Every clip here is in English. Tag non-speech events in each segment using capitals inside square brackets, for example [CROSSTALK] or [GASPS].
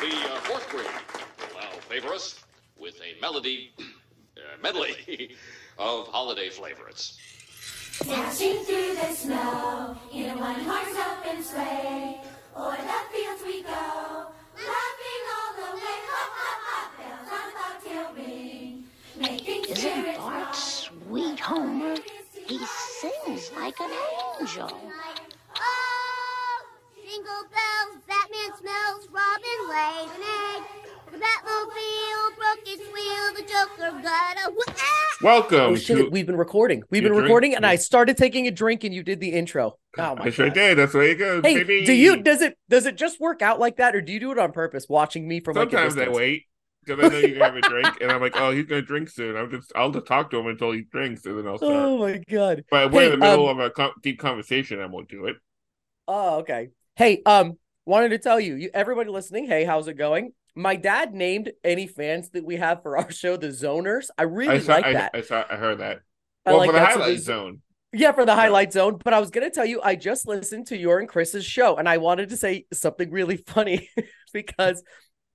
The uh, fourth grade will now favor us with a melody, [CLEARS THROAT] uh, medley [LAUGHS] of holiday favorites. Dashing through the snow in a one-horse open sleigh. O'er the fields we go, laughing all the way. Hop, hop, hop, bells on bobtail ring. Making Isn't spirits Bart bright. sweet, Homer? He sings like an angel. Jingle bells, Batman smells, Robin lays an egg. The Batmobile broke its wheel, the Joker got a ah! Welcome Oh shit! to. We've been recording. We've You been drink? recording, and Yeah. I started taking a drink, and you did the intro. Oh my I sure God. did. That's the way it goes, Hey, baby. do you? Does it? Does it just work out like that, or do you do it on purpose? Watching me from like a Sometimes I distance? wait because I know you're gonna have a drink, and I'm like, oh, he's gonna drink soon. I'm just, I'll just talk to him until he drinks, and then I'll start. Oh my god. but if we're in the middle um, of a com- deep conversation, I won't do it. Oh, okay. Hey, um, wanted to tell you, you everybody listening, hey, how's it going? My dad named any fans that we have for [LAUGHS] our show the zoners. I really I saw, like I, that. I saw, I heard that. I Well, like for the. So highlight zone. Yeah, for the highlight zone. But I was gonna tell you, I just listened to your and Chris's show, and I wanted to say something really [LAUGHS] funny because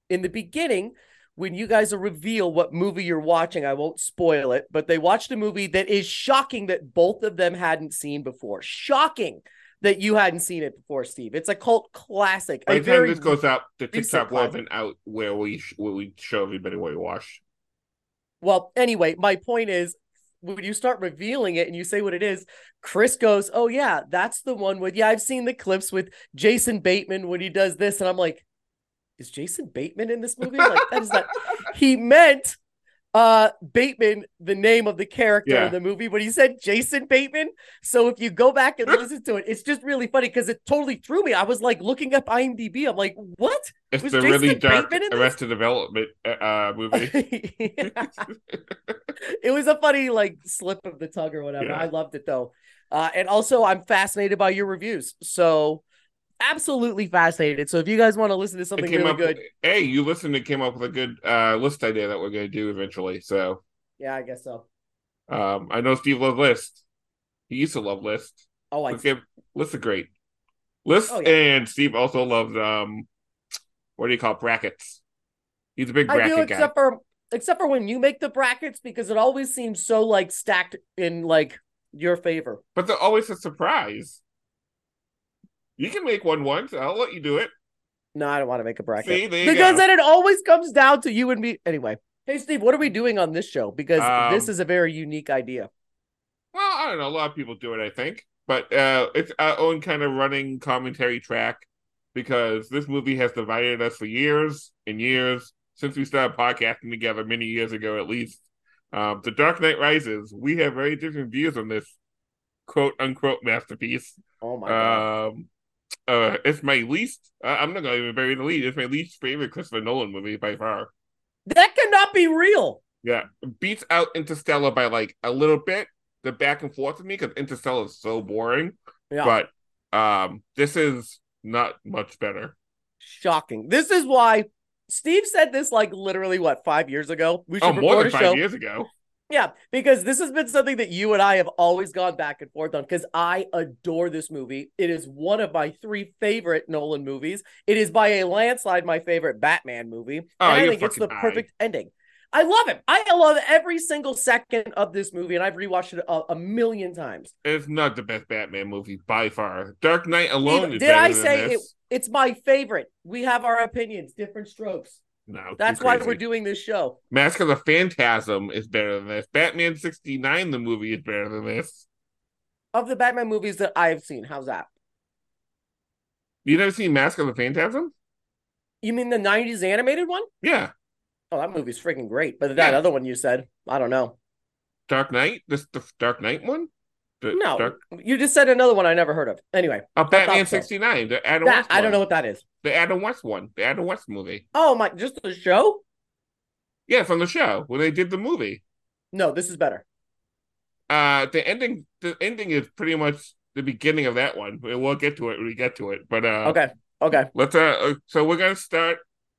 in the beginning, when you guys reveal what movie you're watching, I won't spoil it, but they watched a movie that is shocking that both of them hadn't seen before. Shocking that you hadn't seen it before, Steve. It's a cult classic. By the time this goes out, the TikTok wasn't out where we sh- where we show everybody what we watched. Well, anyway, my point is when you start revealing it and you say what it is, Chris goes, Oh, yeah, that's the one with, yeah, I've seen the clips with Jason Bateman when he does this. And I'm like, Is Jason Bateman in this movie? Like, that is that [LAUGHS] he meant uh Bateman, the name of the character Yeah. in the movie, but he said Jason Bateman. So if you go back and [LAUGHS] listen to it, it's just really funny because it totally threw me. I was like looking up IMDb. I'm like, what? It's Was the really Jason dark Bateman? Arrested Development uh, uh, movie. [LAUGHS] it was a funny like slip of the tongue or whatever. Yeah. I loved it though. Uh, and also I'm fascinated by your reviews. So absolutely fascinated. So if you guys want to listen to something really up. good, Hey, you listened. and came up with a good uh, list idea that we're going to do eventually. So yeah, I guess so. um, I know Steve loves list. He used to love list. Oh, I Let's give list are great. List Oh, yeah. and Steve also loves um, what do you call it? brackets? He's a big I bracket do guy. except for except for when you make the brackets because it always seems so like stacked in like your favor. But they're always a surprise. You can make one once. I'll let you do it. No, I don't want to make a bracket See, because go. then it always comes down to you and me. Anyway, hey Steve, what are we doing on this show? Because this Um, is a very unique idea. Well, I don't know. A lot of people do it, I think, but uh, it's our own kind of running commentary track because this movie has divided us for years and years since we started podcasting together many years ago, at least. Um, the Dark Knight Rises. We have very different views on this quote unquote masterpiece. Oh my god. Um, uh, it's my least. Uh, I'm not to even bury the lead. It's my least favorite Christopher Nolan movie by far. That cannot be real. Yeah, beats out Interstellar by like a little bit. The back and forth with me because Interstellar is so boring. Yeah. But um, this is not much better. Shocking. This is why Steve said this like literally what five years ago. We should Oh, more than five show. years ago. Yeah, because this has been something that you and I have always gone back and forth on. Because I adore this movie. It is one of my three favorite Nolan movies. It is by a landslide my favorite Batman movie, Oh, and I think it's the high. perfect ending. I love it. I love every single second of this movie, and I've rewatched it a, a million times. It's not the best Batman movie by far. Dark Knight alone did better I say it, it's my favorite? We have our opinions, different strokes. No, That's why we're doing this show. Mask of the Phantasm is better than this. Batman sixty nine, the movie is better than this. Of the Batman movies that I have seen, how's that? You never seen Mask of the Phantasm? You mean the '90s animated one? Yeah, Oh, that movie's freaking great. But that Yeah. other one you said, I don't know. Dark Knight. This the Dark Knight one. The No, Dark, you just said another one I never heard of. Anyway, oh, Batman sixty nine. The Adam that West. I don't know what that is. The Adam West one. The Adam West movie. Oh my, just the show? Yeah, from the show when they did the movie. No, this is better. Uh, the ending. The ending is pretty much the beginning of that one. We'll get to it when we get to it. But uh, Okay, okay. let's. Uh, uh, so we're gonna start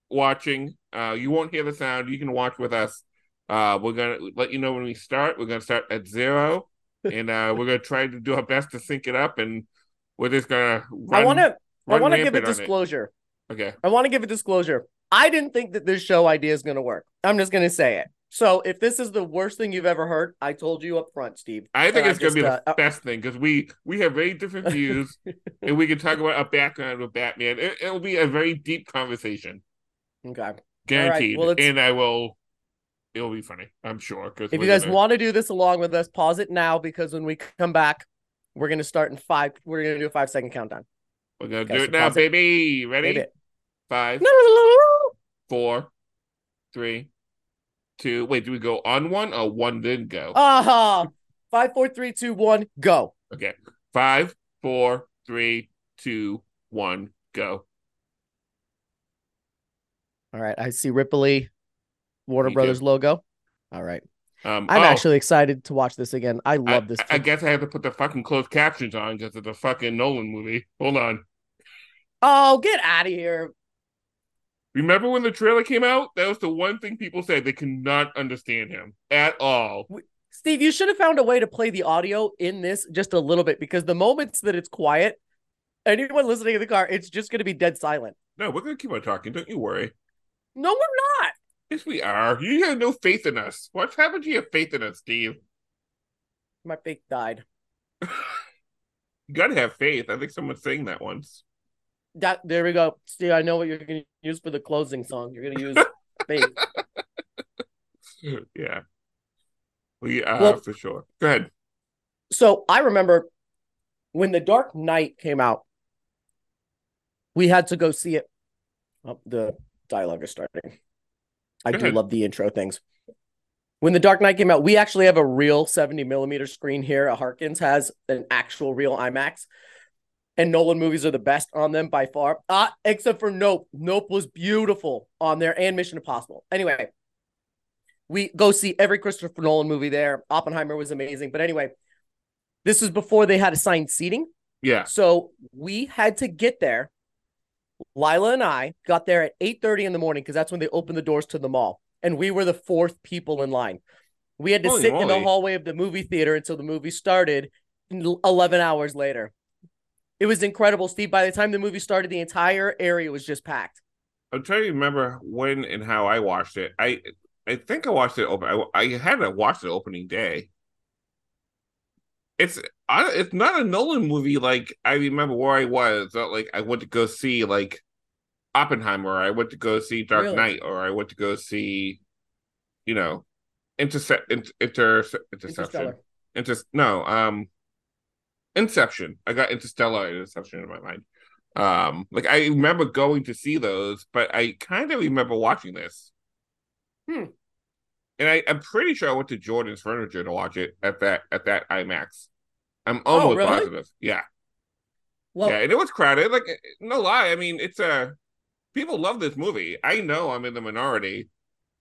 watching. Uh, you won't hear the sound. You can watch with us. Uh, we're gonna let you know when we start. We're gonna start at zero, and uh, we're gonna try to do our best to sync it up, and we're just gonna. Run, I want to. I want to give a disclosure. Okay. I want to give a disclosure. I didn't think that this show idea is to work. I'm just to say it. So if this is the worst thing you've ever heard, I told you up front, Steve. I think it's gonna be just, the uh, best thing because we we have very different views, [LAUGHS] and we can talk about a background of Batman. It, it'll be a very deep conversation, okay. guaranteed. well, and I will. It'll be funny, I'm sure. Because If you guys want to do this along with us, pause it now because when we come back, we're going to start in five. We're going to do a five second countdown. we're gonna do it now, it. baby. Ready? Baby. Five, four, three, two. Wait, do we go on one or one then go? Uh-huh. Five, four, three, two, one, go. Okay. Five, four, three, two, one, go. All right. I see Ripley, Warner Me too. Brothers logo. All right. Um, I'm oh, actually excited to watch this again. I I, love this. I guess I have to put the fucking closed captions on because it's a fucking Nolan movie. Hold on. oh, get out of here. Remember when the trailer came out? That was the one thing people said they could not understand him at all. Steve, you should have found a way to play the audio in this just a little bit because the moments that it's quiet, anyone listening in the car, it's just going to be dead silent. No, we're gonna keep on talking. Don't you worry. No, we're not. Yes, we are. You have no faith in us. What's happened to your faith in us, Steve? My faith died. [LAUGHS] You gotta have faith. I think someone's saying that once. That there we go. Steve, I know what you're to use for the closing song. You're to use [LAUGHS] faith. yeah. We are Well- for sure. Go ahead. So I remember when The Dark Knight came out, we had to go see it. Oh, the dialogue is starting. I Go do ahead. love the intro things. When The Dark Knight came out, we actually have a real 70 millimeter screen here. A Harkins has an actual real IMAX. And Nolan movies are the best on them by far. Ah, except for Nope. Nope was beautiful on there and Mission Impossible. Anyway, we go see every Christopher Nolan movie there. Oppenheimer was amazing. But anyway, this was before they had assigned seating. Yeah. So we had to get there. Lila and I got there at 8:30 in the morning because that's when they opened the doors to the mall. And we were the fourth people in line. We had to Holy sit in the hallway of the movie theater until the movie started 11 hours later. It was incredible, Steve. By the time the movie started, the entire area was just packed. I'm trying to remember when and how I watched it. I I think I watched it open. I, I had to watch it opening day. It's I, it's not a Nolan movie like I remember where I was. Not like I went to go see like Oppenheimer. Or I went to go see Dark Really? Knight, or I went to go see, you know, Intercept inter, inter Interception. Inter no um, Inception. I got Interstellar and Inception in my mind. Um, like I remember going to see those, but I kind of remember watching this. Hmm. And I, I'm pretty sure I went to Jordan's Furniture to watch it at that at that IMAX. I'm oh, almost Oh, really? positive. Yeah, Well, yeah, and it was crowded. Like no lie, I mean it's a people love this movie. I know I'm in the minority,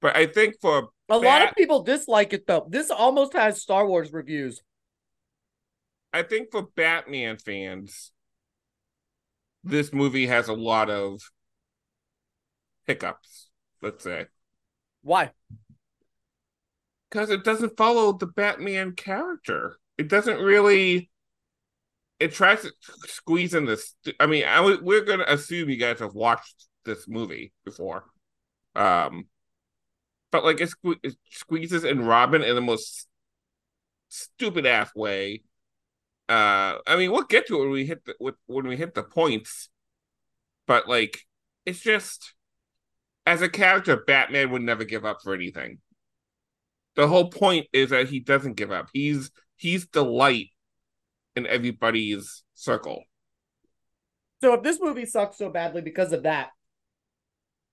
but I think for a lot of people dislike it though. This almost has Star Wars reviews. I think for Batman fans, this movie has a lot of hiccups. Let's say. Why? because it doesn't follow the Batman character. It doesn't really. It tries to squeeze in this. I mean, I we're gonna assume you guys have watched this movie before, um, but like it, sque- it squeezes in Robin in the most stupid ass way. Uh, I mean, we'll get to it when we hit the with, when we hit the points, but like, it's just as a character, Batman would never give up for anything the whole point is that he doesn't give up. He's he's the light in everybody's circle. So if this movie sucks so badly because of that,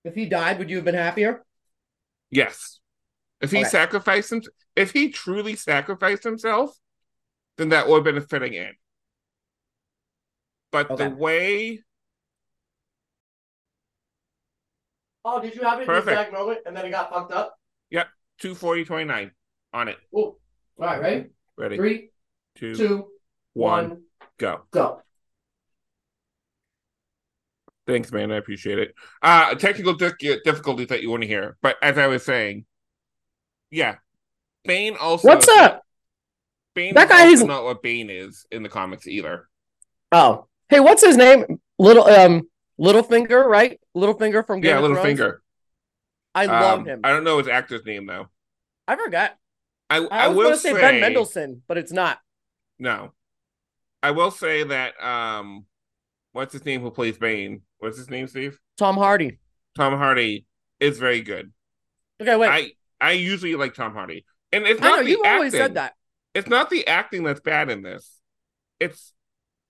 if he died, would you have been happier? Yes. If he Okay. sacrificed himself, if he truly sacrificed himself, then that would have been a fitting end. But Okay. the way Oh, did you have it Perfect. in the exact moment and then it got fucked up? 240 29 on it. Oh, all right, ready? Ready? Three, two, two, one, one, go. go. Thanks, man. I appreciate it. Uh technical difficulties that you want to hear. But as I was saying, yeah. Bane also What's up? Bane That guy is- not what Bane is in the comics either. Oh, hey, what's his name? Little um, Littlefinger, right? Littlefinger from Game yeah, of little finger. I love Um, him. I don't know his actor's name though. I forgot. I I, I, was going to say, Ben Mendelsohn, but it's not. No, I will say that um, what's his name who plays Bane? What's his name, Steve? Tom Hardy. Tom Hardy is very good. Okay, wait. I I usually like Tom Hardy, and it's I not know the you acting. always said that. It's not the acting that's bad in this. It's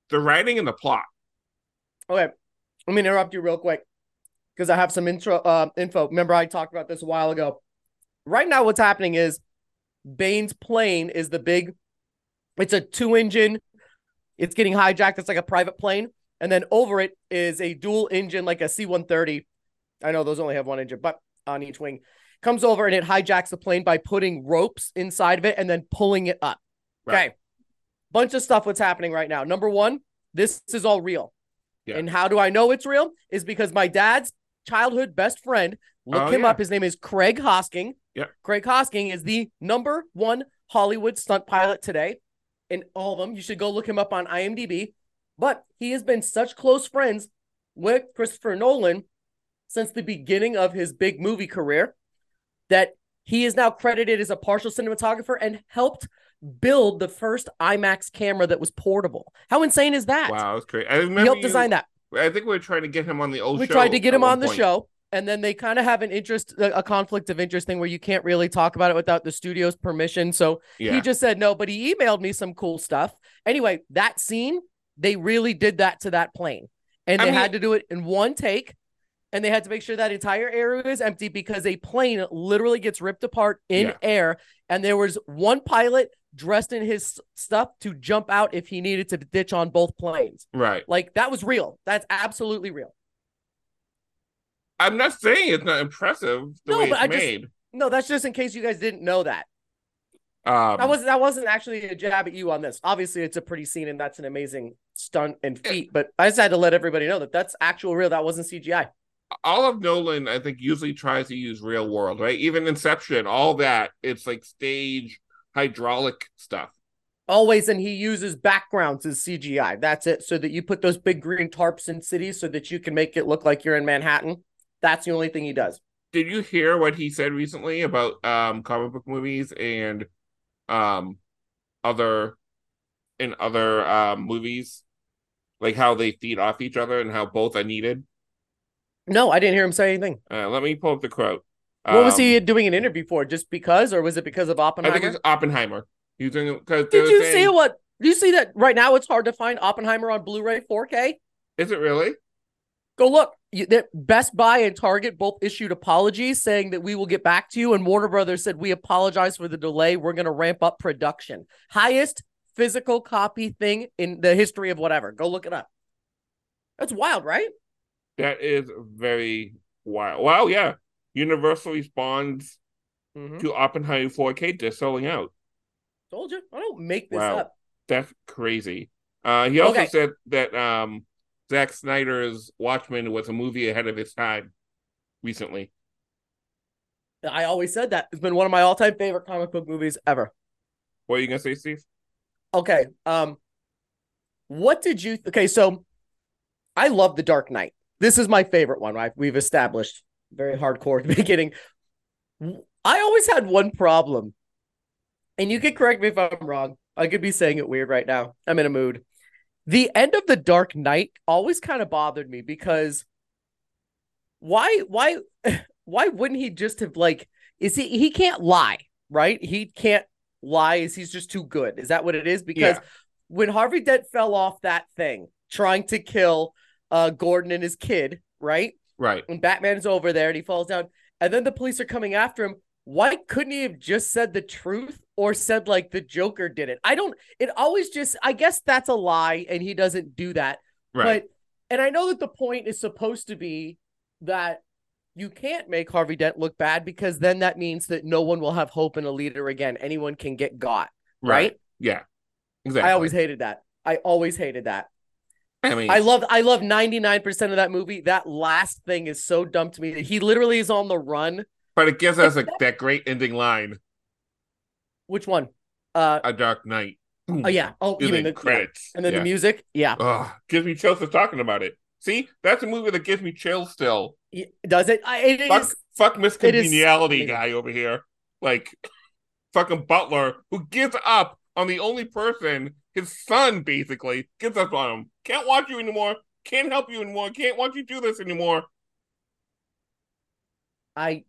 the writing and the plot. Okay, let me interrupt you real quick because I have some intro uh, info. Remember, I talked about this a while ago. Right now, what's happening is Bane's plane is the big. It's a two engine. It's getting hijacked. It's like a private plane, and then over it is a dual engine, like a C one thirty. I know those only have one engine, but on each wing comes over and it hijacks the plane by putting ropes inside of it and then pulling it up. Right. Okay, bunch of stuff. What's happening right now? Number one, this is all real. Yeah. And how do I know it's real? Is because my dad's childhood best friend, look Oh, him yeah. up. His name is Craig Hosking. Yeah. Craig Hosking is the number one Hollywood stunt pilot today. In all of them, you should go look him up on IMDb. But he has been such close friends with Christopher Nolan since the beginning of his big movie career that he is now credited as a partial cinematographer and helped build the first IMAX camera that was portable. How insane is that? Wow, that's great. I remember He helped you- design that. I think we are trying to get him on the old we tried to get him on the show and then they kind of have an interest a conflict of interest thing where you can't really talk about it without the studio's permission. So Yeah, he just said no but he emailed me some cool stuff. Anyway that scene they really did that to that plane. And I they mean- had to do it in one take and they had to make sure that entire area is empty because a plane literally gets ripped apart in Yeah. air. And there was one pilot dressed in his stuff to jump out if he needed to ditch on both planes. Right. like that was real. That's absolutely real I'm not saying it's not impressive the No, way but it's I just- no that's just in case you guys didn't know that Um, That wasn't that wasn't actually a jab at you on this. Obviously, it's a pretty scene and that's an amazing stunt and feat. But I just had to let everybody know that that's actual real. That wasn't CGI. all of Nolan, I think, usually tries to use real world, right? Even Inception, all that, it's like stage hydraulic stuff. Always, and he uses backgrounds as CGI. That's it. So that you put those big green tarps in cities so that you can make it look like you're in Manhattan. That's the only thing he does. Did you hear what he said recently about um comic book movies and um other in other um movies? Like how they feed off each other and how both are needed. No, I didn't hear him say anything. Uh, let me pull up the quote. What was Um, he doing an interview for? Just because, or was it because of Oppenheimer? I Oppenheimer? think it's Oppenheimer. He was doing because Did you see what? Do you see that right now? It's hard to find Oppenheimer on Blu-ray 4K. Is it really? Go look. You, that Best Buy and Target both issued apologies saying that we will get back to you. And Warner Brothers said, We apologize for the delay. We're going to ramp up production. Highest physical copy thing in the history of whatever. Go look it up. That's wild, right? That is very wild. Wow, yeah. Universal responds Mm-hmm. to Oppenheimer 4K They're selling out. Told you. I don't make this Wow. up. That's crazy. Uh, he also Okay. said that um, Zack Snyder's Watchmen was a movie ahead of its time recently. I always said that. It's been one of my all-time favorite comic book movies ever. What are you gonna say, Steve? Okay. Um, what did you? Okay, so I love The Dark Knight. This is my favorite one. Right? We've established very hardcore at the [LAUGHS] beginning. I always had one problem, and you can correct me if I'm wrong. I could be saying it weird right now. I'm in a mood. The end of The Dark Knight always kind of bothered me because why, why, [LAUGHS] why wouldn't he just have like? Is he? He can't lie, right? He can't lie. Is he's just too good? Is that what it is? Because Yeah. when Harvey Dent fell off that thing trying to kill uh Gordon and his kid, right? Right. When Batman's over there and he falls down, and then the police are coming after him. Why couldn't he have just said the truth or said like the Joker did it? I don't. It always just. I guess that's a lie, and he doesn't do that. Right. But and I know that the point is supposed to be that you can't make Harvey Dent look bad because then that means that no one will have hope in a leader again. Anyone can get got, right? Yeah. Exactly. I always hated that. I always hated that. I mean, I love I love 99% of that movie. That last thing is so dumb to me. He literally is on the run. but it gives us a, that great ending line. Which one? Uh A Dark Knight. oh yeah. Oh, you mean the credits. And then yeah. the music? Yeah. Ugh, gives me chills just talking about it. See, that's a movie that gives me chills still. Yeah, Does it? I, it Fuck, is- fuck Miss It is- Congeniality guy over here, like [LAUGHS] fucking Butler, who gives up on the only person, his son, basically gives up on him. Can't watch you anymore. Can't help you anymore. Can't watch you do this anymore. I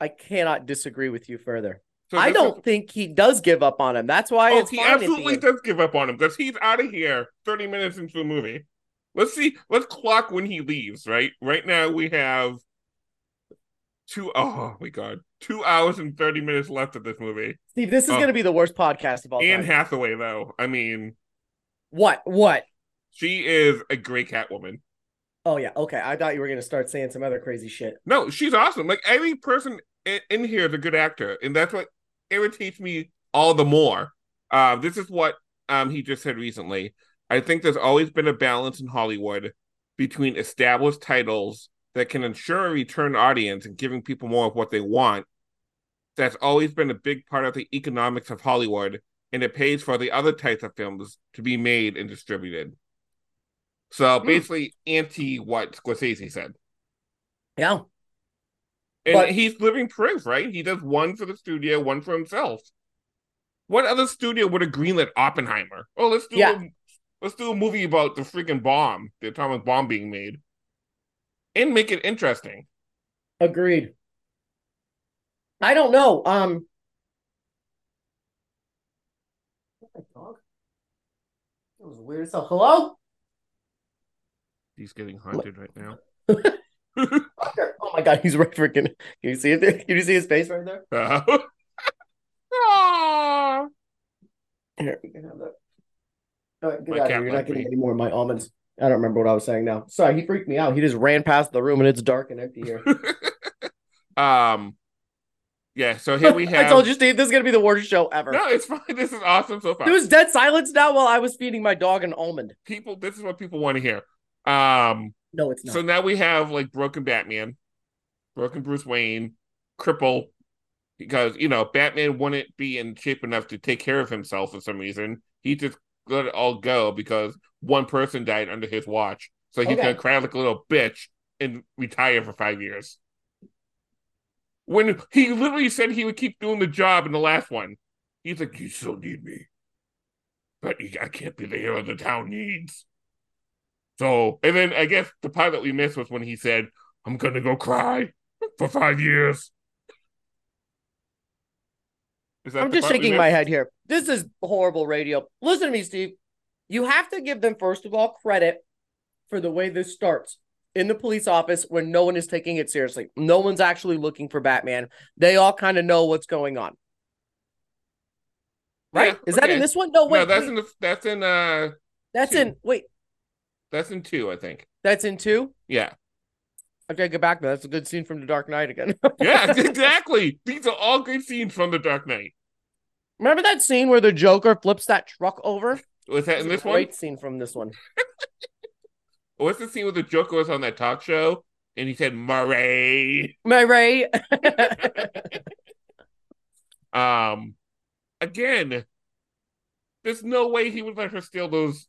I cannot disagree with you further. So I don't is- think he does give up on him. That's why Oh, it's he absolutely does give up on him because he's out of here 30 minutes into the movie. Let's see, let's clock when he leaves, right? Right now we have two oh my god. Two hours and 30 minutes left of this movie. Steve, this is Oh. going to be the worst podcast of all Anne time. Hathaway, though. I mean, what? What? she is a great Catwoman. Oh yeah. Okay. I thought you were going to start saying some other crazy shit. No, she's awesome. Like every person in, in here is a good actor, and that's what irritates me all the more. Uh, this is what um he just said recently. I think there's always been a balance in Hollywood between established titles that can ensure a return audience and giving people more of what they want. That's always been a big part of the economics of Hollywood, and it pays for the other types of films to be made and distributed. So basically, anti what Scorsese said. Yeah. And But- he's living proof, right? He does one for the studio, one for himself. What other studio would have greenlit Oppenheimer? Oh, let's do Yeah. a, let's do a movie about the freaking bomb, the atomic bomb being made, and make it interesting. Agreed. I don't know. Um. My dog. That was weird. So hello. He's getting haunted right now. [LAUGHS] Oh my god, he's right freaking. Can you see it? There? Can you see his face right there? Uh, Aw. [LAUGHS] Here, we can have that. All right, get My out of here. You're not getting be. any more of my almonds. I don't remember what I was saying now. Sorry, he freaked me out. He just ran past the room and it's dark and empty here. [LAUGHS] um, yeah. So here we have. [LAUGHS] I told you, Steve, this is gonna be the worst show ever. No, it's fine. This is awesome so far. There was dead silence now while I was feeding my dog an almond. People, this is what people want to hear. Um. No, it's not. So now we have like broken Batman, broken Bruce Wayne, cripple, because you know Batman wouldn't be in shape enough to take care of himself for some reason. He just let it all go because one person died under his watch. So he's Okay. gonna cry like a little bitch and retire for five years. When he literally said he would keep doing the job in the last one, he's like, "You still need me, but I can't be the hero the town needs." So, and then I guess the part that we missed was when he said, I'm gonna go cry for five years. Is that I'm just shaking my head here. This is horrible radio. Listen to me, Steve. You have to give them, first of all, credit for the way this starts in the police office when no one is taking it seriously. No one's actually looking for Batman. They all kind of know what's going on. Right? Yeah, is that in this one? No, wait. no, that's wait. in the that's in uh that's two. in wait, that's in two, I think. that's in two? Yeah. Okay, get back to that. That's a good scene from The Dark Knight again. [LAUGHS] Yeah, exactly. These are all good scenes from The Dark Knight. Remember that scene where the Joker flips that truck over? Was that in this one? great scene from this one. [LAUGHS] What's the scene where the Joker was on that talk show and he said Murray? Murray. [LAUGHS] Um again, there's no way he would let her steal those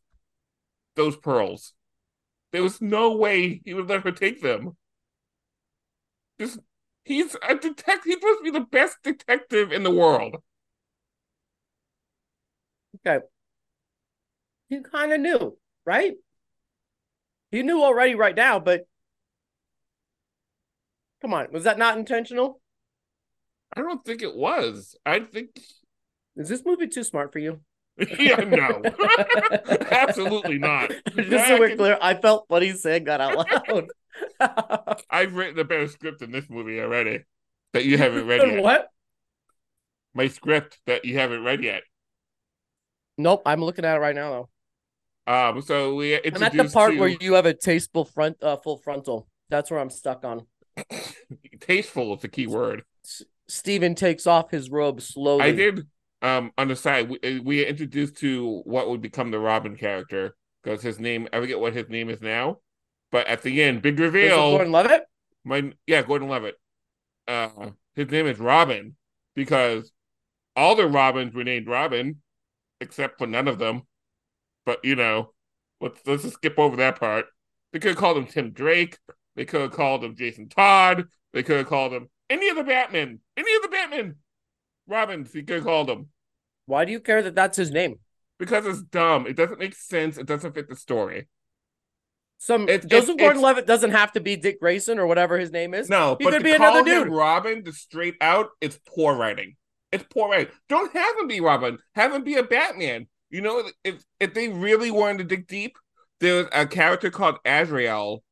those pearls. There was no way he would let her take them. Just he's a detective. He's supposed to be the best detective in the world. you kind of knew, right? You knew already right now, but come on, was that not intentional? I don't think it was. I think Is this movie too smart for you? [LAUGHS] yeah, no. [LAUGHS] Absolutely not. Just so we're clear, I felt what he's saying got out loud. [LAUGHS] I've written a better script in this movie already that you haven't read yet. what? My script that you haven't read yet. Nope, I'm looking at it right now though. Um, so we I'm at the part to where you have a tasteful front, uh, full frontal. That's where I'm stuck on. tasteful is the key word. Steven takes off his robe slowly. I did. Um, on the side, we, we are introduced to what would become the Robin character because his name. I forget what his name is now, but at the end, big reveal. Gordon-Levitt? My yeah, Gordon Levitt. Uh, his name is Robin because all the Robins were named Robin, except for none of them. But you know, let's let's just skip over that part. They could have called him Tim Drake. They could have called him Jason Todd. They could have called him Any of the Batman. Any of the Batman. Robins, he could have called him. Why do you care that that's his name? Because it's dumb. It doesn't make sense. It doesn't fit the story. Some It's- Joseph Gordon-Levitt doesn't have to be Dick Grayson or whatever his name is. No, He but could be another dude. Robin, to straight out, it's poor writing. It's poor writing. Don't have him be Robin. Have him be a Batman. You know, if if they really wanted to dig deep, there's a character called Azrael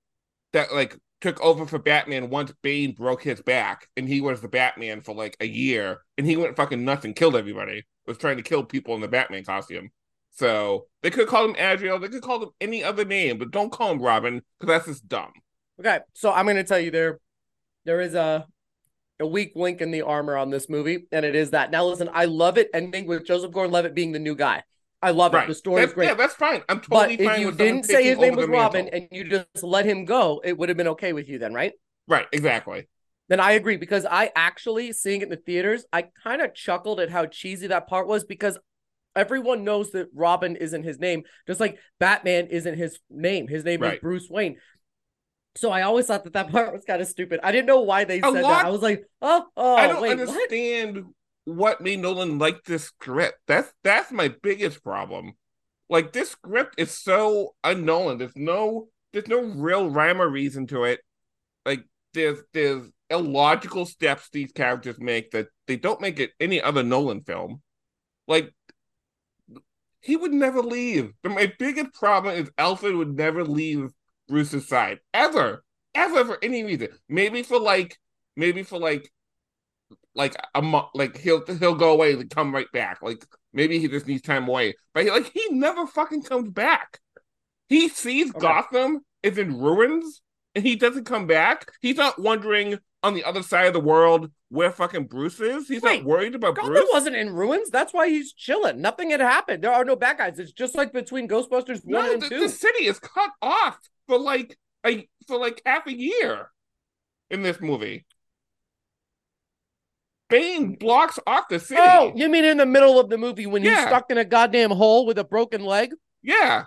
that like took over for Batman once Bane broke his back, and he was the Batman for like a year, and he went fucking nuts and killed everybody. Was trying to kill people in the Batman costume. So they could call him Adriel, They could call him any other name, but don't call him Robin because that's just dumb. Okay, so I'm gonna tell you there, there is a a weak link in the armor on this movie, and it is that. Now listen, I love it ending with Joseph Gordon-Levitt being the new guy. I love it. The story is great. Yeah, that's fine. I'm totally but totally if fine you didn't say his name was Robin and you just let him go, it would have been okay with you then, right? Right, exactly. Then I agree because I actually seeing it in the theaters, I kind of chuckled at how cheesy that part was because everyone knows that Robin isn't his name, just like Batman isn't his name. His name is Bruce Wayne. So I always thought that that part was kind of stupid. I didn't know why they A said lot- that. I was like, oh, oh, I don't wait, understand what? Made Nolan like this script. That's that's my biggest problem. Like this script is so un-Nolan. There's no there's no real rhyme or reason to it. Like there's there's illogical steps these characters make that they don't make it any other Nolan film. Like he would never leave. But my biggest problem is Alfred would never leave Bruce's side ever, ever for any reason. Maybe for like, maybe for like, like a mo- like he'll he'll go away and come right back. Like maybe he just needs time away. But he, like he never fucking comes back. He sees Okay. Gotham is in ruins and he doesn't come back. He's not wondering on the other side of the world where fucking Bruce is. He's Wait, not worried about Gotham Bruce. wasn't in ruins. That's why he's chilling. Nothing had happened. There are no bad guys. It's just like between Ghostbusters one No, and the, two. the city is cut off for like a for like half a year in this movie. Bane blocks off the city. Oh, you mean in the middle of the movie when he's Yeah. stuck in a goddamn hole with a broken leg? Yeah.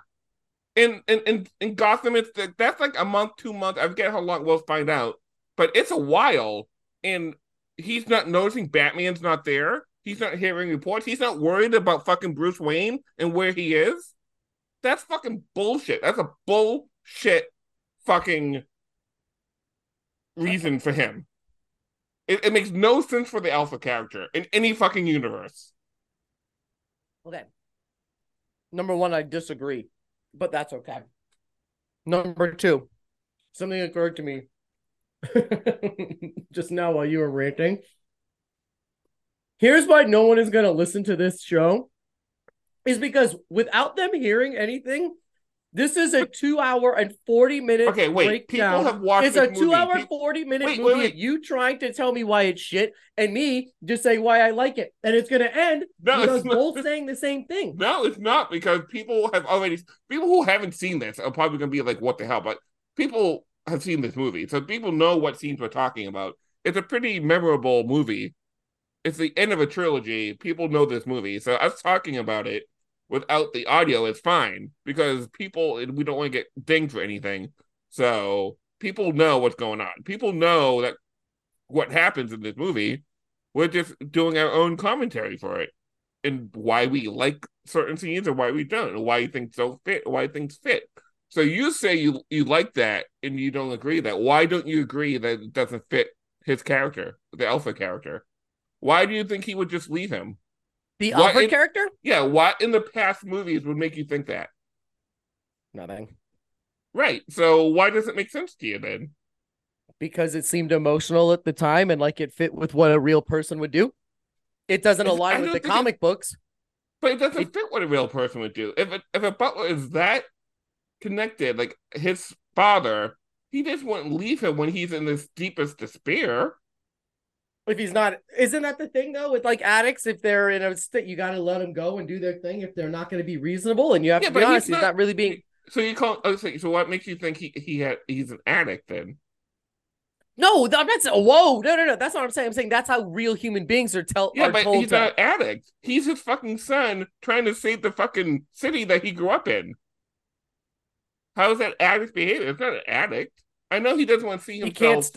In in in, in Gotham, it's that's like a month, two months. I forget how long. We'll find out. But it's a while, and he's not noticing Batman's not there. He's not hearing reports. He's not worried about fucking Bruce Wayne and where he is. That's fucking bullshit. That's a bullshit fucking reason for him. It, it makes no sense for the Alfred character in any fucking universe. Okay. Number one, I disagree, but that's okay. Number two, something occurred to me [LAUGHS] just now while you were ranting. Here's why no one is going to listen to this show is because without them hearing anything, this is a two hour and 40 minute Okay, wait. breakdown. People have watched It's a two movie. hour, Pe- 40 minute Wait, wait, movie. wait. of You trying to tell me why it's shit and me just saying why I like it. And it's going to end No, not. both saying the same thing. No, it's not because people have already people who haven't seen this are probably gonna be like, "What the hell?" But people have seen this movie, so people know what scenes we're talking about. It's a pretty memorable movie. It's the end of a trilogy. People know this movie, so us talking about it without the audio is fine because people we don't want to get dinged for anything. So people know what's going on. People know that what happens in this movie. We're just doing our own commentary for it and why we like certain scenes or why we don't, or why you think so fit, why things fit. So you say you you like that and you don't agree that. Why don't you agree that it doesn't fit his character, the Alfred character? Why do you think he would just leave him? The Why Alfred it- character? Yeah, what in the past movies would make you think that? Nothing. Right. So why does it make sense to you then? Because it seemed emotional at the time and like it fit with what a real person would do. It doesn't It's- align with the think it- comic books. But it doesn't It- fit what a real person would do. If a, if a butler is that connected, like his father, he just wouldn't leave him when he's in his deepest despair. If he's not, isn't that the thing though? With like addicts, if they're in a state, you got to let them go and do their thing. If they're not going to be reasonable, and you have Yeah, to be he's honest, he's not- not really being. So you call oh, so, so what makes you think he he had he's an addict then? No, I'm not saying. Whoa, no, no, no. That's not what I'm saying. I'm saying that's how real human beings are tell. Yeah, are but told he's to- not an addict. He's his fucking son trying to save the fucking city that he grew up in. How is that addict behavior? It's not an addict. I know he doesn't want to see He himself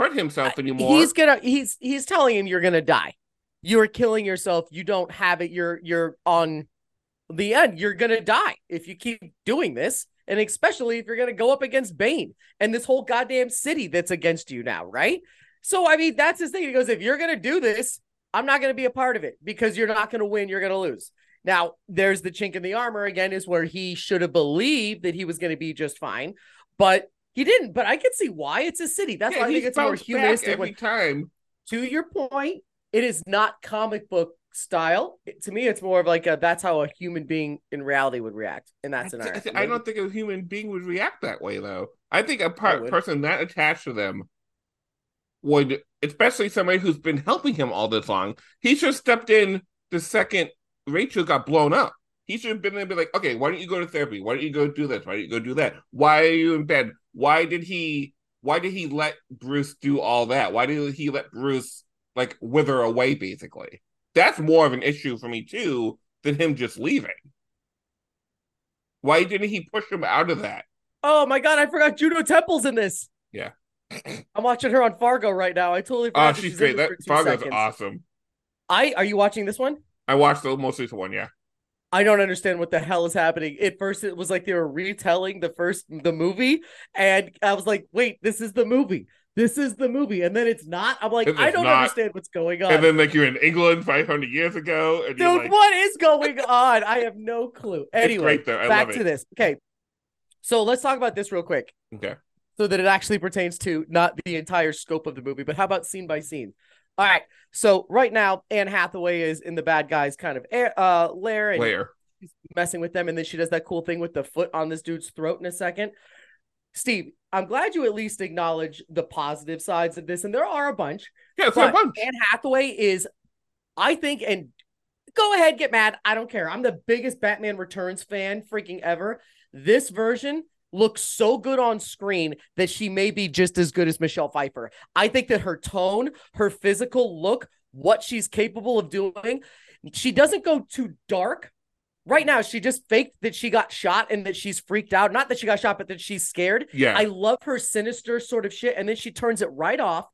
hurt himself anymore. He's gonna he's he's telling him you're gonna die. You're killing yourself. You don't have it. You're you're on the end. You're gonna die if you keep doing this. And especially if you're gonna go up against Bane and this whole goddamn city that's against you now, right? So I mean, that's his thing. He goes, if you're gonna do this, I'm not gonna be a part of it because you're not gonna win. You're gonna lose. Now, there's the chink in the armor again, is where he should have believed that he was going to be just fine, but he didn't. But I can see why it's a city. That's yeah, why I think it's more humanistic. every time. to your point, it is not comic book style. It- to me, it's more of like a, that's how a human being in reality would react in that I, scenario. th- I don't think a human being would react that way, though. I think a par- would. person that attached to them would, especially somebody who's been helping him all this long, he should have stepped in the second Rachel got blown up. He should have been there and be like, okay, why don't you go to therapy? Why don't you go do this? Why don't you go do that? Why are you in bed? Why did he why did he let Bruce do all that? Why did he let Bruce like wither away basically? That's more of an issue for me too than him just leaving. Why didn't he push him out of that? Oh my god, I forgot Juno Temple's in this. Yeah. [CLEARS THROAT] I'm watching her on Fargo right now. I totally Oh, forgot. Ah, that she's in great. That Fargo's seconds. awesome. I are you watching this one? I watched the most recent one, yeah. I don't understand what the hell is happening. At first, it was like they were retelling the first the movie, and I was like, "Wait, this is the movie. This is the movie." And then it's not. I'm like, I don't not. understand what's going on. And then like you're in England 500 years ago, and you're Dude, like, what is going on? I have no clue. [LAUGHS] Anyway, great, back to this. Okay, so let's talk about this real quick, okay, so that it actually pertains to not the entire scope of the movie, but how about scene by scene? All right. So right now, Anne Hathaway is in the bad guys kind of air, uh, lair, and where? she's messing with them, and then she does that cool thing with the foot on this dude's throat in a second. Steve, I'm glad you at least acknowledge the positive sides of this, and there are a bunch. Yeah, it's a bunch. Anne Hathaway is, I think, and go ahead, get mad. I don't care. I'm the biggest Batman Returns fan freaking ever. This version looks so good on screen that she may be just as good as Michelle Pfeiffer. I think that her tone, her physical look, what she's capable of doing, she doesn't go too dark. Right now, she just faked that she got shot and that she's freaked out. Not that she got shot, but that she's scared. Yeah, I love her sinister sort of shit, and then she turns it right off.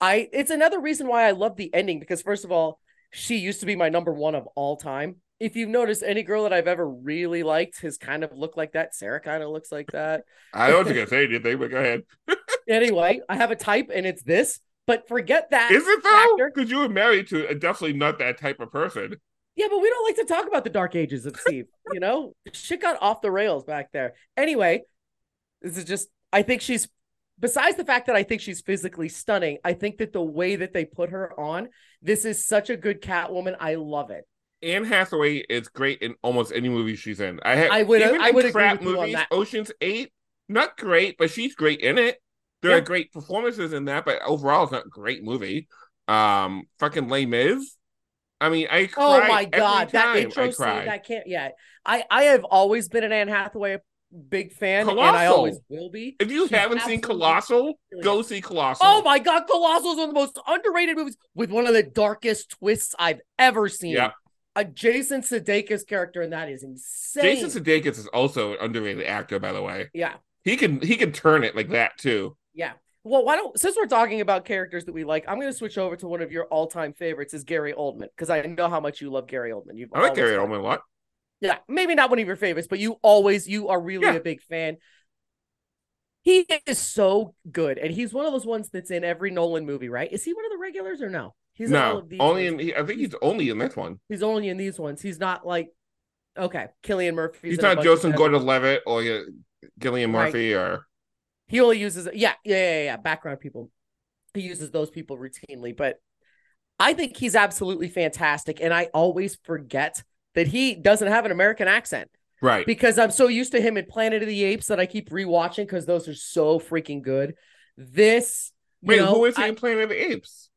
I it's another reason why I love the ending because first of all, she used to be my number one of all time. If you've noticed, any girl that I've ever really liked has kind of looked like that. Sarah kind of looks like that. I don't think I say anything, but go ahead. [LAUGHS] Anyway, I have a type, and it's this. But forget that. Is it though? Because you were married to a definitely not that type of person. Yeah, but we don't like to talk about the dark ages of Steve. you know, shit got off the rails back there. Anyway, this is just, I think she's, besides the fact that I think she's physically stunning, I think that the way that they put her on, this is such a good Catwoman. I love it. Anne Hathaway is great in almost any movie she's in. I have I would- even I would crap movies. that. Ocean's Eight, not great, but she's great in it. There Yeah. are great performances in that, but overall, it's not a great movie. Um, fucking Les Mis. I mean, I Oh my god, that intro I scene, that can't. Yeah, I I have always been an Anne Hathaway big fan, and I always will be. If you She's haven't seen Colossal, brilliant. go see Colossal. Oh my god, Colossal is one of the most underrated movies with one of the darkest twists I've ever seen. Yeah. A Jason Sudeikis character, and that is insane. Jason Sudeikis is also an underrated actor, by the way. yeah, He can he can turn it like that too. yeah. Well, why don't since we're talking about characters that we like, I'm going to switch over to one of your all-time favorites, is Gary Oldman, because I know how much you love Gary Oldman. You've I like Gary Oldman a lot. Yeah, maybe not one of your favorites, but you always you are really Yeah. a big fan. He is so good, and he's one of those ones that's in every Nolan movie, right? Is he one of the regulars or no? He's no, these only ones. in he, I think he's only in this one. He's only in these ones. He's not like okay, Cillian Murphy. He's not Joseph Gordon-Levitt or uh, Cillian Right. Murphy or He only uses yeah, yeah, yeah, yeah, background people. He uses those people routinely, but I think he's absolutely fantastic, and I always forget that he doesn't have an American accent. right. because I'm so used to him in Planet of the Apes that I keep rewatching because those are so freaking good. This, Wait, know, who is he I- in Planet of the Apes?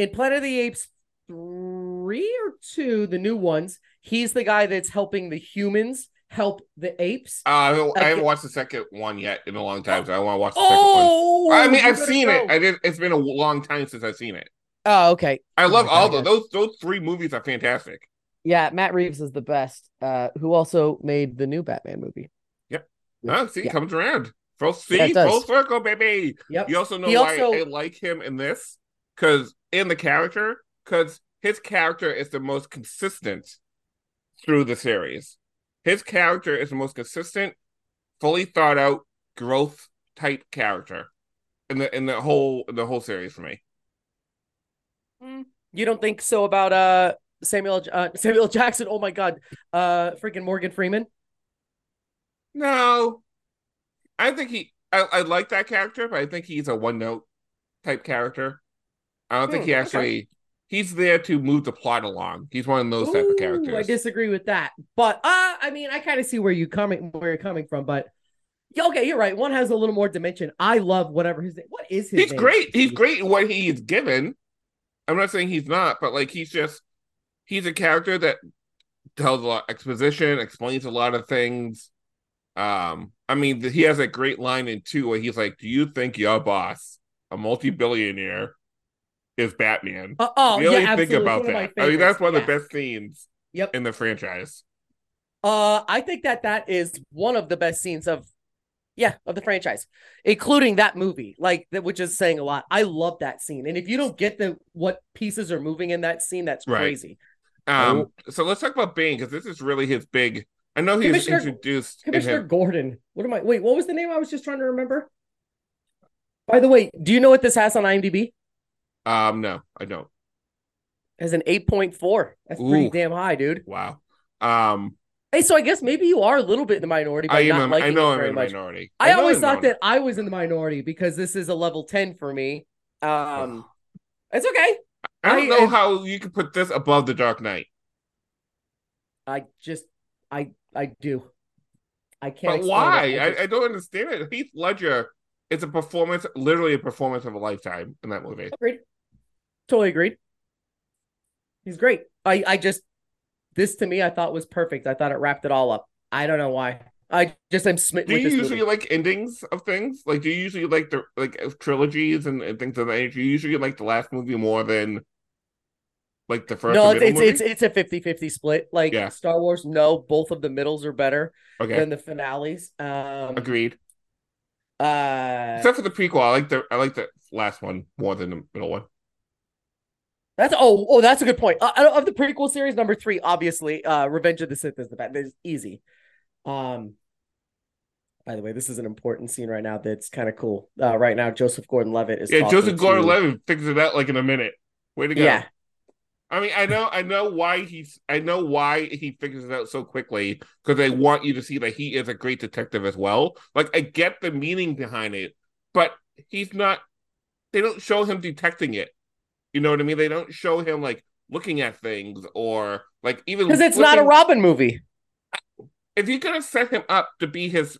In Planet of the Apes three or two, the new ones, he's the guy that's helping the humans help the apes. Uh, I haven't- I haven't watched the second one yet in a long time, so I want to watch the second Oh, one. I mean, I've seen go. it. I did. It's been a long time since I've seen it. Oh, okay. I Oh love my all God, those. Those three movies are fantastic. Yeah, Matt Reeves is the best. Uh, who also made the new Batman movie. Yep. Oh, see, Yeah. comes around. Full see, Yeah, full circle, baby. Yep. You also know He why also- I like him in this? Because in the character, because his character is the most consistent through the series. His character is the most consistent, fully thought out, growth type character in the in the whole in the whole series for me. You don't think so about uh Samuel uh, [LAUGHS] Samuel Jackson? Oh my God, uh, freaking Morgan Freeman. No, I think he. I, I like that character, but I think he's a one note type character. I don't think Hmm, he okay. actually. He's there to move the plot along. He's one of those type of characters. I disagree with that, but uh, I mean, I kind of see where you coming where you're coming from, but yeah, okay, you're right. One has a little more dimension. I love whatever his name. What is his he's name? great. He's great in what he is given. I'm not saying he's not, but like he's just he's a character that tells a lot of exposition, explains a lot of things. Um, I mean, he has a great line in two where he's like, "Do you think your boss, a multi-billionaire, is Batman?" Uh, oh, really yeah, think about It's one of my that. I mean, that's one of the best scenes Yep. in the franchise. Uh, I think that that is one of the best scenes of, yeah, of the franchise, including that movie. Like that, which is saying a lot. I love that scene, and if you don't get the what pieces are moving in that scene, that's Right. crazy. Um, so let's talk about Bane because this is really his big. I know he was Commissioner- introduced in Commissioner him. Gordon. What am I? Wait, what was the name? I was just trying to remember. By the way, do you know what this has on IMDb? Um, no, I don't. As an eight point four. That's pretty damn high, dude. Wow. Um, Hey, so I guess maybe you are a little bit in the minority by I am. not liking I know it I'm in the minority. I, know always I'm thought that I was in the minority because this is a level 10 for me. Um it's okay. I don't I- know I- how you could put this above the Dark Knight. I just I I do. I can't But why? I I, I don't understand it. Heath Ledger is a performance, literally a performance of a lifetime in that movie. agreed. Totally agreed. He's great. I I just this to me I thought was perfect. I thought it wrapped it all up. I don't know why. I just I'm smitten Do you usually movie. like endings of things? Like, do you usually like the like uh, trilogies and, and things of that nature? Do you usually like the last movie more than like the first? No, it's it's, it's it's a 50-50 split. Like Yeah. Star Wars, no, both of the middles are better okay. than the finales. Um Agreed. uh Except for the prequel, I like the I like the last one more than the middle one. That's oh oh that's a good point. Uh, of the prequel series, number three, obviously, uh, Revenge of the Sith is the best. It's easy. Um, by the way, this is an important scene right now. That's kind of cool. Uh, right now, Joseph Gordon-Levitt is Yeah, Joseph Gordon-Levitt figures it out like in a minute. Way to go! Yeah, I mean, I know, I know why he's, I know why he figures it out so quickly because they want you to see that he is a great detective as well. Like, I get the meaning behind it, but he's not. They don't show him detecting it. You know what I mean? They don't show him like looking at things or like even because it's not a Robin movie. If you're gonna set him up to be his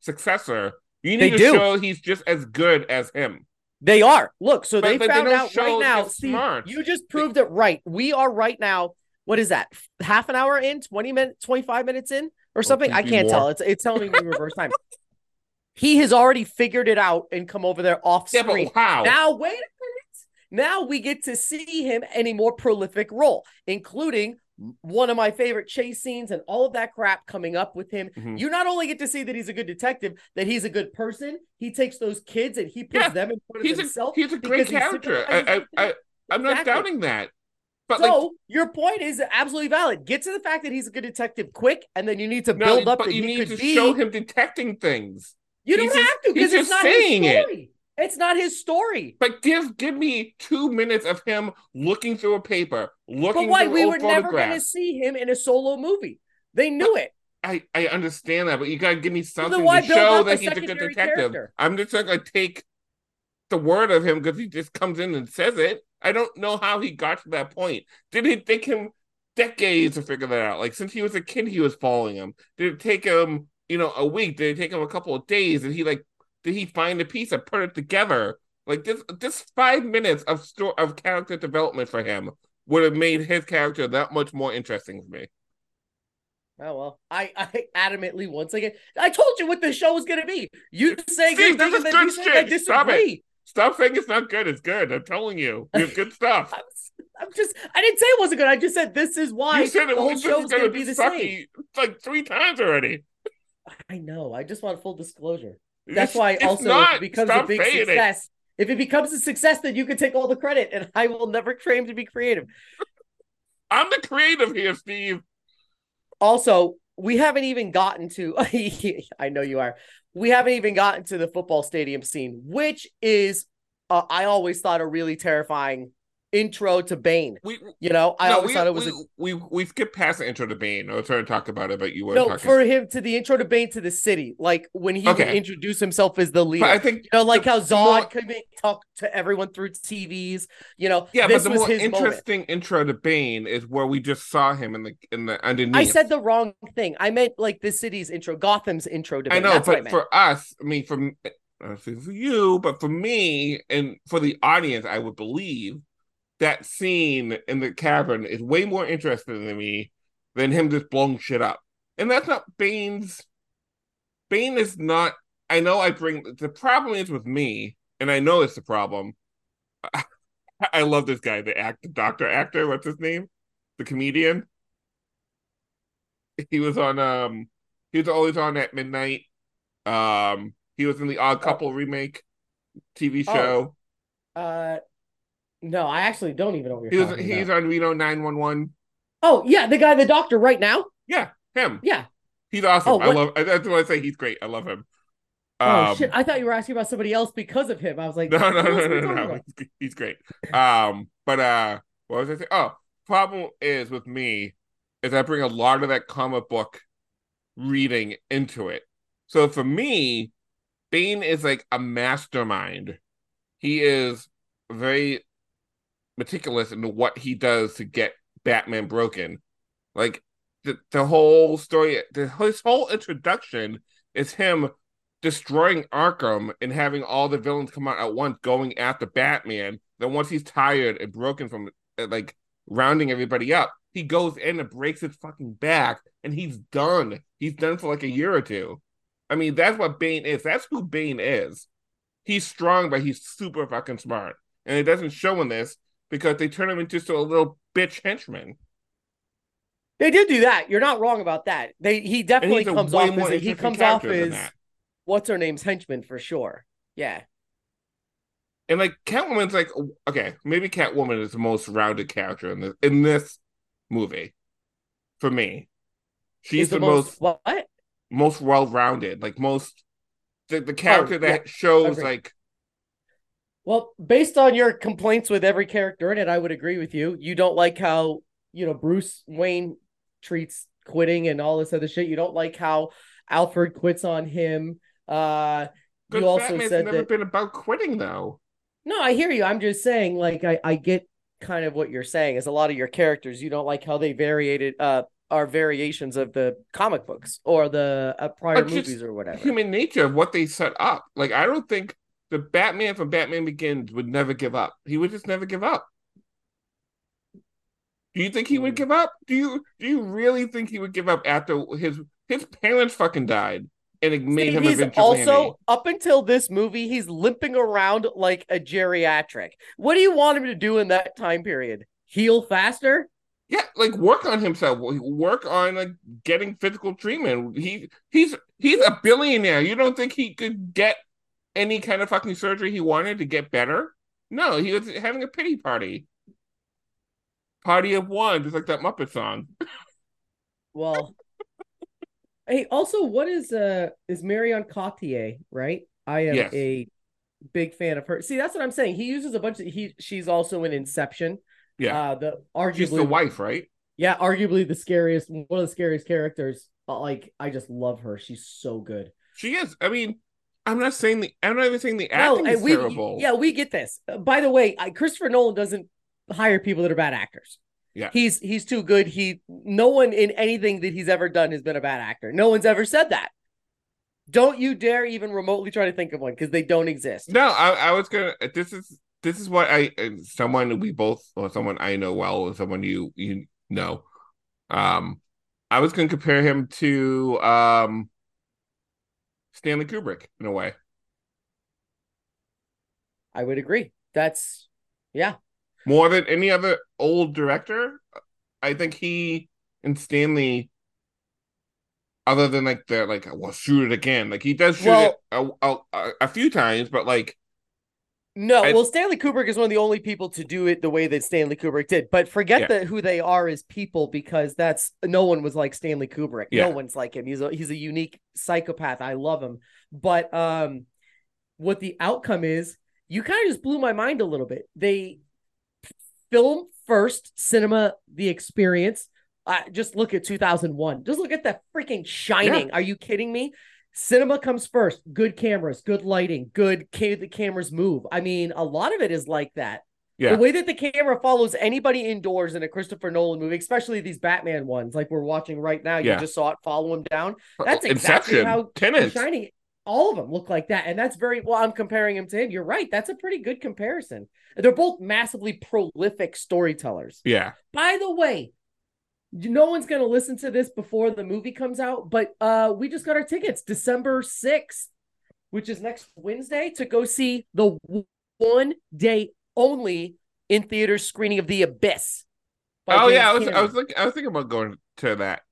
successor, you They need to do. show he's just as good as him. They are. Look, so But- they but they found don't out right now. his Steve, smarts. you just proved it right. We are right now. What is that? Half an hour in, twenty minutes, twenty five minutes in, or oh, something? I can't more. tell. It's it's telling me reverse time. [LAUGHS] He has already figured it out and come over there off Yeah, screen. but how? Now, wait a minute. Now we get to see him in a more prolific role, including one of my favorite chase scenes and all of that crap coming up with him. Mhm. You not only get to see that he's a good detective, that he's a good person. He takes those kids and he puts Yeah, them in front of he's a himself. he's a great character. I, I, I, I'm not doubting that. But like, So your point is absolutely valid. Get to the fact that he's a good detective quick, and then you need to no, build up but that you need to be. show him detecting things. you don't just- have to because he's it's just not saying his it. It's not his story. But give give me two minutes of him looking through a paper, looking But why we were never going to see him in a solo movie. They knew it. I, I understand that, but you gotta give me something to show that he's a good detective. character? I'm just not gonna take the word of him because he just comes in and says it. I don't know how he got to that point. Did it take him decades to figure that out? Like since he was a kid, he was following him. Did it take him, you know, a week? Did it take him a couple of days? Did he like? Did he find a piece and put it together? Like this, this five minutes of sto- of character development for him would have made his character that much more interesting to me. Oh well, I, I adamantly once again I told you what the show was gonna be. You say Steve, good this is good shit. Stop it. Stop saying it's not good. It's good. I'm telling you, you have good stuff. [LAUGHS] I'm, I'm just I didn't say it wasn't good. I just said this is why you said it the whole show is gonna gonna be be the same. like three times already. I know. I just want full disclosure. That's It's- why it's also if not. it becomes a big saying it. success. If it becomes a success, then you can take all the credit, and I will never claim to be creative. I'm the creative here, Steve. Also, we haven't even gotten to. [LAUGHS] I know you are. We haven't even gotten to the football stadium scene, which is, uh, I always thought a really terrifying intro to Bane. We You know, I no, always we, thought it was we, a we we skipped past the intro to Bane. I was trying to talk about it, but you were no talking. for him to the intro to Bane to the city, like when he would Okay. introduce himself as the leader. but I think you know, like the- how the more- Zod could talk to everyone through TVs. You know, yeah, but the was more his moment. interesting intro to Bane is where we just saw him in the in the underneath. I said the wrong thing. I meant like the city's intro, Gotham's intro to Bane. I know, That's I but meant. for us, I mean, for I for you, but for me and for the audience, I would believe that scene in the cavern is way more interesting to me than him just blowing shit up. And that's not Bane's. Bane is not. I know I bring the problem is with me, and I know it's the problem. [LAUGHS] I love this guy, the actor, doctor actor. What's his name? The comedian. He was on. Um, he was always on at midnight. Um, he was in the Odd Couple remake TV Oh. show. Uh, no, I actually don't even know he was. He's about. on Reno nine one one. Oh yeah, the guy, the doctor, right now. Yeah, him. Yeah. He's awesome. Oh, I love. I- That's what I say. He's great. I love him. Oh Um, shit! I thought you were asking about somebody else because of him. I was like, [LAUGHS] No, no, no, no, no, no. He's, he's great. Um, but uh, what was I saying? Oh, problem is with me is I bring a lot of that comic book reading into it. So for me, Bane is like a mastermind. He is very meticulous in what he does to get Batman broken. Like the the whole story, the his whole introduction is him destroying Arkham and having all the villains come out at once, going after Batman. Then once he's tired and broken from like rounding everybody up, he goes in and breaks his fucking back, and he's done. He's done for like a year or two. I mean, that's what Bane is. That's who Bane is. He's strong, but he's super fucking smart, and it doesn't show in this because they turn him into just a little bitch henchman. They did do that. You're not wrong about that. They he definitely comes off as he comes off as what's her name's henchman for sure. Yeah. And like Catwoman's like okay, maybe Catwoman is the most rounded character in this in this movie. For me. She's Is the, most what? most well rounded, like most the, the oh, character Oh, yeah. that shows like Well, based on your complaints with every character in it, I would agree with you. You don't like how, you know, Bruce Wayne treats quitting and all this other shit. You don't like how Alfred quits on him. Uh good you also Batman's said never that been about quitting though. No, I hear you. I'm just saying, like, I, I get kind of what you're saying is a lot of your characters, you don't like how they variated uh are variations of the comic books or the uh, prior movies or whatever. Human nature of what they set up. Like I don't think the Batman from Batman Begins would never give up. He would just never give up. Do you think he Hmm. would give up? Do you do you really think he would give up after his his parents fucking died and it made him a he's also up until this movie, he's limping around like a geriatric. What do you want him to do in that time period? Heal faster? Yeah, like work on himself. Work on like getting physical treatment. He he's he's a billionaire. You don't think he could get any kind of fucking surgery he wanted to get better? No, he was having a pity party. Party of one, just like that Muppet song. Well, hey, also, what is uh is Marion Cotillard, right? I am Yes. a big fan of her. See, that's what I'm saying. He uses a bunch of he she's also in Inception. Yeah, Uh the arguably she's the wife, right? Yeah, arguably the scariest one of the scariest characters. But like I just love her. She's so good. She is. I mean, I'm not saying the. I'm not even saying the No, acting and is we terrible. yeah, we get this. By the way, I, Christopher Nolan doesn't hire people that are bad actors. Yeah. He's he's too good. He no one in anything that he's ever done has been a bad actor. No one's ever said that. Don't you dare even remotely try to think of one because they don't exist. No, I, I was gonna. This is this is what I someone we both or someone I know well or someone you you know. Um, I was gonna compare him to um Stanley Kubrick in a way. I would agree. That's yeah. More than any other old director, I think he and Stanley other than like the like well shoot it again. Like he does shoot Well- it a, a, a- a few times, but like No, I- well, Stanley Kubrick is one of the only people to do it the way that Stanley Kubrick did. But forget Yeah. that who they are as people because that's no one was like Stanley Kubrick. Yeah. No one's like him. He's a he's a unique psychopath. I love him. But um, what the outcome is, you kind of just blew my mind a little bit. They film first, cinema, the experience. Uh, just look at 2001. Just look at that freaking shining. Are you kidding me? Cinema comes first. Good cameras, good lighting, good ca- the cameras move. I mean, a lot of it is like that. Yeah. The way that the camera follows anybody indoors in a Christopher Nolan movie, especially these Batman ones, like we're watching right now. yeah. You just saw it follow him down. Uh, that's exactly Inception, how Tenet. Shining. All of them look like that, and that's very well. I'm comparing him to him. You're right. That's a pretty good comparison. They're both massively prolific storytellers. Yeah. By the way, no one's going to listen to this before the movie comes out, but uh, we just got our tickets December 6th, which is next Wednesday, to go see the one day only in theater screening of The Abyss. by Oh yeah, I James was I was thinking I was thinking about going to that.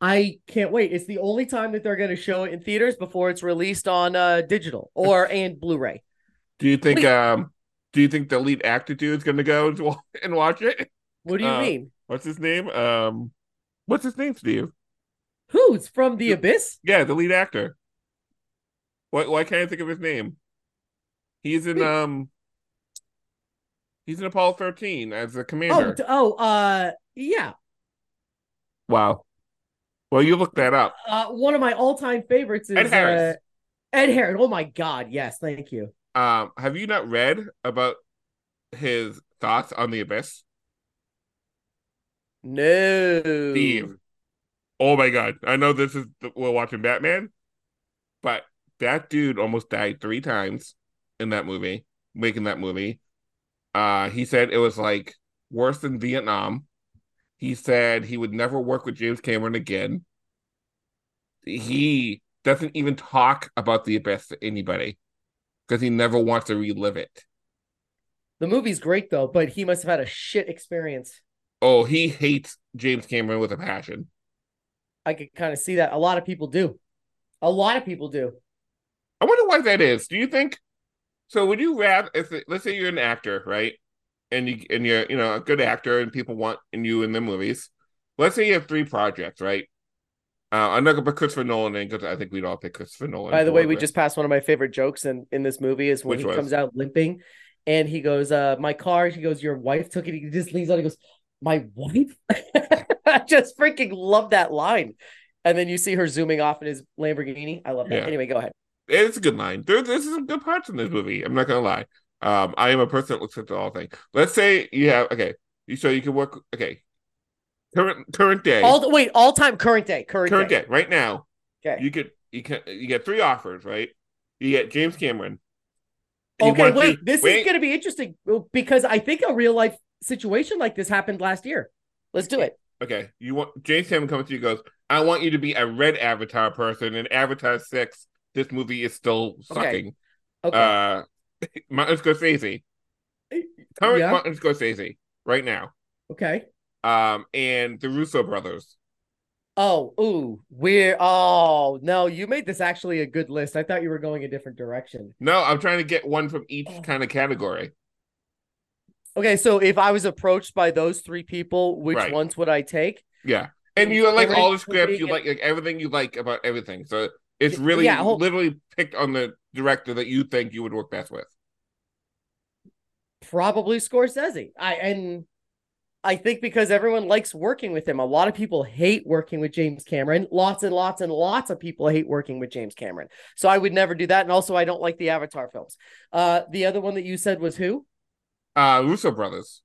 I can't wait. It's the only time that they're going to show it in theaters before it's released on uh, digital or [LAUGHS] and Blu-ray. Do you think Wait. um do you think the lead actor dude's gonna go and [LAUGHS] and watch it? What do you Uh, mean? What's his name? Um what's his name, Steve? Who's from The Abyss? Yeah, the lead actor. Why why can't I think of his name? He's in um he's in Apollo 13 as the Oh, commander. d- oh, uh, yeah. wow. Well, you look that up. Uh, one of my all-time favorites is Ed Harris. Uh, Ed Harris. Oh my God, yes, thank you. Um, have you not read about his thoughts on the abyss? No, Steve. Oh my god. I know this is we're watching Batman, but that dude almost died three times in that movie, making that movie. Uh he said it was like worse than Vietnam. He said he would never work with James Cameron again. He doesn't even talk about the abyss to anybody because he never wants to relive it. The movie's great though, but he must have had a shit experience. Oh, he hates James Cameron with a passion. I could kind of see that. A lot of people do. A lot of people do. I wonder why that is. Do you think? So would you rather, if let's say you're an actor, right, and you and you're you know a good actor and people want you in the movies. Let's say you have three projects, right? Uh, I'm not gonna put Christopher Nolan in because I think we'd all pick Christopher Nolan. By the way, we it. just passed one of my favorite jokes in in this movie is when Which he was? comes out limping, and he goes, "Uh, my car." He goes, "Your wife took it." He just leans on. He goes, "My wife." [LAUGHS] I just freaking love that line. And then you see her zooming off in his Lamborghini. I love that. Yeah. Anyway, go ahead. it's a good line. There, there's some good parts in this movie. I'm not gonna lie. Um, I am a person that looks at the whole thing. Let's say you have okay, you so you can work okay. Current current day, All wait, all time current day, current, current day. day, right now. Okay. You could you can you get three offers, right? You get James Cameron. He Okay, wait. you- This wait. is going to be interesting because I think a real life situation like this happened last year. Let's do it. Okay, you want James Cameron comes to you and goes, I want you to be a red Avatar person, and Avatar six. This movie is still sucking. Okay. Uh, [LAUGHS] Martin Scorsese, current Yeah. Martin Scorsese, right now. okay. Um, and the Russo brothers. Oh, ooh, we're oh no, you made this actually a good list. I thought you were going a different direction. No, I'm trying to get one from each Oh. kind of category. Okay, so if I was approached by those three people, which Right. ones would I take? Yeah, and you like all the scripts. You like like everything you like about everything. So it's really yeah, hold- literally picked on the director that you think you would work best with. Probably Scorsese. I and I think because everyone likes working with him. A lot of people hate working with James Cameron. Lots and lots and lots of people hate working with James Cameron. So I would never do that. And also I don't like the Avatar films. Uh the other one that you said was who? Uh, Russo brothers.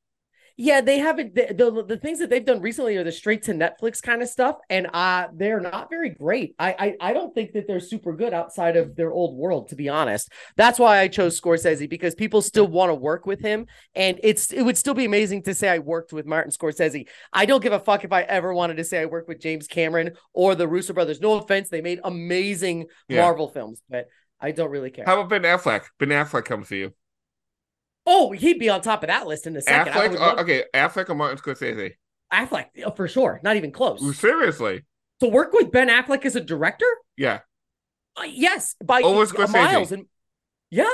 Yeah, they haven't the, the the things that they've done recently are the straight to Netflix kind of stuff, and uh they're not very great. I, I I don't think that they're super good outside of their old world, to be honest. That's why I chose Scorsese because people still want to work with him, and it's it would still be amazing to say I worked with Martin Scorsese. I don't give a fuck if I ever wanted to say I worked with James Cameron or the Russo brothers. No offense, they made amazing Yeah. Marvel films, but I don't really care. How about Ben Affleck? Ben Affleck comes to you. Oh, he'd be on top of that list in a second. Affleck, uh, okay, Affleck or Martin Scorsese? Affleck, oh, for sure, not even close. Seriously, To work with Ben Affleck as a director? Yeah. Uh, yes, by Over Scorsese. miles and yeah.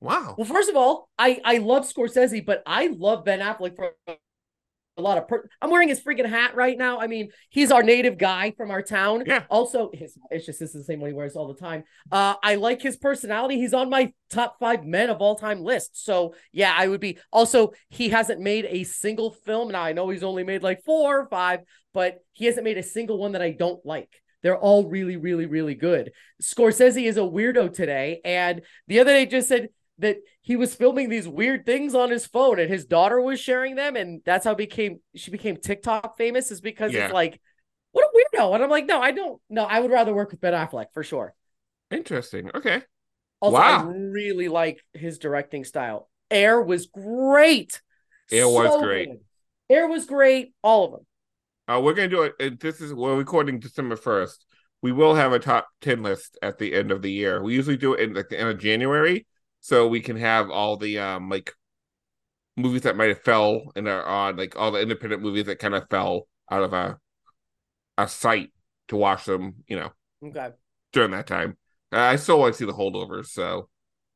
Wow. Well, first of all, I I love Scorsese, but I love Ben Affleck for a lot of. Per- I'm wearing his freaking hat right now. I mean, he's our native guy from our town. Yeah. Also, his it's just this is the same one he wears all the time. Uh, I like his personality. He's on my top five men of all time list. So yeah, I would be. Also, he hasn't made a single film. Now I know he's only made like four or five, but he hasn't made a single one that I don't like. They're all really, really, really good. Scorsese is a weirdo today, and the other day just said that he was filming these weird things on his phone and his daughter was sharing them and that's how became she became TikTok famous is because Yeah. it's like what a weirdo and I'm like no I don't no I would rather work with Ben Affleck for sure. Interesting. Okay. Also I Wow. really like his directing style. Air was great. Air was great. good. Air was great. All of them. Uh, we're gonna do it. This is we're recording December first. We will have a top ten list at the end of the year. We usually do it in like the end of January, so we can have all the um like movies that might have fell and are on like all the independent movies that kind of fell out of a a site to watch them. You know, Okay. during that time. Uh, I still want to see the holdovers. So,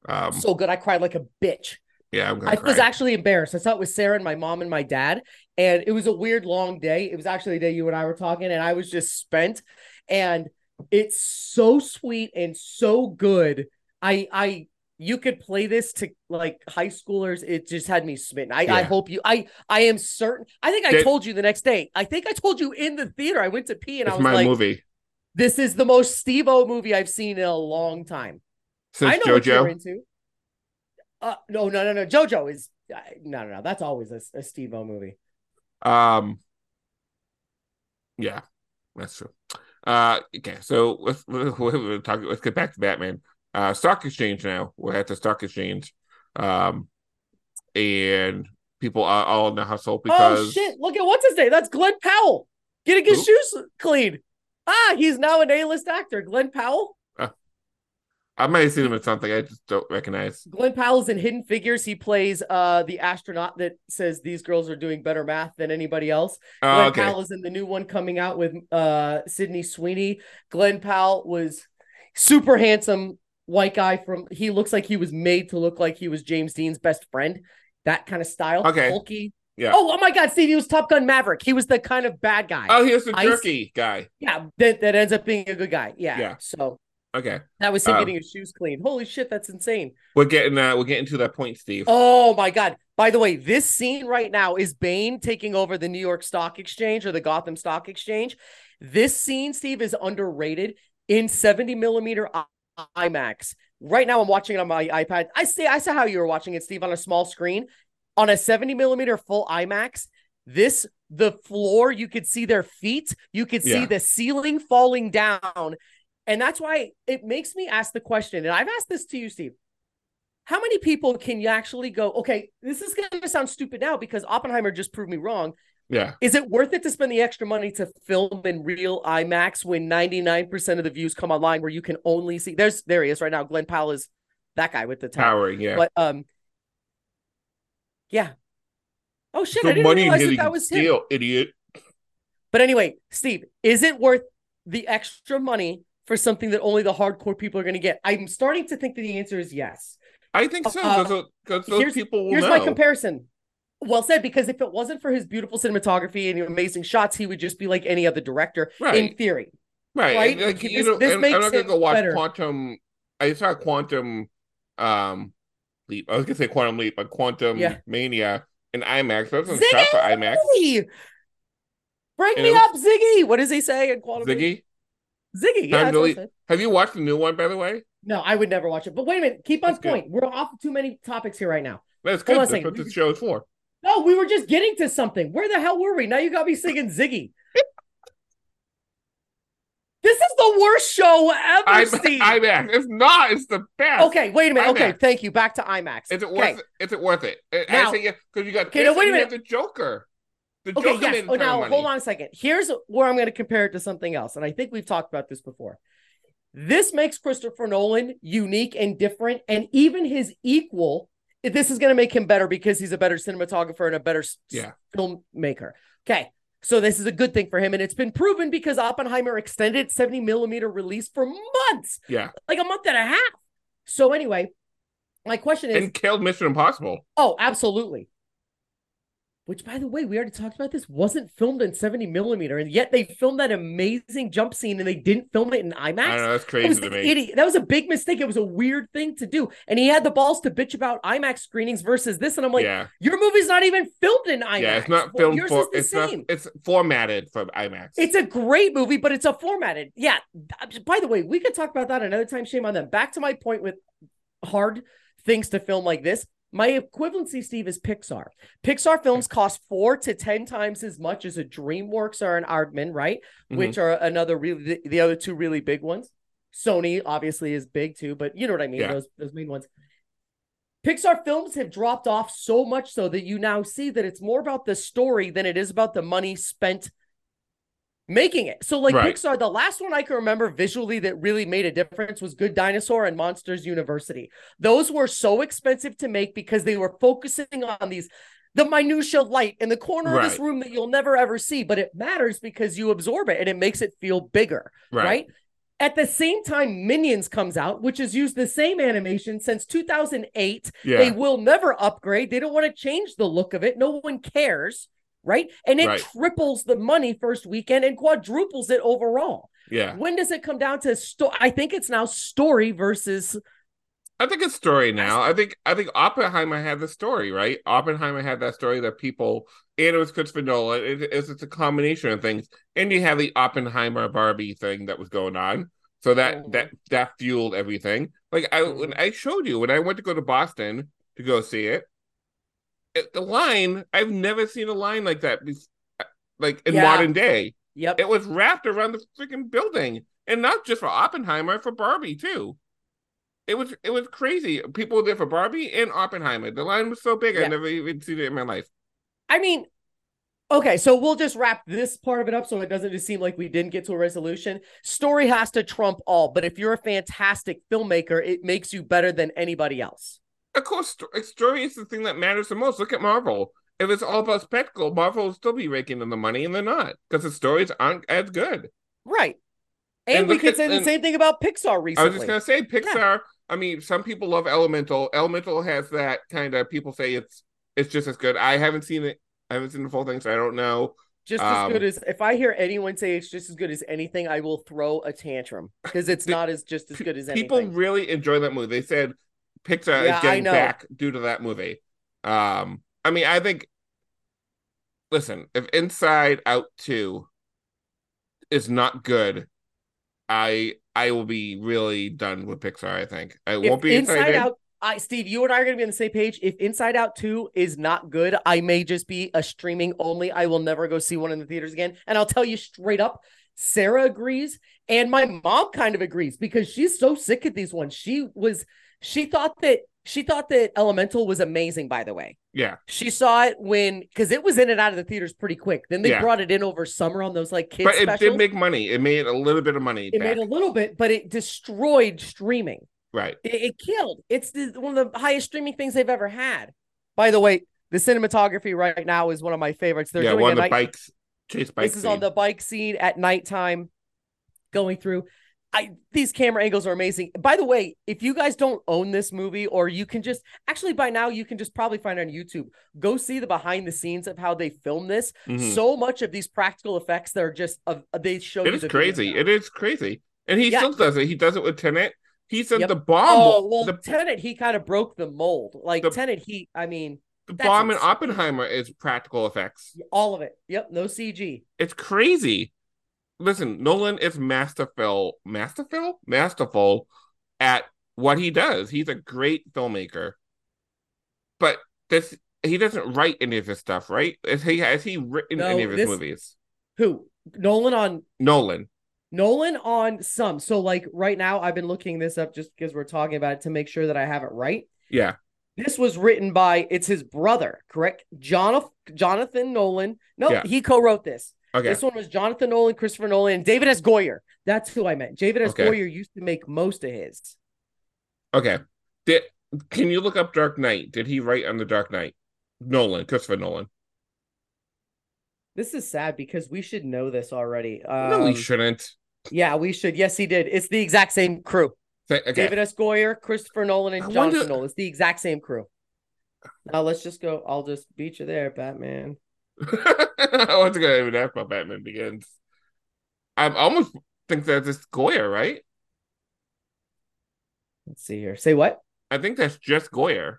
um, so good. I cried like a bitch. yeah. I was actually embarrassed. I saw it with Sarah and my mom and my dad, and it was a weird long day. It was actually the day you and I were talking, and I was just spent. And it's so sweet and so good. I I you could play this to like high schoolers. It just had me smitten. I, I hope you I I am certain. I think I Did- told you the next day. I think I told you in the theater. I went to pee and I was my like, movie this is the most Steve O movie I've seen in a long time. since I know what you're JoJo. into. Uh, no, no, no, no. JoJo is uh, no, no, no. That's always a, a Steve O movie. Um, yeah, that's true. Uh, okay, so let's let's talk. Let's get back to Batman. Uh, stock exchange now. We're at the stock exchange. Um, and people are all in the hustle because Oh shit! Look at what's his name. That's Glenn Powell getting his Who? shoes cleaned. Ah, he's now an A-list actor. Glenn Powell. I might have seen him in something I just don't recognize. Glenn Powell's in Hidden Figures. He plays uh the astronaut that says these girls are doing better math than anybody else. Oh, Glenn okay. Powell is in the new one coming out with uh Sydney Sweeney. Glenn Powell was super handsome white guy from he looks like he was made to look like he was James Dean's best friend. That kind of style. Okay. Bulky. Yeah. Oh, oh my god, Steve, he was Top Gun Maverick. He was the kind of bad guy. Oh, here's the I- jerky guy. yeah, that, that ends up being a good guy. Yeah. Yeah. So Okay, that was him Um, getting his shoes clean. Holy shit, that's insane. we're getting uh, we're getting to that point, Steve. Oh my god. By the way, this scene right now is Bane taking over the New York Stock Exchange or the Gotham Stock Exchange. This scene, Steve, is underrated in 70 millimeter IMAX. Right now, I'm watching it on my iPad. I see, I saw how you were watching it, Steve, on a small screen. On a 70 millimeter full IMAX, this the floor, you could see their feet, you could see Yeah. the ceiling falling down. And that's why it makes me ask the question, and I've asked this to you, Steve how many people can you actually go okay this is going to sound stupid now because oppenheimer just proved me wrong Yeah, is it worth it to spend the extra money to film in real imax when 99% of the views come online where you can only see there's there he is right now glenn powell is that guy with the tower towering. Yeah, but um yeah oh shit i the didn't realize that that, was him steal, idiot. but anyway steve is it worth the extra money for something that only the hardcore people are going to get i'm starting to think that the answer is yes I think so Uh, because because those here's- people will Here's know. my comparison. Well said, because if it wasn't for his beautiful cinematography and amazing shots, he would just be like any other director in theory. right? right? Like you This- know, this and makes I'm not gonna go watch better. Quantum. I saw Quantum um Leap. I was gonna say Quantum Leap, but Quantum Yeah. Mania in IMAX. That was shot for IMAX. Bring And me was- up, Ziggy. What does he say in Quantum? Ziggy, Ziggy. Yeah, Time that's to what I leave. said. have you watched the new one by the way? No, I would never watch it. But wait a minute. Keep on That's good. point. We're off too many topics here right now. That's good. That's what the show is for. No, we were just getting to something. Where the hell were we? Now you got me singing Ziggy. this is the worst show ever, I'm, Steve. IMAX. It's not. It's the best. Okay, wait a minute. Okay, thank you. Back to IMAX. Is it okay. worth it? Is it worth it? Now- I yeah because you got. Okay, no, wait a and you have minute. The Joker. The Okay, Joker yes. made a Oh, now money. hold on a second. Here's where I'm going to compare it to something else, and I think we've talked about this before. This makes Christopher Nolan unique and different, and even his equal. This is going to make him better because he's a better cinematographer and a better Yeah. filmmaker. Okay, So this is a good thing for him. And it's been proven because Oppenheimer extended 70 millimeter release for months, Yeah. like a month and a half. So anyway, my question is And killed Mission Impossible. oh, absolutely. Which, by the way, we already talked about this, wasn't filmed in 70 millimeter, and yet they filmed that amazing jump scene and they didn't film it in IMAX. I know that's That crazy was to me. idiot. That was a big mistake. It was a weird thing to do. And he had the balls to bitch about IMAX screenings versus this. And I'm like, yeah. your movie's not even filmed in IMAX. Yeah, it's not filmed yours for is the not same. it's formatted for IMAX. It's a great movie, but it's a formatted. Yeah. By the way, we could talk about that another time. Shame on them. Back to my point with hard things to film like this. My equivalency, Steve, is Pixar. Pixar films cost four to ten times as much as a DreamWorks or an Aardman, right? Mhm. Which are another really the, the other two really big ones. Sony obviously is big too, but you know what I mean. Yeah. Those those main ones. Pixar films have dropped off so much so that you now see that it's more about the story than it is about the money spent making it. So, like Right. Pixar, the last one I can remember visually that really made a difference was Good Dinosaur and Monsters University. Those were so expensive to make because they were focusing on these the minutia light in the corner of this room that you'll never ever see, but it matters because you absorb it and it makes it feel bigger, right. right? At the same time, Minions comes out, which has used the same animation since 2008. Yeah. They will never upgrade. They don't want to change the look of it. No one cares, right? And it Right. triples the money first weekend and quadruples it overall. yeah. When does it come down to sto- I think it's now story versus I think it's story now. I think I think Oppenheimer had the story, right? Oppenheimer had that story that people and it was Christopher Nolan. It, it's, it's a combination of things. And you have the Oppenheimer Barbie thing that was going on. So that Mhm. that that fueled everything. Like I when I showed you when I went to go to Boston to go see it the line I've never seen a line like that like in Yeah. modern day. yep. It was wrapped around the freaking building, and not just for Oppenheimer, for Barbie too. It was it was crazy. People were there for Barbie and Oppenheimer. The line was so big, Yeah. I never even seen it in my life. I mean, okay, so we'll just wrap this part of it up so it doesn't just seem like we didn't get to a resolution. Story has to trump all, but if you're a fantastic filmmaker, it makes you better than anybody else. Of course, sto- story is the thing that matters the most. Look at Marvel. If it's all about spectacle, Marvel will still be raking in the money, and they're not because the stories aren't as good. Right. And, And we could at- say the same thing about Pixar recently. I was just gonna say Pixar. I mean, some people love Elemental. Elemental has that kind of people say it's it's just as good. I haven't seen it. I haven't seen the full thing, so I don't know. just as um, good as if I hear anyone say it's just as good as anything, I will throw a tantrum because it's not as just as good as anything. people really enjoy that movie. They said Pixar Yeah, is getting back due to that movie. Um, I mean, I think. Listen, if Inside Out Two is not good, I I will be really done with Pixar. I think I won't be Inside excited. Out, I Steve, you and I are gonna be on the same page. If Inside Out 2 is not good, I may just be a streaming only. I will never go see one in the theaters again. And I'll tell you straight up, Sarah agrees, and my mom kind of agrees because she's so sick of these ones. She was she thought that she thought that Elemental was amazing, by the way. Yeah, She saw it when because it was in and out of the theaters pretty quick. Then they Yeah. brought it in over summer on those like kids but it specials. did make money. It made a little bit of money. it back. made a little bit, but it destroyed streaming. right. It, it killed. It's the, one of the highest streaming things they've ever had. By the way, the cinematography right now is one of my favorites. They're yeah, doing one of the night- bikes chase bike. This is on the bike scene at nighttime, going through. I these camera angles are amazing. By the way, if you guys don't own this movie, or you can just actually by now you can just probably find on YouTube. Go see the behind the scenes of how they filmed this. Mhm. So much of these practical effects that are just of they show It you is video crazy. It is crazy, and he Yeah. still does it. He does it with Tenet. He said Yep. the bomb. Oh well, the, Tenet he kind of broke the mold. Like The- Tenet, he I mean the bomb in. Oppenheimer is practical effects. all of it. Yep, no CG. It's crazy. Listen, Nolan is masterful, masterful, masterful at what he does. He's a great filmmaker, but this he doesn't write any of his stuff, right? Has he has he written No, any of his this- movies? Who? Nolan on Nolan. Nolan on some. So like right now, I've been looking this up just because we're talking about it to make sure that I have it right. Yeah. This was written by it's his brother, correct? Jonathan Jonathan Nolan. No, Yeah. he co-wrote this. Okay. This one was Jonathan Nolan, Christopher Nolan, and David S. Goyer. That's who I meant. David S. Okay. Goyer used to make most of his. Okay. Did can you look up Dark Knight? Did he write on the Dark Knight? Nolan, Christopher Nolan. This is sad because we should know this already. no, we Um, shouldn't. Yeah, we should. Yes, he did. It's the exact same crew. Okay. David S. Goyer, Christopher Nolan, and I Jonathan wonder- Nolan. It's the exact same crew. Now let's just go. I'll just beat you there, Batman. [LAUGHS] I wasn't gonna even ask about Batman Begins. I almost think that it's Goyer, right? Let's see here. Say what? I think that's just Goyer.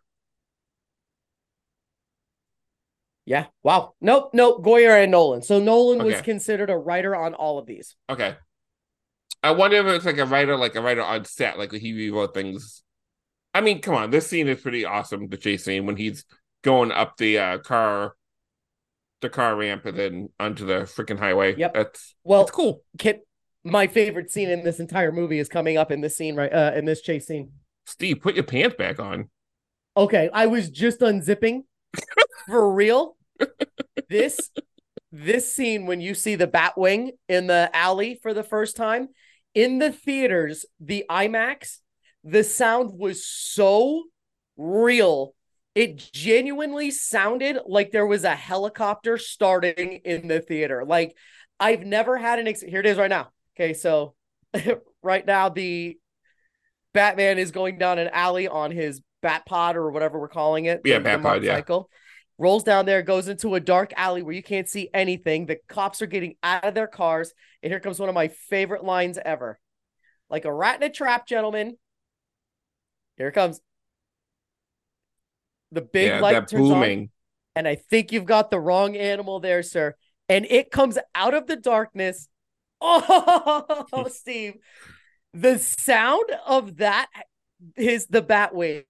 Yeah. Wow. Nope. Nope. Goyer and Nolan. So Nolan was considered a writer on all of these. Okay. I wonder if it's like a writer, like a writer on set, like he rewrote things. I mean, come on, this scene is pretty awesome. The chase scene when he's going up the uh, car, the car ramp, and then onto the freaking highway. Yep. that's Well, it's cool. Kit, my favorite scene in this entire movie is coming up in this scene right uh in this chase scene. Steve, put your pants back on. Okay, I was just unzipping [LAUGHS] for real. This this scene when you see the Batwing in the alley for the first time in the theaters, the IMAX, the sound was so real. It genuinely sounded like there was a helicopter starting in the theater. Like I've never had an ex- here it is right now. Okay, so [LAUGHS] right now the Batman is going down an alley on his Batpod or whatever we're calling it. Yeah, the- the bat pod, yeah. Rolls down there, goes into a dark alley where you can't see anything. The cops are getting out of their cars, and here comes one of my favorite lines ever. Like a rat in a trap, gentlemen. Here it comes. The big yeah, light turns on and I think you've got the wrong animal there, sir. And it comes out of the darkness. [LAUGHS] Oh, [LAUGHS] Steve, the sound of that is the bat wing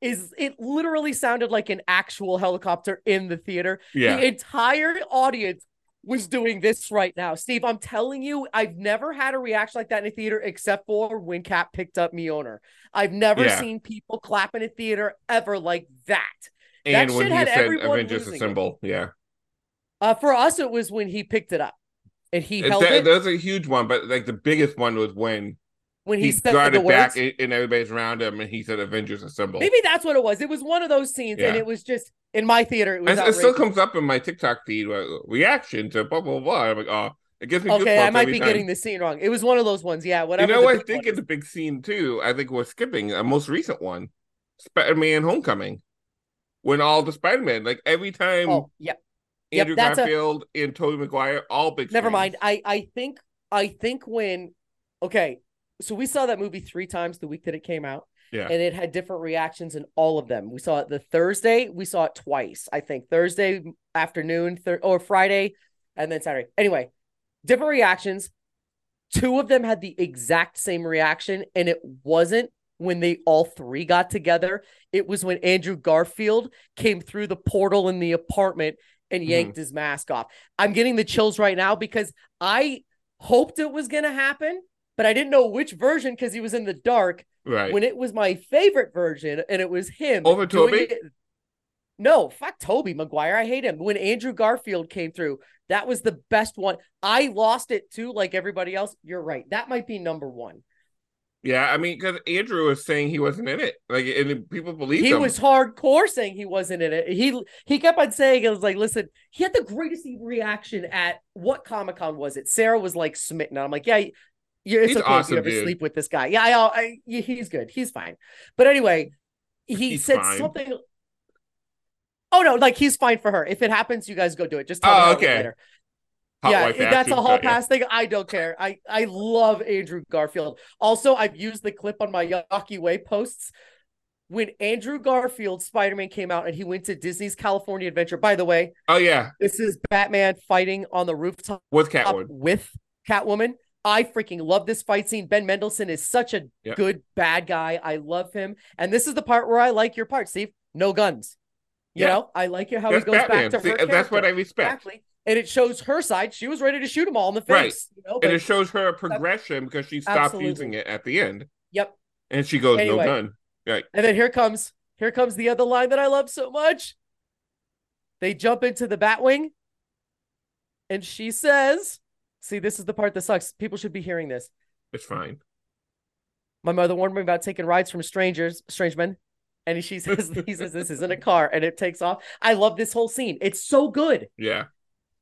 is it literally sounded like an actual helicopter in the theater. Yeah, The entire audience was doing this right now. Steve, I'm telling you, I've never had a reaction like that in a theater except for when Cap picked up Mjolnir. I've never Yeah. seen people clap in a theater ever like that. and that when he said everyone Avengers losing it. Assemble, yeah, Uh, for us, it was when he picked it up and he It- held that, it that's a huge one. But like the biggest one was when when he, he, got it back words. and, and everybody's around him, and he said Avengers Assemble. Maybe that's what it was. It was one of those scenes, and it was just in my theater. It was It, still comes up in my TikTok feed. uh, reaction to blah blah blah. I'm like, oh, it gives me Okay, I might be time. getting the scene wrong. It was one of those ones. Yeah, Whatever. You know? I think it's a big scene too. I think we're skipping a most recent one, Spider-Man: Homecoming, when all the Spider-Man, like every time. Oh, yeah. yep, Andrew a- Garfield and Tobey Maguire, all big. Never screens. mind. I I think I think when okay, so we saw that movie three times the week that it came out. Yeah. And it had different reactions in all of them. We saw it the Thursday, we saw it twice, I think. Thursday afternoon, thir- or Friday, and then Saturday. Anyway, different reactions. Two of them had the exact same reaction, and it wasn't when they all three got together. It was when Andrew Garfield came through the portal in the apartment and Mhm. yanked his mask off. I'm getting the chills right now because I hoped it was going to happen, but I didn't know which version because he was in the dark Right. when it was my favorite version and it was him Over Tobey? it- No, fuck Tobey Maguire. I hate him. When Andrew Garfield came through, that was the best one. I lost it too, like everybody else. You're right. That might be number one. yeah, I mean, because Andrew was saying he wasn't in it, like, and people believed He him. was hardcore saying he wasn't in it. He he kept on saying it was like, listen, he had the greatest reaction at what Comic Con was it? Sarah was like smitten. I'm like, yeah, you it's He's okay awesome, if you ever dude. sleep with this guy. Yeah, I, I, he's good. He's fine. But anyway, he He's said fine. something. Oh no, like he's fine for her. If it happens, you guys go do it. Just tell Oh, went okay. later. Hot yeah, that's a hall yeah. pass thing. I don't care. I I love Andrew Garfield. Also, I've used the clip on my Yucky Way posts when Andrew Garfield Spider Man came out and he went to Disney's California Adventure. By the way, Oh yeah, this is Batman fighting on the rooftop with Catwoman. with Catwoman. I freaking love this fight scene. Ben Mendelsohn is such a Yep. good bad guy. I love him. And this is the part where I like your part, Steve. No guns. You Yeah. know, I like how That's he goes Batman. back to See, her. that's what I respect. Exactly. And it shows her side. She was ready to shoot them all in the face. Right. You know, and it shows her progression because she stopped Absolutely. using it at the end, yep. and she goes, Anyway. "No gun." Right. And then here comes here comes the other line that I love so much. They jump into the Batwing, and she says, "See, this is the part that sucks. People should be hearing this. It's fine. My mother warned me about taking rides from strangers, strange men." And she [LAUGHS] says, "He says this isn't a car," and it takes off. I love this whole scene. It's so good. Yeah.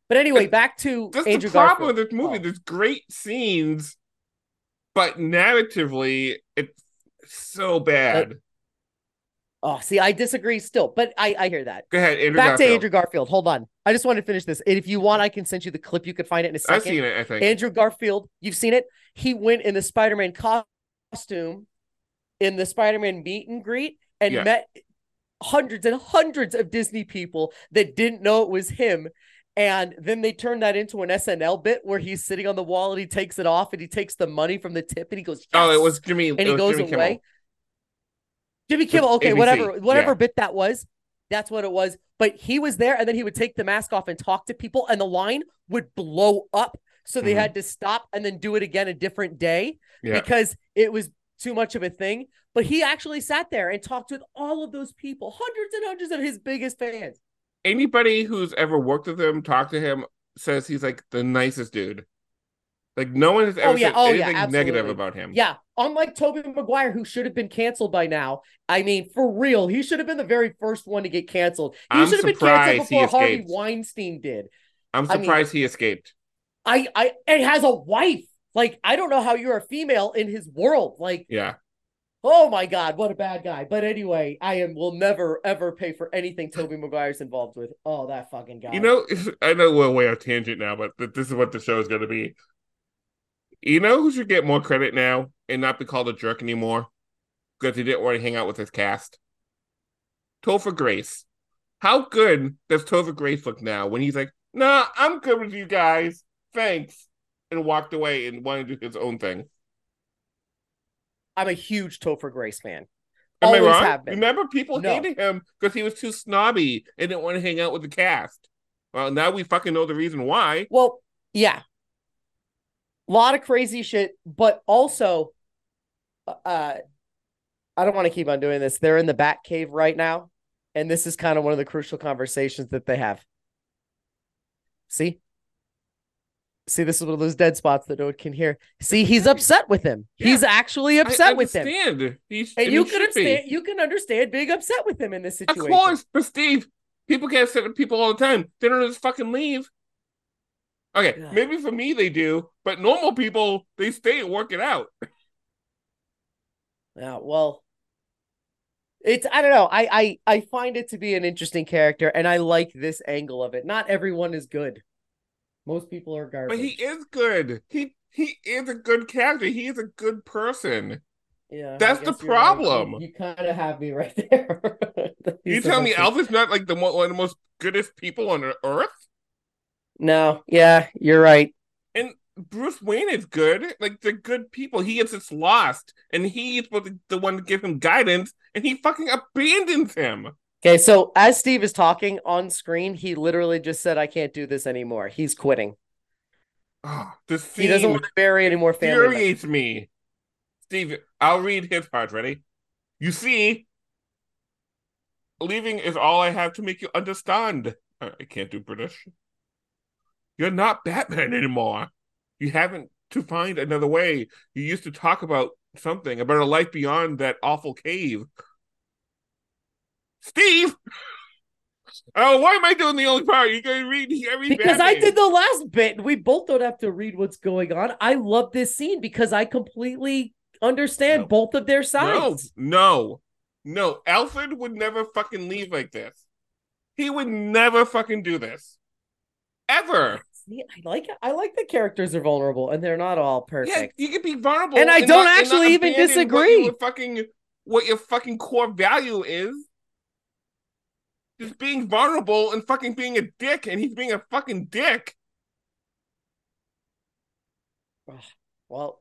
But anyway, back to That's Andrew the problem Garfield. with this movie. Oh. There's great scenes, but narratively, it's so bad. Oh, see, I disagree still, but I I hear that. Go ahead, Andrew. Back Garfield. to Andrew Garfield. Hold on. I just want to finish this. And if you want, I can send you the clip. You could find it in a 2nd I've seen it. I think. Andrew Garfield, you've seen it. He went in the Spider-Man costume in the Spider-Man meet and greet and Yeah. met hundreds and hundreds of Disney people that didn't know it was him. And then they turned that into an SNL bit where he's sitting on the wall and he takes it off and he takes the money from the tip and he goes, oh, it was Jimmy. and he goes Jimmy away. Kimmel. Jimmy Kimmel, okay, ABC, whatever, whatever yeah. bit that was, that's what it was. But he was there, and then he would take the mask off and talk to people, and the line would blow up. So they Mhm. had to stop and then do it again a different day Yeah. because it was too much of a thing. But he actually sat there and talked with all of those people, hundreds and hundreds of his biggest fans. Anybody who's ever worked with him, talked to him, says he's like the nicest dude. Like no one has oh, ever Oh, yeah. said Oh, yeah, anything negative about him. Yeah, unlike Tobey Maguire, who should have been canceled by now. I mean, for real, he should have been the very first one to get canceled. He I'm should have been surprised canceled before Harvey. Weinstein did. I'm I mean- surprised he escaped. I I and has a wife. Like I don't know how you're a female in his world. Like Yeah. oh my god, what a bad guy. But anyway, I am will never ever pay for anything Tobey Maguire's involved with. Oh, that fucking guy. You know, [LAUGHS] I know we're way off tangent now, but this is what the show is going to be. You know who should get more credit now and not be called a jerk anymore because he didn't want to hang out with his cast? Topher Grace. How good does Topher Grace look now when he's like, "Nah, I'm good with you guys, thanks," and walked away and wanted to do his own thing? I'm a huge Topher Grace fan. Am I wrong? have been. Remember, people No. hated him because he was too snobby and didn't want to hang out with the cast. Well, now we fucking know the reason why. Well, yeah. A lot of crazy shit, but also uh I don't want to keep on doing this. They're in the Bat Cave right now, and this is kind of one of the crucial conversations that they have. See? See, this is one of those dead spots that no one can hear. See, he's upset with him. Yeah. He's actually I upset with him. understand. He's, And and you can should be. understand you can understand being upset with him in this situation. Of course, but Steve, people get upset with people all the time. They don't just fucking leave. Okay, maybe for me they do, but normal people they stay and work it out. Yeah, well, it's I don't know. I I I find it to be an interesting character, and I like this angle of it. Not everyone is good. Most people are garbage. But he is good. He he is a good character. He is a good person. yeah, that's the you're right. problem. You, kind of have me [LAUGHS] right there. [LAUGHS] You tell me Alfred's not like the one of the most goodest people on earth? No, yeah, you're right. And Bruce Wayne is good. Like they're good people. He is just lost, and he's the one to give him guidance, and he fucking abandons him. Okay, so as Steve is talking on screen, he literally just said, "I can't do this anymore." He's quitting. Ah, oh, this He doesn't want to bury any more family. infuriates me. Steve, I'll read his part. Ready? You see, leaving is all I have to make you understand. I can't do British. You're not Batman anymore. You haven't to find another way. You used to talk about something about a life beyond that awful cave. Steve. Oh, why am I doing the only part? You can read every Because I did the last bit. We both don't have to read what's going on. I love this scene because I completely understand No. both of their No, sides. no, no. Alfred would never fucking leave like this. He would never fucking do this. Ever. See, I like I like the characters are vulnerable and they're not all perfect. Yeah, you could be vulnerable. And I don't not- actually even disagree. What your fucking what your fucking core value is. Just being vulnerable and fucking being a dick, and he's being a fucking dick. Well,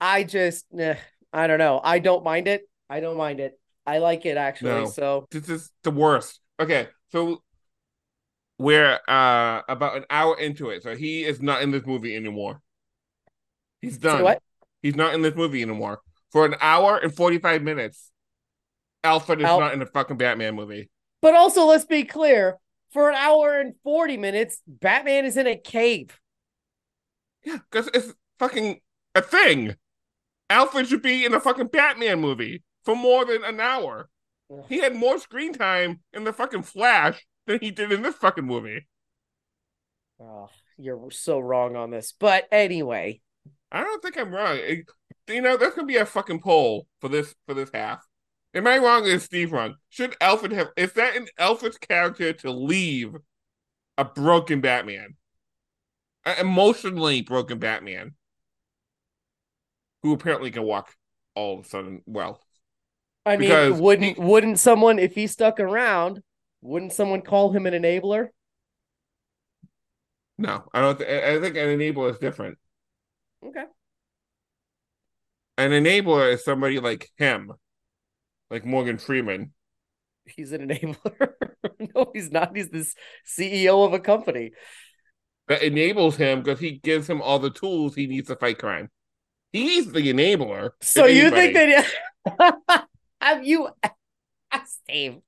I just eh, I don't know. I don't mind it. I don't mind it. I like it actually. No. So This is the worst. Okay, so we're uh about an hour into it, so he is not in this movie anymore. He's done. what? He's not in this movie anymore. For an hour and 45 minutes, Alfred is Al- not in a fucking Batman movie. But also let's be clear, for an hour and 40 minutes, Batman is in a cave. Yeah, because it's fucking a thing. Alfred should be in a fucking Batman movie for more than an hour. He had more screen time in the fucking Flash than he did in this fucking movie. Oh, you're so wrong on this. But anyway, I don't think I'm wrong. It- you know, that's gonna be a fucking poll for this for this half. Am I wrong or is Steve wrong? Should Alfred have is that an Alfred's character to leave a broken Batman? An emotionally broken Batman who apparently can walk all of a sudden well. I mean, wouldn't he- wouldn't someone if he stuck around, wouldn't someone call him an enabler? No, I don't th- I think an enabler is different. Okay. An enabler is somebody like him, like Morgan Freeman. He's an [LAUGHS] enabler. no, he's not. He's this CEO of a company. that enables him because he gives him all the tools he needs to fight crime. He's the enabler. So you anybody. think that [LAUGHS] have you [LAUGHS] Steve.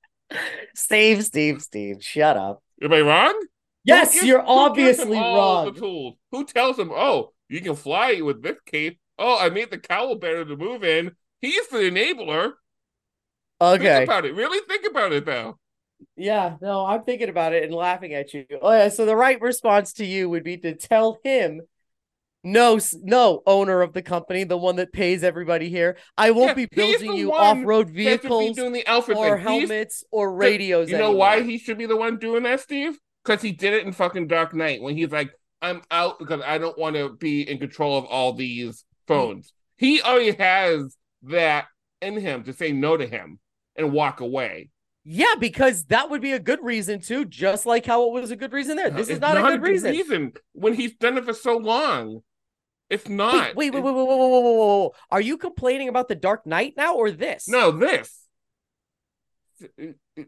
Steve, Steve, Steve, shut up. Am I wrong? Yes, gives- you're who gives him obviously wrong. The. Who tells him, "Oh, you can fly with this cape"? Oh, I made the cowl better to move in. He's the enabler. Okay. Think about it. Really think about it, though. Yeah, no, I'm thinking about it and laughing at you. Oh yeah, so the right response to you would be to tell him, no, no, owner of the company, the one that pays everybody here, I won't Yeah, be building you off-road That should be vehicles doing the Alfred or thing. He's- helmets or radios. You know why he should be the one doing that, Steve? Because he did it in fucking Dark Knight when he's like, I'm out because I don't want to be in control of all these phones. He already has that in him to say no to him and walk away. Yeah, because that would be a good reason too, just like how it was a good reason there. This is It's not, a good reason. when he's done it for so long. It's not. Wait, wait, wait, wait, wait, wait, wait, wait, wait, wait. Are you complaining about the Dark Knight now or this? No, this.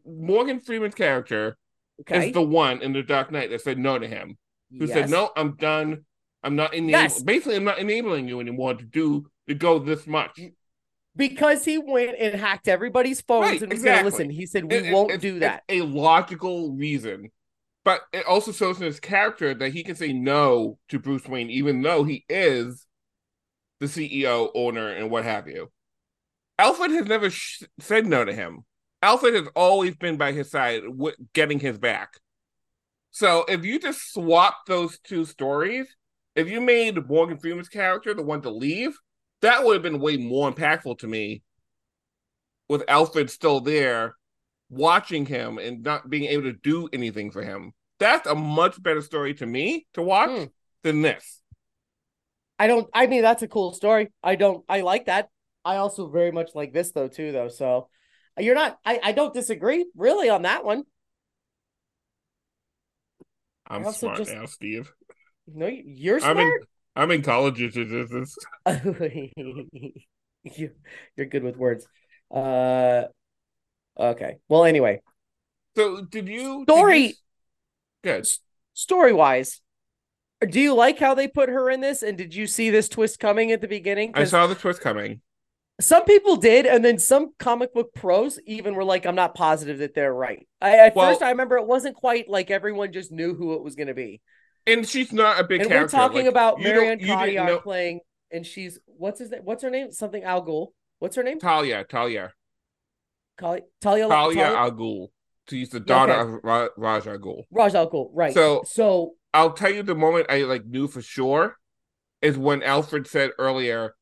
Morgan Freeman's character Okay. is the one in the Dark Knight that said no to him. Who Yes. said, No, I'm done. I'm not enabling Yes. basically I'm not enabling you anymore to do to go this much. Because he went and hacked everybody's phones Right, and was exactly. listen. He said, We It- it- won't it's- do that. a logical reason. But it also shows in his character that he can say no to Bruce Wayne, even though he is the CEO, owner, and what have you. Alfred has never sh- said no to him. Alfred has always been by his side, w- getting his back. So if you just swap those two stories, if you made Morgan Freeman's character the one to leave, that would have been way more impactful to me. With Alfred still there, watching him and not being able to do anything for him. That's a much better story to me to watch Hmm. than this. I don't, I mean, that's a cool story. I don't, I like that. I also very much like this though, too, though. So you're not, I, I don't disagree really on that one. I'm smart just- now, Steve. No, you're I'm in smart. I'm in college. [LAUGHS] You're good with words. Uh, okay. Well, anyway, so did you Story- did you- Good. story wise, do you like how they put her in this? And did you see this twist coming at the beginning? I saw the twist coming. some people did, and then some comic book pros even were like, "I'm not positive that they're right." I, at Well- first, I remember it wasn't quite like everyone just knew who it was going to be. And she's not a big and character. we're talking Like, about you don't- Marianne you didn't Cotillard know- playing, and she's what's his name? What's her name? Something Al Ghul. What's her name? Talia, Talia, Talia. Talia Al Ghul. She's the daughter Okay. of Ra- Ra's Al Ghul. Ra's Al Ghul. Right. So- so I'll tell you the moment I like knew for sure is when Alfred said earlier,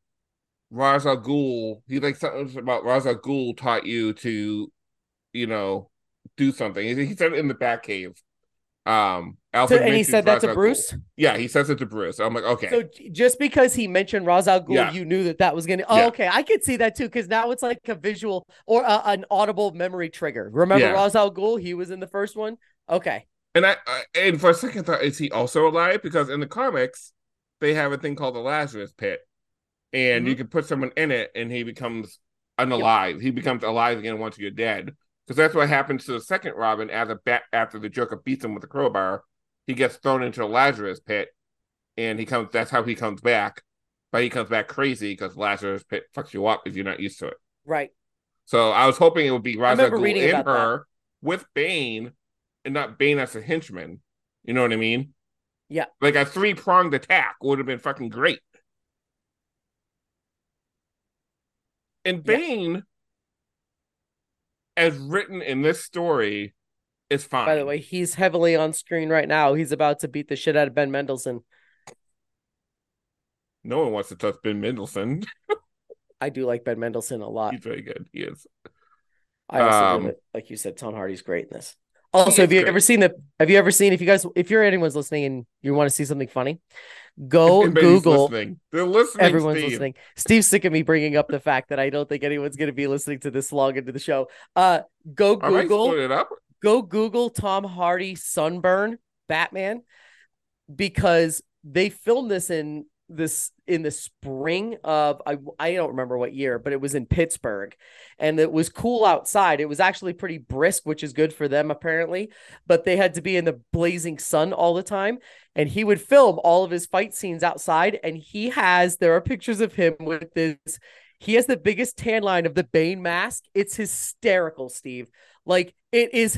Ra's al Ghul. He like something about Ra's al Ghul taught you to, you know, do something. He, he said it in the Batcave. Um, So, and he said that Ra's to. Bruce. Yeah, he says it to Bruce. I'm like, okay, So just because he mentioned Ra's al Ghul, Yeah. you knew that that was gonna. Oh, Yeah. okay, I could see that too because now it's like a visual or uh, an audible memory trigger. Remember Yeah. Ra's al Ghul? He was in the first one. Okay, and I, I and for a second thought is he also alive? Because in the comics they have a thing called the Lazarus Pit, and Mm-hmm. you can put someone in it and he becomes unalive. He becomes alive again once you're dead. Because that's what happens to the second Robin as a bat after the Joker beats him with a crowbar. He gets thrown into a Lazarus pit, and he comes. That's how he comes back. But he comes back crazy because Lazarus pit fucks you up if you're not used to it. right. So I was hoping it would be Ra's al Ghul in about that. her with Bane, and not Bane as a henchman. You know what I mean? Yeah. Like a three pronged attack would have been fucking great. And Yeah. As written in this story, is fine. By the way, he's heavily on screen right now. He's about to beat the shit out of Ben Mendelsohn. no one wants to touch Ben Mendelsohn. [LAUGHS] I do like Ben Mendelsohn a lot. He's very good. He is. I also Um, it. Like you said, Tom Hardy's great in this. Also, have you great. ever seen the? Have you ever seen? If you guys, if you're anyone's listening and you want to see something funny, go Google. Listening. They're listening. Everyone's Steve. listening. Steve's sick of me bringing up the fact that I don't think anyone's going to be listening to this long into the show. Uh, go Google. it up. go Google Tom Hardy sunburn Batman because they filmed this in this in the spring of I I don't remember what year, but it was in Pittsburgh and it was cool outside. It was actually pretty brisk, which is good for them apparently, but they had to be in the blazing sun all the time and he would film all of his fight scenes outside and he has there are pictures of him with this he has the biggest tan line of the Bane mask. It's hysterical, Steve. Like it is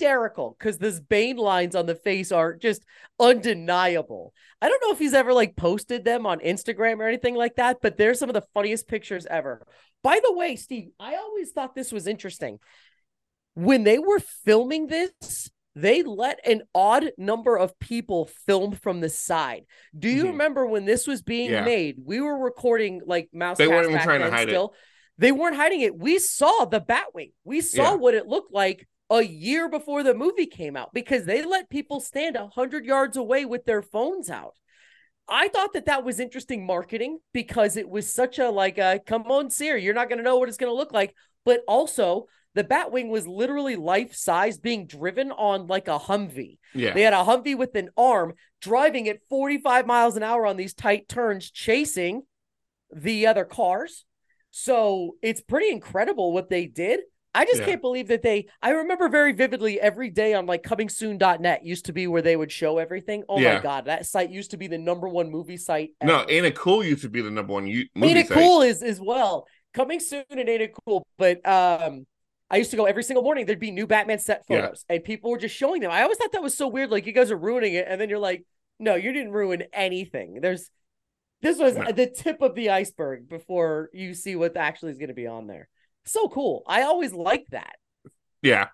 hysterical because those Bane lines on the face are just undeniable. I don't know if he's ever like posted them on Instagram or anything like that, but they're some of the funniest pictures ever. By the way, Steve, I always thought this was interesting. When they were filming this, they let an odd number of people film from the side. Do you Mhm. remember when this was being Yeah. made? We were recording like mouse. They weren't even trying to hide it. They weren't hiding it. We saw the Batwing. We saw Yeah. what it looked like a year before the movie came out because they let people stand a hundred yards away with their phones out. I thought that that was interesting marketing because it was such a like a come on, Sear, you're not going to know what it's going to look like. But also, the Batwing was literally life size being driven on like a Humvee. Yeah. They had a Humvee with an arm driving at 45 miles an hour on these tight turns, chasing the other cars. So it's pretty incredible what they did. I just Yeah. can't believe that they I remember very vividly every day on like comingsoon.net used to be where they would show everything. Oh Yeah. my god, that site used to be the number one movie site. No, ever. Ain't It Cool used to be the number one u- movie Ain't It site. Cool is as well. Coming soon and Ain't It Cool. But um I used to go every single morning. There'd be new Batman set Yeah. photos, and people were just showing them. I always thought that was so weird. Like you guys are ruining it, and then you're like, "No, you didn't ruin anything." There's this was No. the tip of the iceberg before you see what actually is going to be on there. So cool. I always like that. Yeah.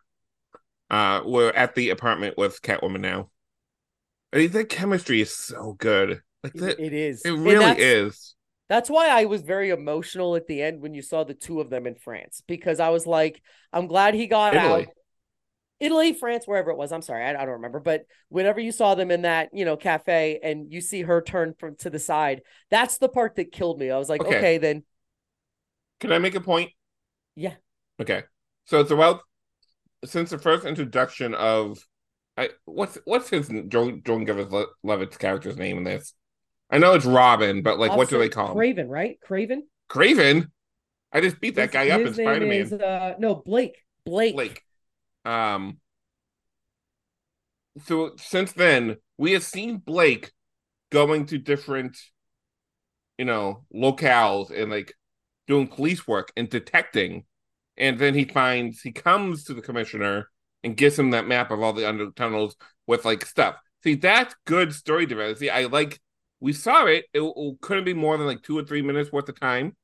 Uh, we're at the apartment with Catwoman now. I mean, the chemistry is so good. Like It- that, it is. it really that's- is. That's why I was very emotional at the end when you saw the two of them in France because I was like, I'm glad he got Italy. out. Italy, France, wherever it was. I'm sorry, I, I don't remember. But whenever you saw them in that, you know, cafe and you see her turn from to the side, that's the part that killed me. I was like, Okay. okay, then Can I make a point? Yeah. Okay. So throughout, since the first introduction of, I what's what's his Joan Givers Le- Levitt's character's name in this? I know it's Robin, but like, what do they call him? Craven, right? Craven. Craven. I just beat that His- guy up in Spider Man. uh, no, Blake. Blake. Blake. Um. So since then, we have seen Blake going to different, you know, locales and like doing police work and detecting, and then he finds he comes to the commissioner and gives him that map of all the under tunnels with like stuff. See, that's good story development. See, I like we saw it. It, it couldn't be more than like two or three minutes worth of time.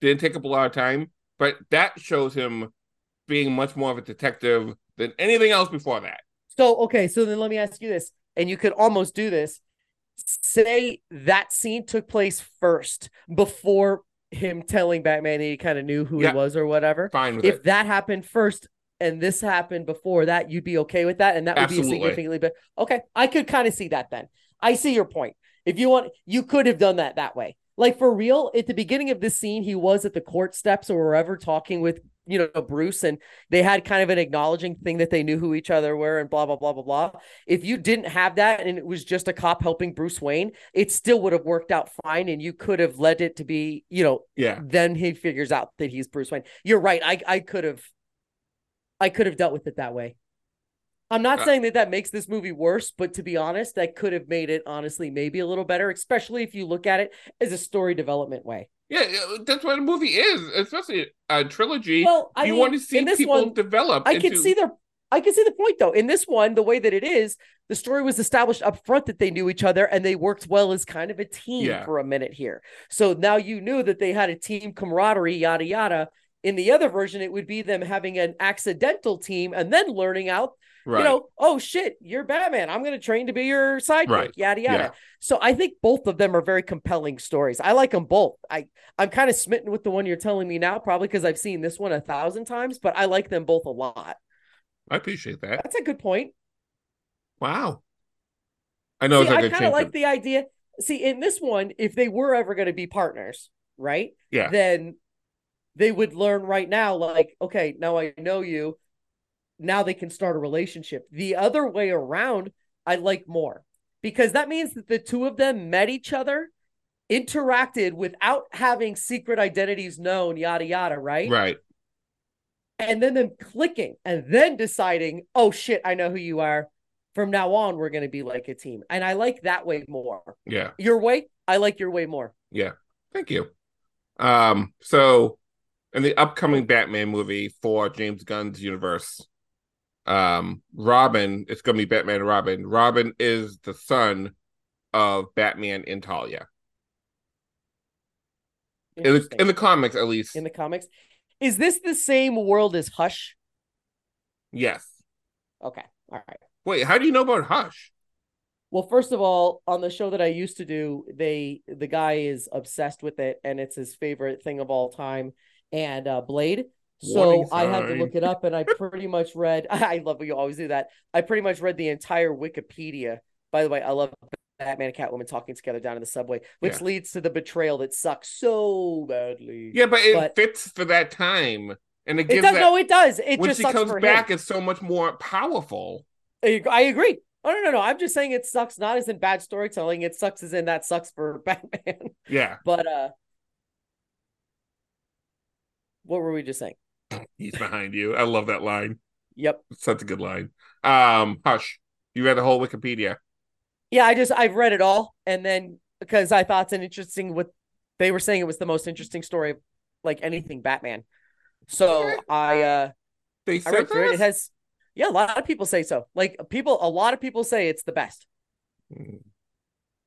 Didn't take up a lot of time, but that shows him being much more of a detective than anything else before that. So okay, so then let me ask you this, and you could almost do this. Say that scene took place first before him telling Batman he kind of knew who Yeah. he was or whatever. Fine with If it. that happened first and this happened before that, you'd be okay with that, and that would be Absolutely. significantly better. Okay, I could kind of see that then. I see your point. If you want, you could have done that that way. Like for real, at the beginning of this scene, he was at the court steps or wherever talking with you know Bruce, and they had kind of an acknowledging thing that they knew who each other were and blah blah blah blah blah. If you didn't have that and it was just a cop helping Bruce Wayne, it still would have worked out fine, and you could have led it to be you know Yeah. then he figures out that he's Bruce Wayne. You're right. I I could have I could have dealt with it that way. I'm not Uh, saying that that makes this movie worse, but to be honest, that could have made it honestly maybe a little better, especially if you look at it as a story development way. Yeah, that's what a movie is, especially a trilogy. Well, I you mean, want to see this people one, develop. I into... can see their I can see the point though. In this one, the way that it is, the story was established up front that they knew each other and they worked well as kind of a team Yeah. for a minute here. So now you knew that they had a team camaraderie, yada yada. In the other version, it would be them having an accidental team and then learning out Right. You know, oh shit, you're Batman. I'm going to train to be your sidekick. Right. Yada yada. Yeah. So I think both of them are very compelling stories. I like them both. I I'm kind of smitten with the one you're telling me now, probably because I've seen this one a thousand times, but I like them both a lot. I appreciate that. That's a good point. Wow. I know See, like I kind of like the idea. See, in this one, if they were ever going to be partners, right? Yeah. Then they would learn right now, like, okay, now I know you. Now they can start a relationship. The other way around, I like more because that means that the two of them met each other, interacted without having secret identities known, yada yada, right? Right. And then them clicking and then deciding, oh shit, I know who you are. From now on, we're going to be like a team. And I like that way more. Yeah. Your way, I like your way more. Yeah. Thank you. Um, so in the upcoming Batman movie for James Gunn's universe, um, Robin, it's gonna be Batman and Robin. Robin is the son of Batman and Talia. In the, in the comics, at least. in the comics. Is this the same world as Hush? yes. Okay. All right. Wait, how do you know about Hush? Well, first of all, on the show that I used to do, they the guy is obsessed with it and it's his favorite thing of all time and uh Blade. So I had to look it up and I [LAUGHS] pretty much read [LAUGHS] I love when you always do that. I pretty much read the entire Wikipedia. By the way, I love Batman and Catwoman talking together down in the subway, which Yeah. leads to the betrayal that sucks so badly. Yeah, but it But- fits for that time. And it It gives does that no, it does. It when just she comes back, him. it's so much more powerful. I I agree. Oh no, no, no. I'm just saying it sucks not as in bad storytelling. It sucks as in that sucks for [LAUGHS] Batman. Yeah. But uh what were we just saying? [CLEARS THROAT] He's behind you. I love that line. Yep. Such a good line. Um, Hush. You read the whole Wikipedia. Yeah, I just I've read it all and then because I thought it's an interesting what they were saying it was the most interesting story of like anything Batman. So I uh They I said read through it. It has yeah, a lot of people say so. Like people a lot of people say it's the best. Hmm.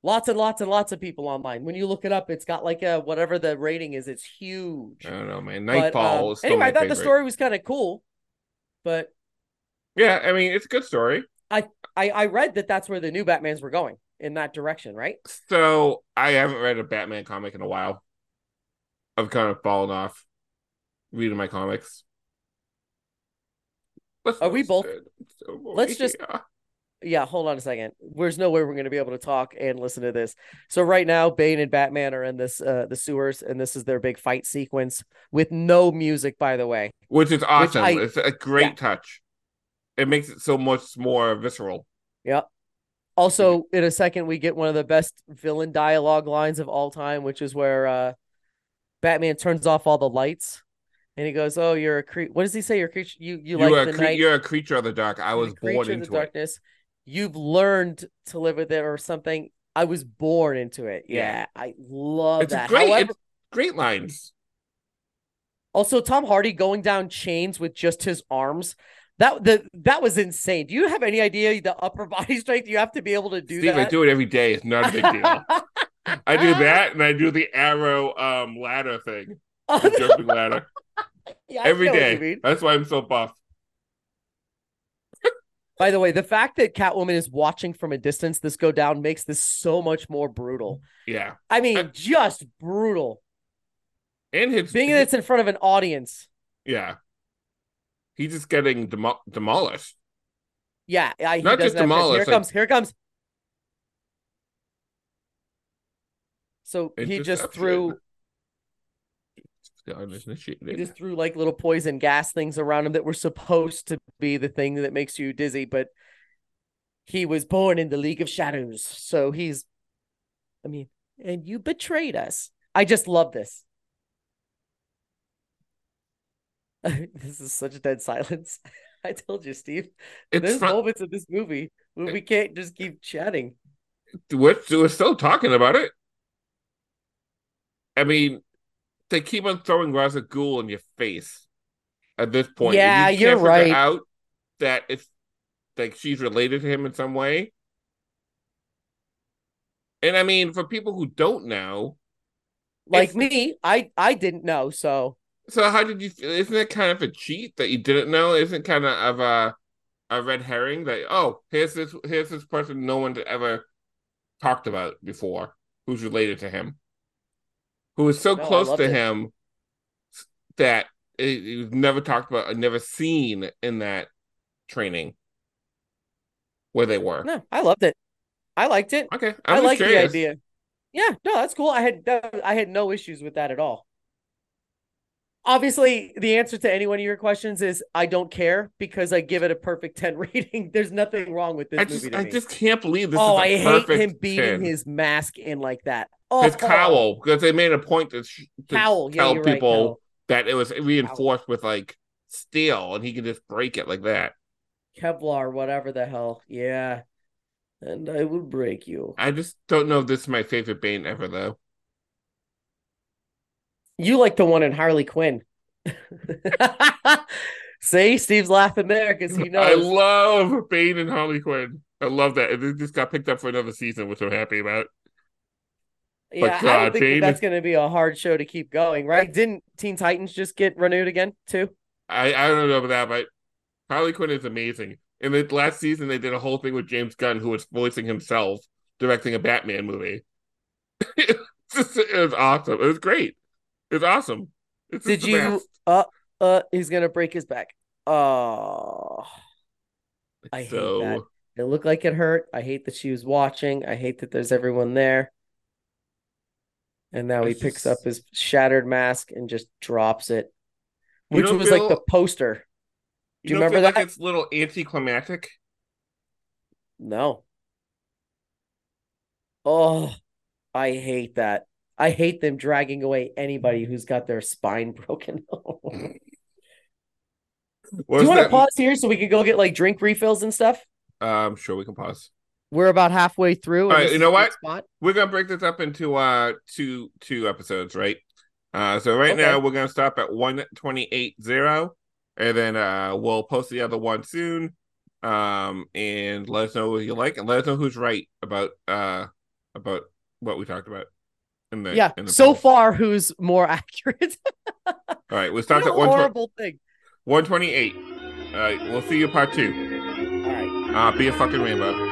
Lots and lots and lots of people online. When you look it up, it's got like a whatever the rating is, it's huge. I don't know, man. But, Nightfall um, anyway, I thought the story was kind of cool, but Yeah, I mean, it's a good story. I I I read that that's where the new Batmans were going in that direction, right? So I haven't read a Batman comic in a while. I've kind of fallen off reading my comics. Let's Are we both- let's just- yeah. Yeah, hold on a second. There's no way we're going to be able to talk and listen to this. So right now, Bane and Batman are in this uh the sewers, and this is their big fight sequence with no music, by the way. which is awesome. I- it's a great yeah. touch. It makes it so much more visceral. Yeah. Also, in a second, we get one of the best villain dialogue lines of all time, which is where uh Batman turns off all the lights, and he goes, "Oh, you're a creature." What does he say? You're a creature. You you, You like the cre- night. you're a creature of the dark. I was born into the it. You've learned to live with it, or something. I was born into it. Yeah. Yeah, I love It's that. great. However, It's great lines. Also, Tom Hardy going down chains with just his arms. That the that was insane. Do you have any idea the upper [LAUGHS] body strength you have to be able to do that. Steve, I do it every day. It's not a big deal. [LAUGHS] I do that, and I do the arrow um ladder thing, [LAUGHS] the jumping ladder Yeah, every know what you day. That's why I'm so buff. By the way, the fact that Catwoman is watching from a distance this go down makes this so much more brutal. Yeah, I mean, just brutal. and his Being that it's in front of an audience. yeah, he's just getting demo- demolished. Yeah, I, Not just have chance. demolish, Here like- comes. Here it comes. So he just threw God, isn't it? He just threw like little poison gas things around him that were supposed to be the thing that makes you dizzy, but he was born in the League of Shadows. So he's, I mean, and you betrayed us. I just love this. [LAUGHS] this is such a dead silence. [LAUGHS] I told you, Steve. It's There's fun. moments of this movie where we can't just keep chatting. We're, we're still talking about it. I mean, they keep on throwing Ra's al in your face at this point. Yeah, you you're right. Out that it's like she's related to him in some way. And I mean, for people who don't know, Like me, I I didn't know. So so how did you feel? Isn't it kind of a cheat that you didn't know? Isn't kind of of a a red herring that oh here's this here's this person no one's ever talked about before who's related to him who is so No, close to it. him that it, it was never talked about never seen in that training where they were No, I loved it. I liked it. okay i I'm just like the idea. Yeah, no, that's cool. I had I had no issues with that at all. Obviously, the answer to any one of your questions is I don't care because I give it a perfect 10 [LAUGHS] rating. There's nothing wrong with this I movie just I me. just can't believe this oh, is a I hate him beating 10. his mask in like that. His cowl because they made a point to, sh- to Cowl. Yeah, tell right, people that it was reinforced with like steel and he could just break it like that. Kevlar, whatever the hell. Yeah. And I would break you. I just don't know if this is my favorite Bane ever though. You like the one in Harley Quinn. [LAUGHS] See, Steve's laughing there because he [LAUGHS] knows. I love Bane and Harley Quinn. I love that. And it just got picked up for another season, which I'm happy about. Yeah, I don't think that that's going to be a hard show to keep going, right? Didn't Teen Titans just get renewed again too? I, I don't know about that, but Harley Quinn is amazing. In the last season, they did a whole thing with James Gunn, who was voicing himself, directing a Batman movie. [LAUGHS] it, was just- it was awesome. It was great. It was awesome. It's Did you? best. Uh, uh, he's gonna break his back. Oh, I hate that. it looked like it hurt. I hate that she was watching. I hate that there's everyone there. And now he It's picks just- up his shattered mask and just drops it, which was like the poster. Do you don't remember feel like that? it's a little anticlimactic. No. Oh, I hate that. I hate them dragging away anybody who's got their spine [LAUGHS] broken. [LAUGHS] Do you want to pause here so we can go get like drink refills and stuff? Um, sure, we can pause. We're about halfway through. All right, you know what? Spot. We're gonna break this up into uh two two episodes, right? Uh, so right Okay. now we're gonna stop at one twenty eight zero, and then uh we'll post the other one soon. Um, and let us know what you like, and let us know who's right about uh about what we talked about. In the Yeah. in the So poll. far, who's more [LAUGHS] accurate? All right, we what stopped a at one horrible thing. one twenty eight. All right, we'll see you part two. All right. Uh, be a fucking rainbow.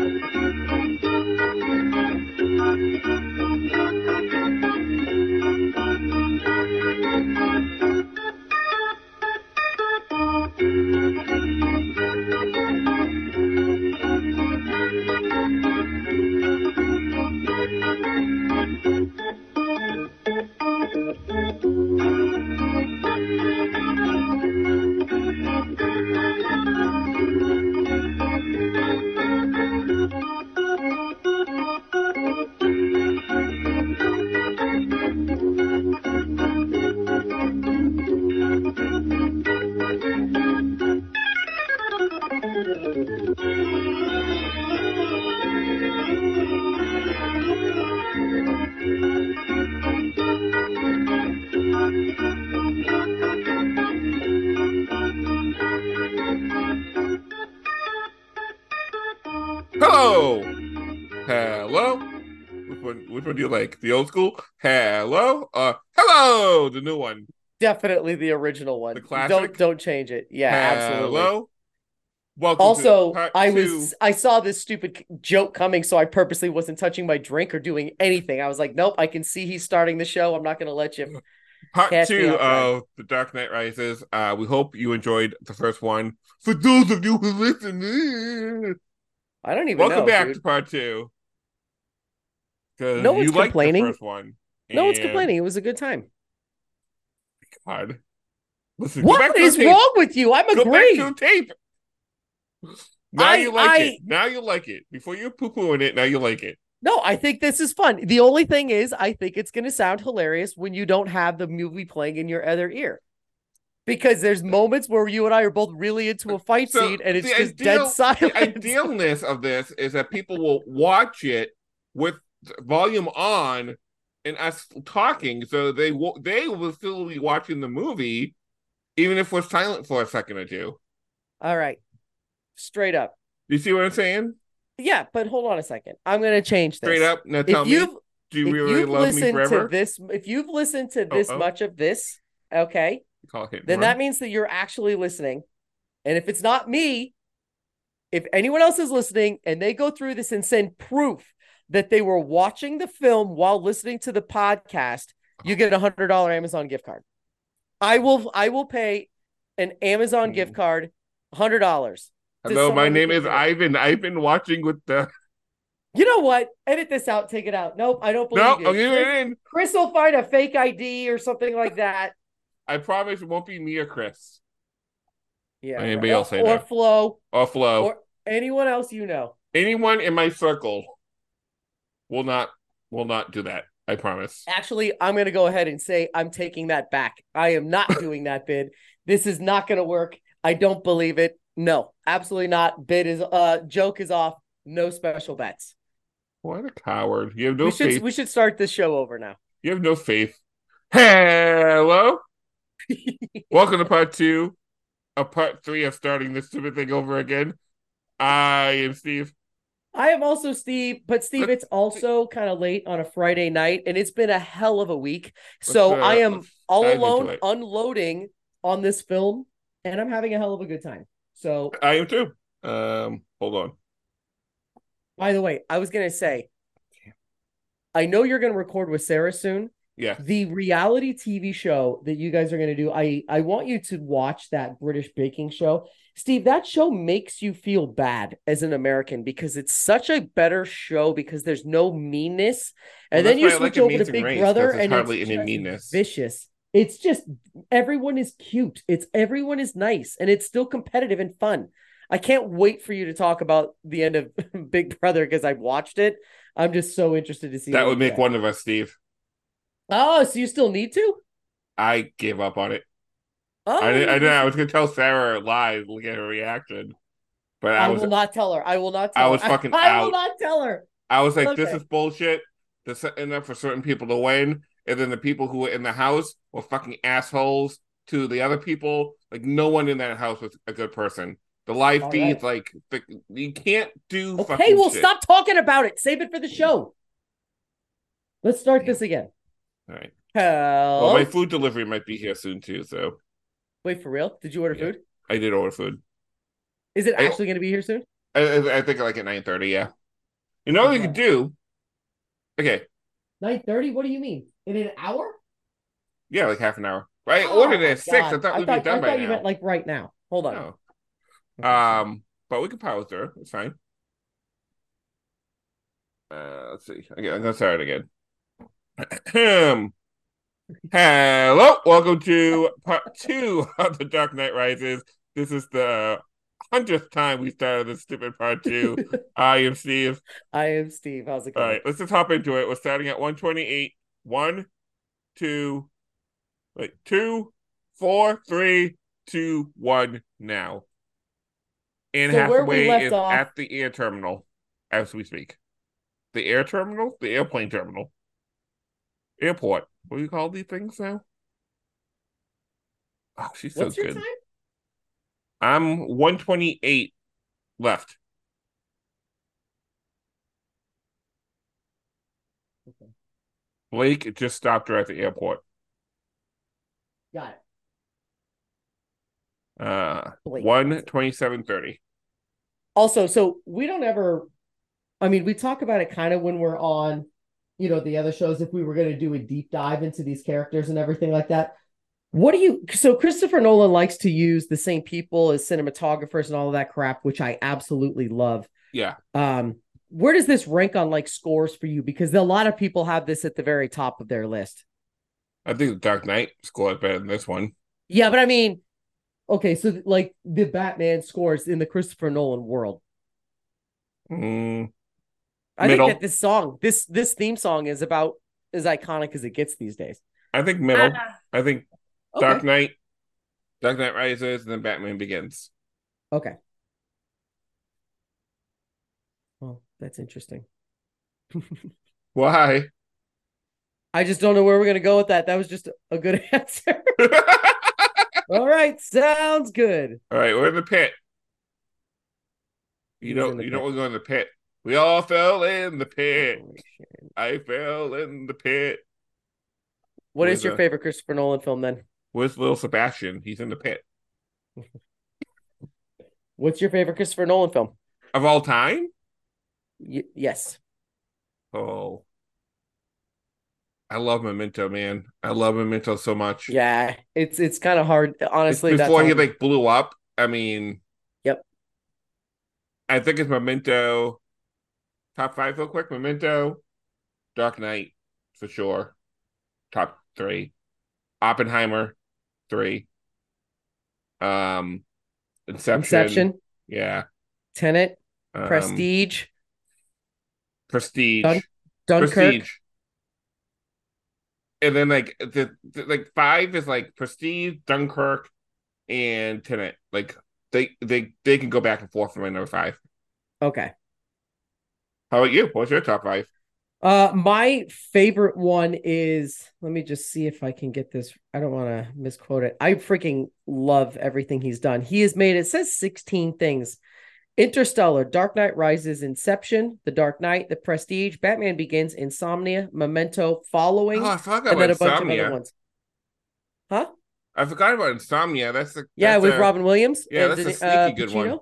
The old school? Hello? Uh hello, the new one. Definitely the original one. The classic? Don't don't change it. Yeah, absolutely. Hello. Welcome Also, to I two. was I saw this stupid joke coming, so I purposely wasn't touching my drink or doing anything. I was like, nope, I can see he's starting the show. I'm not gonna let you. [LAUGHS] part two of The Dark Knight Rises. Uh we hope you enjoyed the first one. For those of you who listen, [LAUGHS] I don't even welcome know. back dude. to part two. No one's you complaining. first one. No one's complaining. It was a good time. God. Listen, What is wrong with you? I'm Go back to tape. Now I- you like I- it. Now you like it. Before you're poo pooing it, now you like it. No, I think this is fun. The only thing is, I think it's going to sound hilarious when you don't have the movie playing in your other ear. Because there's moments where you and I are both really into a fight So, scene and it's just ideal- dead silence. The idealness of this is that people will watch it with volume on and us talking, so they will they will still be watching the movie, even if we're silent for a second or two. All right. Straight up. You see what I'm saying? Yeah, but hold on a second. I'm going to change this. Straight up. Now tell If me, you've do you really love me listened forever? to this, if you've listened to Oh, this oh. much of this, okay, Call it then that means that you're actually listening And if it's not me, if anyone else is listening and they go through this and send proof that they were watching the film while listening to the podcast, you get a hundred dollar Amazon gift card. I will I will pay an Amazon hmm. gift card, hundred dollars. Hello, my name is Ivan. I've been watching with the. [LAUGHS] You know what? Edit this out. Take it out. Nope, I don't believe No, you. I'm giving Chris, it in. Chris will find a fake ID or something like that. I promise it won't be me or Chris Yeah. Anybody or, else or that? Flo or Flo. or anyone else you know. Anyone in my circle will not will not do that. I promise. Actually, I'm going to go ahead and say I'm taking that back. I am not [LAUGHS] doing that bid. This is not going to work. I don't believe it. No, absolutely not. Bid is uh joke is off. No special bets. What a coward! You have no we should faith. we should start this show over now. You have no faith. Hello. [LAUGHS] Welcome to part two of part three of starting this stupid thing over again. I am Steve. I am also Steve, but Steve, it's also kind of late on a Friday night, and it's been a hell of a week. So uh, I am all alone unloading on this film, and I'm having a hell of a good time. So, I am too. Um, hold on. by the way, I was gonna say, I know you're gonna record with Sarah soon. Yeah. The reality TV show that you guys are gonna do, I I want you to watch that British baking show. Steve, that show makes you feel bad as an American because it's such a better show because there's no meanness. And Well, then you I like switch over to Big Race, Brother and hardly it's any meanness. vicious. It's just everyone is cute. It's everyone is nice and it's still competitive and fun. I can't wait for you to talk about the end of [LAUGHS] Big Brother because I've watched it. I'm just so interested to see That would make say. one of us, Steve. Oh, so you still need to? I gave up on it. Oh, I, didn't- I, didn't- I was gonna tell Sarah live, look at her reaction, but I, I was will not tell her. I will not tell I her. was fucking [LAUGHS] I, will not tell her. I was like, this is bullshit. They're setting up for certain people to win, and then the people who were in the house were fucking assholes to the other people. Like no one in that house was a good person. The live All feeds, like the, you can't do. Okay, well, shit. stop talking about it. Save it for the show. Let's start this again. All right. Well, my food delivery might be here soon too, so Wait, for real? Did you order Yeah. food? I did order food. Is it I- actually going to be here soon? I, I, I think like at nine thirty. Yeah. You know what you could do? Okay. Nine thirty? What do you mean? In an hour? Yeah, like half an hour. I Oh ordered it at six. I thought we'd I be done I by thought you meant like right now. Hold on. No. Um, but we can power through. It's fine. Uh, let's see. Okay, I'm gonna start it again. [CLEARS THROAT] Hello, welcome to part two of the Dark Knight Rises. This is the uh, hundredth time we started this stupid part two. [LAUGHS] I am Steve. I am Steve. How's it going? All right, let's just hop into it. We're starting at 128. One, two, wait, two, four, three, two, one, now. Anne So where we Hathaway left is off- at the air terminal as we speak. The air terminal? The airplane terminal. Airport. What do you call these things now? Oh, she's so What's your good. time? I'm 128 left. Okay. Blake just stopped her at the airport. Got it. Uh, Blake. one twenty-seven thirty. Also, so we don't ever, I mean, we talk about it kind of when we're on, you know, the other shows, if we were going to do a deep dive into these characters and everything like that. What do you, so Christopher Nolan likes to use the same people as cinematographers and all of that crap, which I absolutely love. Yeah, Um, where does this rank on like scores for you? Because a lot of people have this at the very top of their list. I think the Dark Knight scored better than this one. Yeah, but I mean, okay, so like the Batman scores in the Christopher Nolan world. Mm, I Middle. think that this song, this this theme song is about as iconic as it gets these days. I think middle. Ah. I think Okay. Dark Knight, Dark Knight Rises, and then Batman Begins. Okay. Well, that's interesting. [LAUGHS] Why? I just don't know where we're gonna go with that. That was just a good [LAUGHS] answer. [LAUGHS] All right, sounds good. All right, we're in the pit. You He's know, in the you know, pit. we're going to the pit. We all fell in the pit. I fell in the pit. What With is your a- favorite Christopher Nolan film then? With little Sebastian? He's in the pit. [LAUGHS] What's your favorite Christopher Nolan film? Of all time? Y- yes. Oh. I love Memento, man. I love Memento so much. Yeah, it's it's kind of hard, honestly. that's before he like blew up. I mean, Yep. I think it's Memento. Top five, real quick. Memento, Dark Knight, for sure. Top three. Oppenheimer, three. Um, Inception. Inception, Yeah. Tenet, Um, Prestige, Prestige. Dun- Dunkirk. Prestige. And then like the, the like five is like Prestige, Dunkirk, and Tenet. Like they they they can go back and forth for my number five. Okay. How about you? What's your top five? Uh, my favorite one is. Let me just see if I can get this. I don't want to misquote it. I freaking love everything he's done. He has made. It says sixteen things. Interstellar, Dark Knight Rises, Inception, The Dark Knight, The Prestige, Batman Begins, Insomnia, Memento, Following, Oh, I forgot and then about a bunch of Insomnia. other ones. Huh? I forgot about Insomnia. That's the Yeah, that's with a- Robin Williams. yeah, that's a sneaky uh, good one.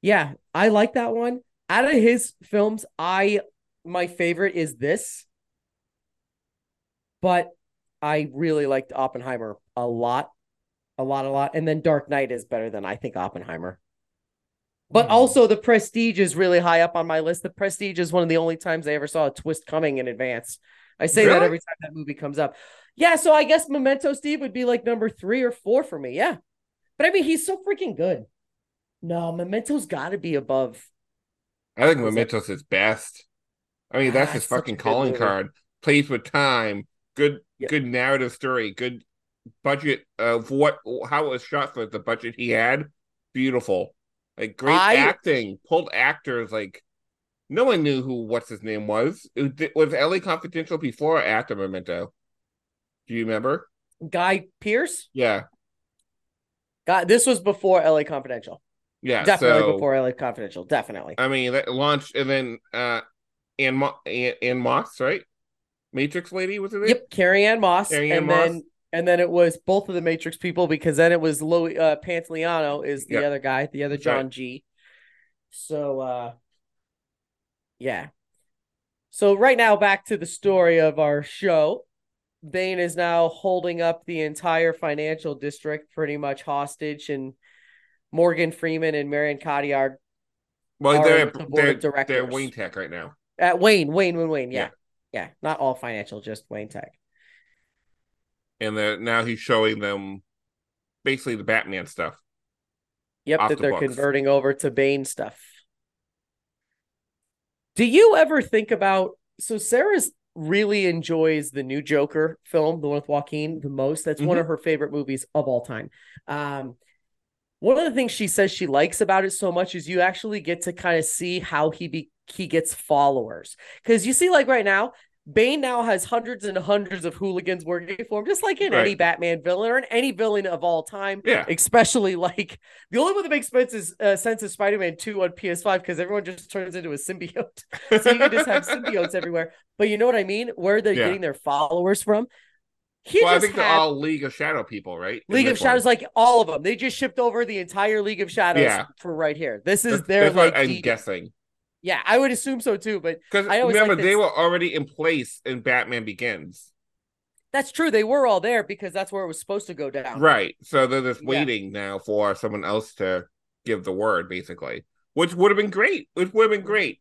Yeah, I like that one. Out of his films, I my favorite is this, but I really liked Oppenheimer a lot, a lot, a lot. And then Dark Knight is better than I think Oppenheimer. But Hmm. also, The Prestige is really high up on my list. The Prestige is one of the only times I ever saw a twist coming in advance. I say that every time that movie comes up. Yeah, so I guess Memento Steve would be like number three or four for me. Yeah. But I mean, he's so freaking good. No, Memento's got to be above. I think Memento's his best. I mean, that's Ah, his it's such a fucking calling movie. card. Plays with time. Good, Yep. good narrative story. Good budget of what how it was shot for the budget he had. Beautiful, like great I- acting. Pulled actors like no one knew who what's his name was. It was LA Confidential before or after Memento. Do you remember? Guy Pearce. Yeah, God, this was before LA Confidential. Yeah. Definitely so, before LA Confidential. Definitely. I mean, that launched and then uh, Ann Mo- Ann, Ann Moss, right? Matrix lady was it? Yep, Carrie Ann Moss, Carrie Ann and Moss. then and then it was both of the Matrix people because then it was Louis uh, Pantoliano is the Yep. other guy, the other That's right. John G. So uh yeah. So right now back to the story of our show. Bane is now holding up the entire financial district pretty much hostage and Morgan Freeman and Marion Cotillard Well, are they're the they're, directors. they're Wayne Tech right now. at Wayne, Wayne, Wayne, Wayne. Yeah. Yeah. yeah. Not all financial, just Wayne Tech. and they're, now he's showing them basically the Batman stuff. Yep, that the they're books. converting over to Bane stuff. Do you ever think about so Sarah's really enjoys the new Joker film, the one with Joaquin, the most. That's one of Mm-hmm. her favorite movies of all time. Um, one of the things she says she likes about it so much is you actually get to kind of see how he be he gets followers. Because you see, like right now, Bane now has hundreds and hundreds of hooligans working for him, just like in any Batman villain or in any villain of all time Yeah, especially like [LAUGHS] the only one that makes sense is uh, sense is Spider-Man 2 on PS5 because everyone just turns into a symbiote. [LAUGHS] so you can just have symbiotes everywhere. But you know what I mean? Where they're Yeah. getting their followers from. He well, I think they're all League of Shadow people, right? League of this one. Shadows, like all of them. They just shipped over the entire League of Shadows Yeah. for right here. This is That's, their that's like I'm the- guessing. yeah, I would assume so too, but Because I always remember, they were already in place in Batman Begins, that's true. They were all there because that's where it was supposed to go down. right? So they're just Yeah. waiting now for someone else to give the word, basically, which would have been great. Which would have been great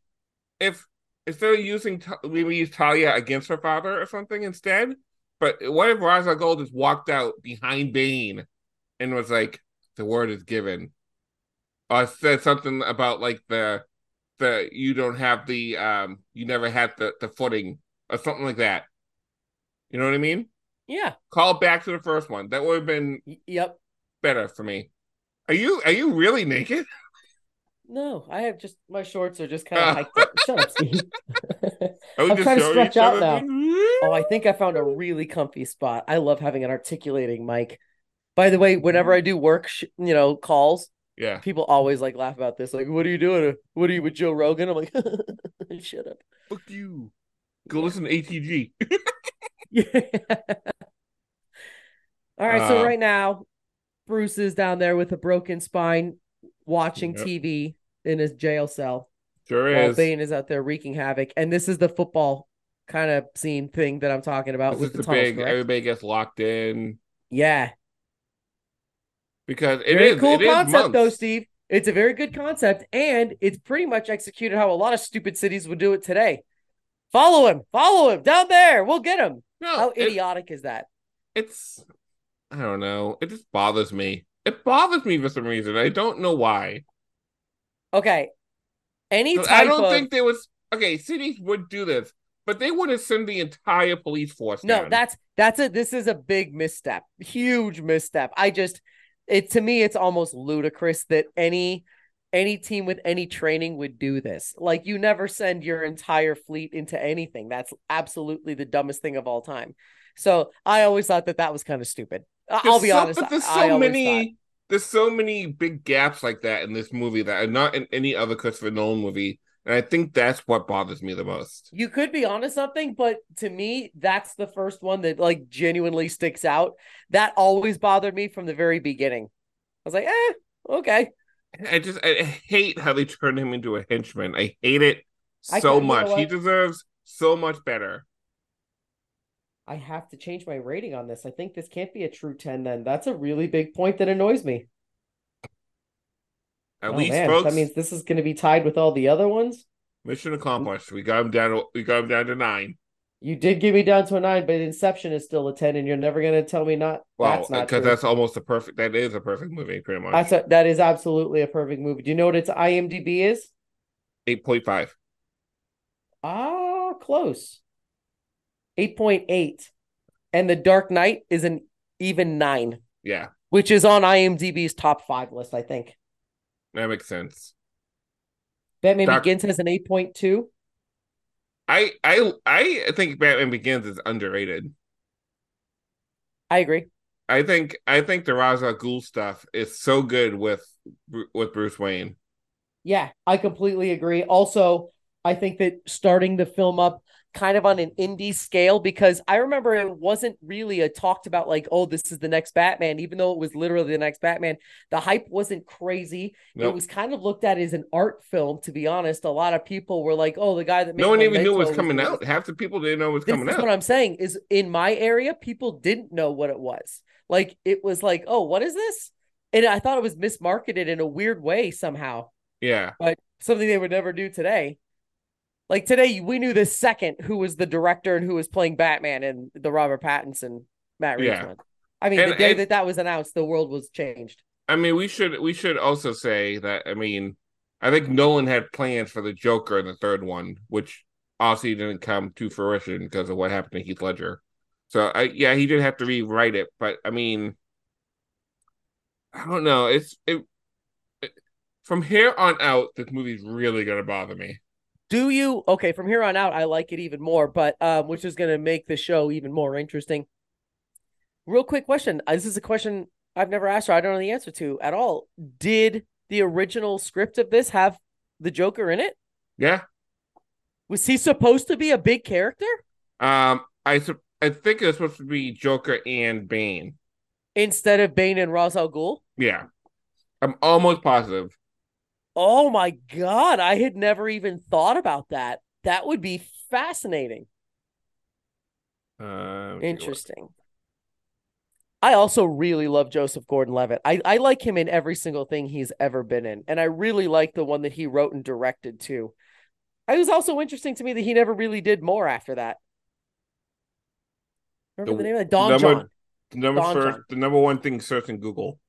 if instead of using we use Talia against her father or something instead. But what if al Ghul just walked out behind Bane and was like, "The word is given," or said something about like the the you don't have the um you never had the the footing or something like that. You know what I mean? Yeah. Call back to the first one. That would have been Yep. better for me. Are you are you really naked? [LAUGHS] No, I have just my shorts are just kind of [LAUGHS] hiked up. Shut up, Steve. I'm just trying to stretch out now. Oh, I think I found a really comfy spot. I love having an articulating mic. By the way, whenever I do work, sh- you know, calls, Yeah. people always like laugh about this. Like, what are you doing? What are you with Joe Rogan? I'm like, [LAUGHS] shut up. Fuck you. Go listen to ATG. [LAUGHS] Yeah. All right, so Uh, right now, Bruce is down there with a broken spine. Watching Yep. TV in his jail cell Sure while is. Bane is out there wreaking havoc. And this is the football kind of scene thing that I'm talking about This with the the tunnels, big. correct? Everybody gets locked in Yeah. because it very is- cool it concept though. Steve. It's a very good concept, and it's pretty much executed how a lot of stupid cities would do it today. Follow him, follow him down there. We'll get him. No, How idiotic is that? it's I don't know. It just bothers me. It bothers me for some reason. I don't know why. Okay. Any type I don't of think there was okay. Cities would do this, but they wouldn't send the entire police force. no, down. that's that's a this is a big misstep, huge misstep. I just it to me it's almost ludicrous that any any team with any training would do this. Like you never send your entire fleet into anything. That's absolutely the dumbest thing of all time. So I always thought that that was kind of stupid. I'll be so- honest. But there's so many. thought- There's so many big gaps like that in this movie that are not in any other Christopher Nolan movie, and I think that's what bothers me the most. You could be onto something, but to me, that's the first one that like genuinely sticks out. That always bothered me from the very beginning. I was like, eh, okay. I just I hate how they turned him into a henchman. I hate it so kinda- you know much. He deserves so much better. I have to change my rating on this. I think this can't be a true 10 then. That's a really big point that annoys me. At Oh, least, man, folks, that means this is going to be tied with all the other ones. mission accomplished. We got him down. To, we got him down to nine. You did give me down to a nine, but Inception is still a 10, and you're never going to tell me not. Well, that's not because that's almost a perfect. That is a perfect movie, pretty much. That's a, that is absolutely a perfect movie. Do you know what its IMDb is? Eight point five. Ah, close. 8.8. And The Dark Knight is an even nine, Yeah, which is on IMDb's top five list, I think. that makes sense. Batman Dark- Begins has an 8.2. I I I think Batman Begins is underrated. I agree. I think I think the Ra's al Ghul stuff is so good with with Bruce Wayne. Yeah, I completely agree. Also, I think that starting the film up kind of on an indie scale because I remember it wasn't really a talked about like, oh, this is the next Batman, even though it was literally the next Batman. The hype wasn't crazy. It was kind of looked at as an art film, to be honest. A lot of people were like, oh, the guy that made No one even knew it was coming doing out. Half the people didn't know was This coming is out. what I'm saying is in my area, people didn't know what it was. Like it was like, oh, what is this? And I thought it was mismarketed in a weird way somehow Yeah, but something they would never do today. Like today, we knew the second who was the director and who was playing Batman and the Robert Pattinson Matt Reeves Yeah. one. I mean, And- the day and- that that was announced, the world was changed. I mean we should we should also say that I mean I think Nolan had plans for the Joker in the third one, which obviously didn't come to fruition because of what happened to Heath Ledger. So I yeah he did have to rewrite it, but I mean I don't know. It's it, it from here on out. This movie's really gonna bother me. Do you? Okay, from here on out, I like it even more, but um, which is going to make the show even more interesting. Real quick question. Uh, This is a question I've never asked her. I don't know the answer to at all. Did the original script of this have the Joker in it? Yeah. Was he supposed to be a big character Um. I sup- I think it's supposed to be Joker and Bane. instead of Bane and Ra's al Ghul? Yeah. I'm almost positive. Oh my god, I had never even thought about that. That would be fascinating. Uh, let's see what- Interesting. I also really love Joseph Gordon-Levitt. I I like him in every single thing he's ever been in, and I really like the one that he wrote and directed too. It was also interesting to me that he never really did more after that. Remember the, The name of that? Don number- John. The number Don first, John. the number one thing searched in Google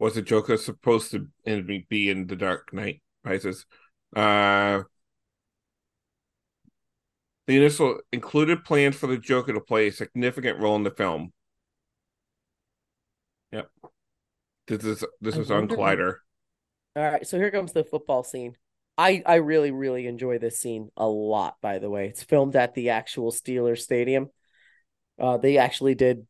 was the Joker supposed to be in the Dark Knight Rises. Uh, the initial included plans for the Joker to play a significant role in the film. Yep. This is this I was on Collider. All right, so here comes the football scene. I I really really enjoy this scene a lot. By the way, it's filmed at the actual Steelers stadium. Uh, they actually did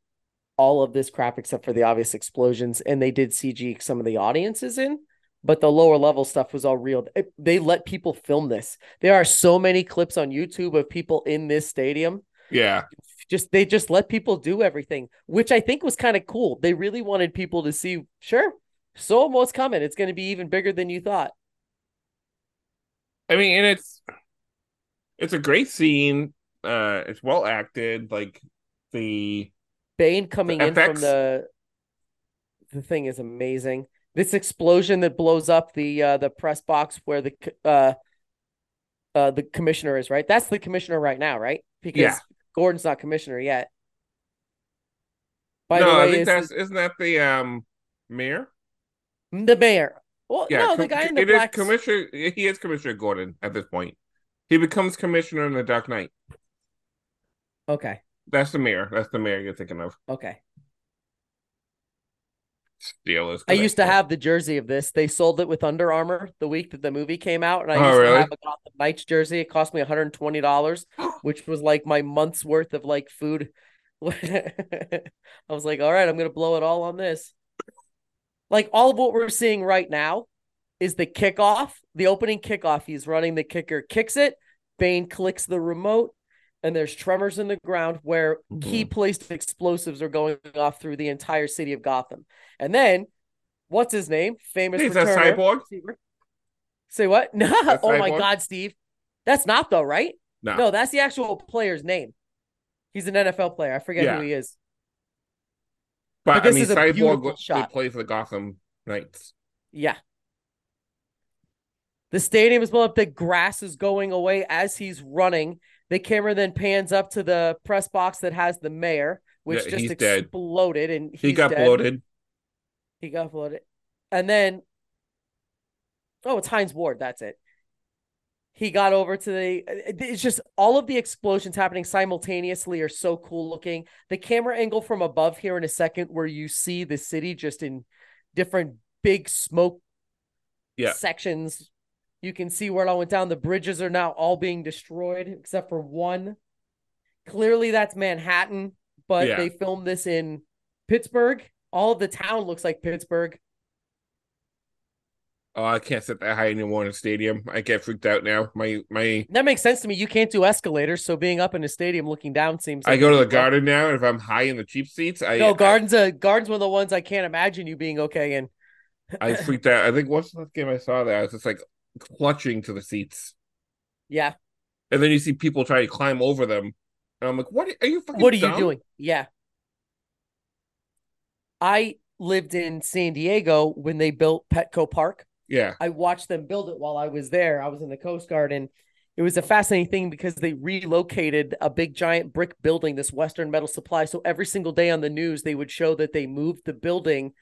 all of this crap except for the obvious explosions, and they did CG some of the audiences in, but the lower level stuff was all real. It- they let people film this. There are so many clips on YouTube of people in this stadium Yeah, just they just let people do everything, which I think was kind of cool. They really wanted people to see, sure, So what's coming? It's going to be even bigger than you thought. I mean, and it's it's a great scene. Uh, it's well acted. Like the Bane coming in from the the thing is amazing. This explosion that blows up the uh the press box where the uh uh the commissioner is, right? That's the commissioner right now, right? Because Yeah. Gordon's not commissioner yet. By no, the way, I think that's isn't that the um mayor? the mayor. Well, Yeah, no, the guy in the it is black commissioner. He is Commissioner Gordon at this point. He becomes commissioner in the Dark Knight. Okay. That's the mayor. That's the mayor you're thinking of. Okay. Steelers. I used to have the jersey of this. They sold it with Under Armour the week that the movie came out, and I Oh, used really? to have a Gotham Knights jersey. It cost me $120, [GASPS] which was like my month's worth of like food. [LAUGHS] I was like, all right, I'm gonna blow it all on this. Like all of what we're seeing right now is the kickoff, the opening kickoff. He's running the kicker, kicks it, Bane clicks the remote, and there's tremors in the ground where key mm-hmm. placed explosives are going off through the entire city of Gotham. And then, what's his name? Famous He's a cyborg? receiver. Say what? [LAUGHS] No. A Oh my? God, Steve. That's not though, right? No. No, that's the actual player's name. He's an NFL player. I forget Yeah. who he is. but, but this I mean, is a Cyborg beautiful was- shot. play for the Gotham Knights. Yeah. The stadium is blown up. The grass is going away as he's running. The camera then pans up to the press box that has the mayor, which Yeah, just he's dead. exploded, and He got dead. bloated. He got bloated. And then, oh, it's Hines Ward. That's it. He got over to the. It's just all of the explosions happening simultaneously are so cool looking. The camera angle from above here in a second, where you see the city just in different big smoke Yeah. sections. You can see where it all went down. The bridges are now all being destroyed except for one. Clearly, that's Manhattan, but Yeah. they filmed this in Pittsburgh. All of the town looks like Pittsburgh. Oh, I can't sit that high anymore in a stadium. I get freaked out now. My my That makes sense to me. You can't do escalators, so being up in a stadium looking down seems. I go to the garden now, and if I'm high in the cheap seats, I No, Garden's a Garden's one of the ones I can't imagine you being okay in. I, freaked out. I think what's the last game I saw that I was just like clutching to the seats, Yeah. and then you see people try to climb over them, and I'm like, "What are you fucking? What are you doing? Yeah. I lived in San Diego when they built Petco Park. Yeah, I watched them build it while I was there. I was in the Coast Guard and it was a fascinating thing because they relocated a big giant brick building, this Western Metal Supply. So every single day on the news, they would show that they moved the building,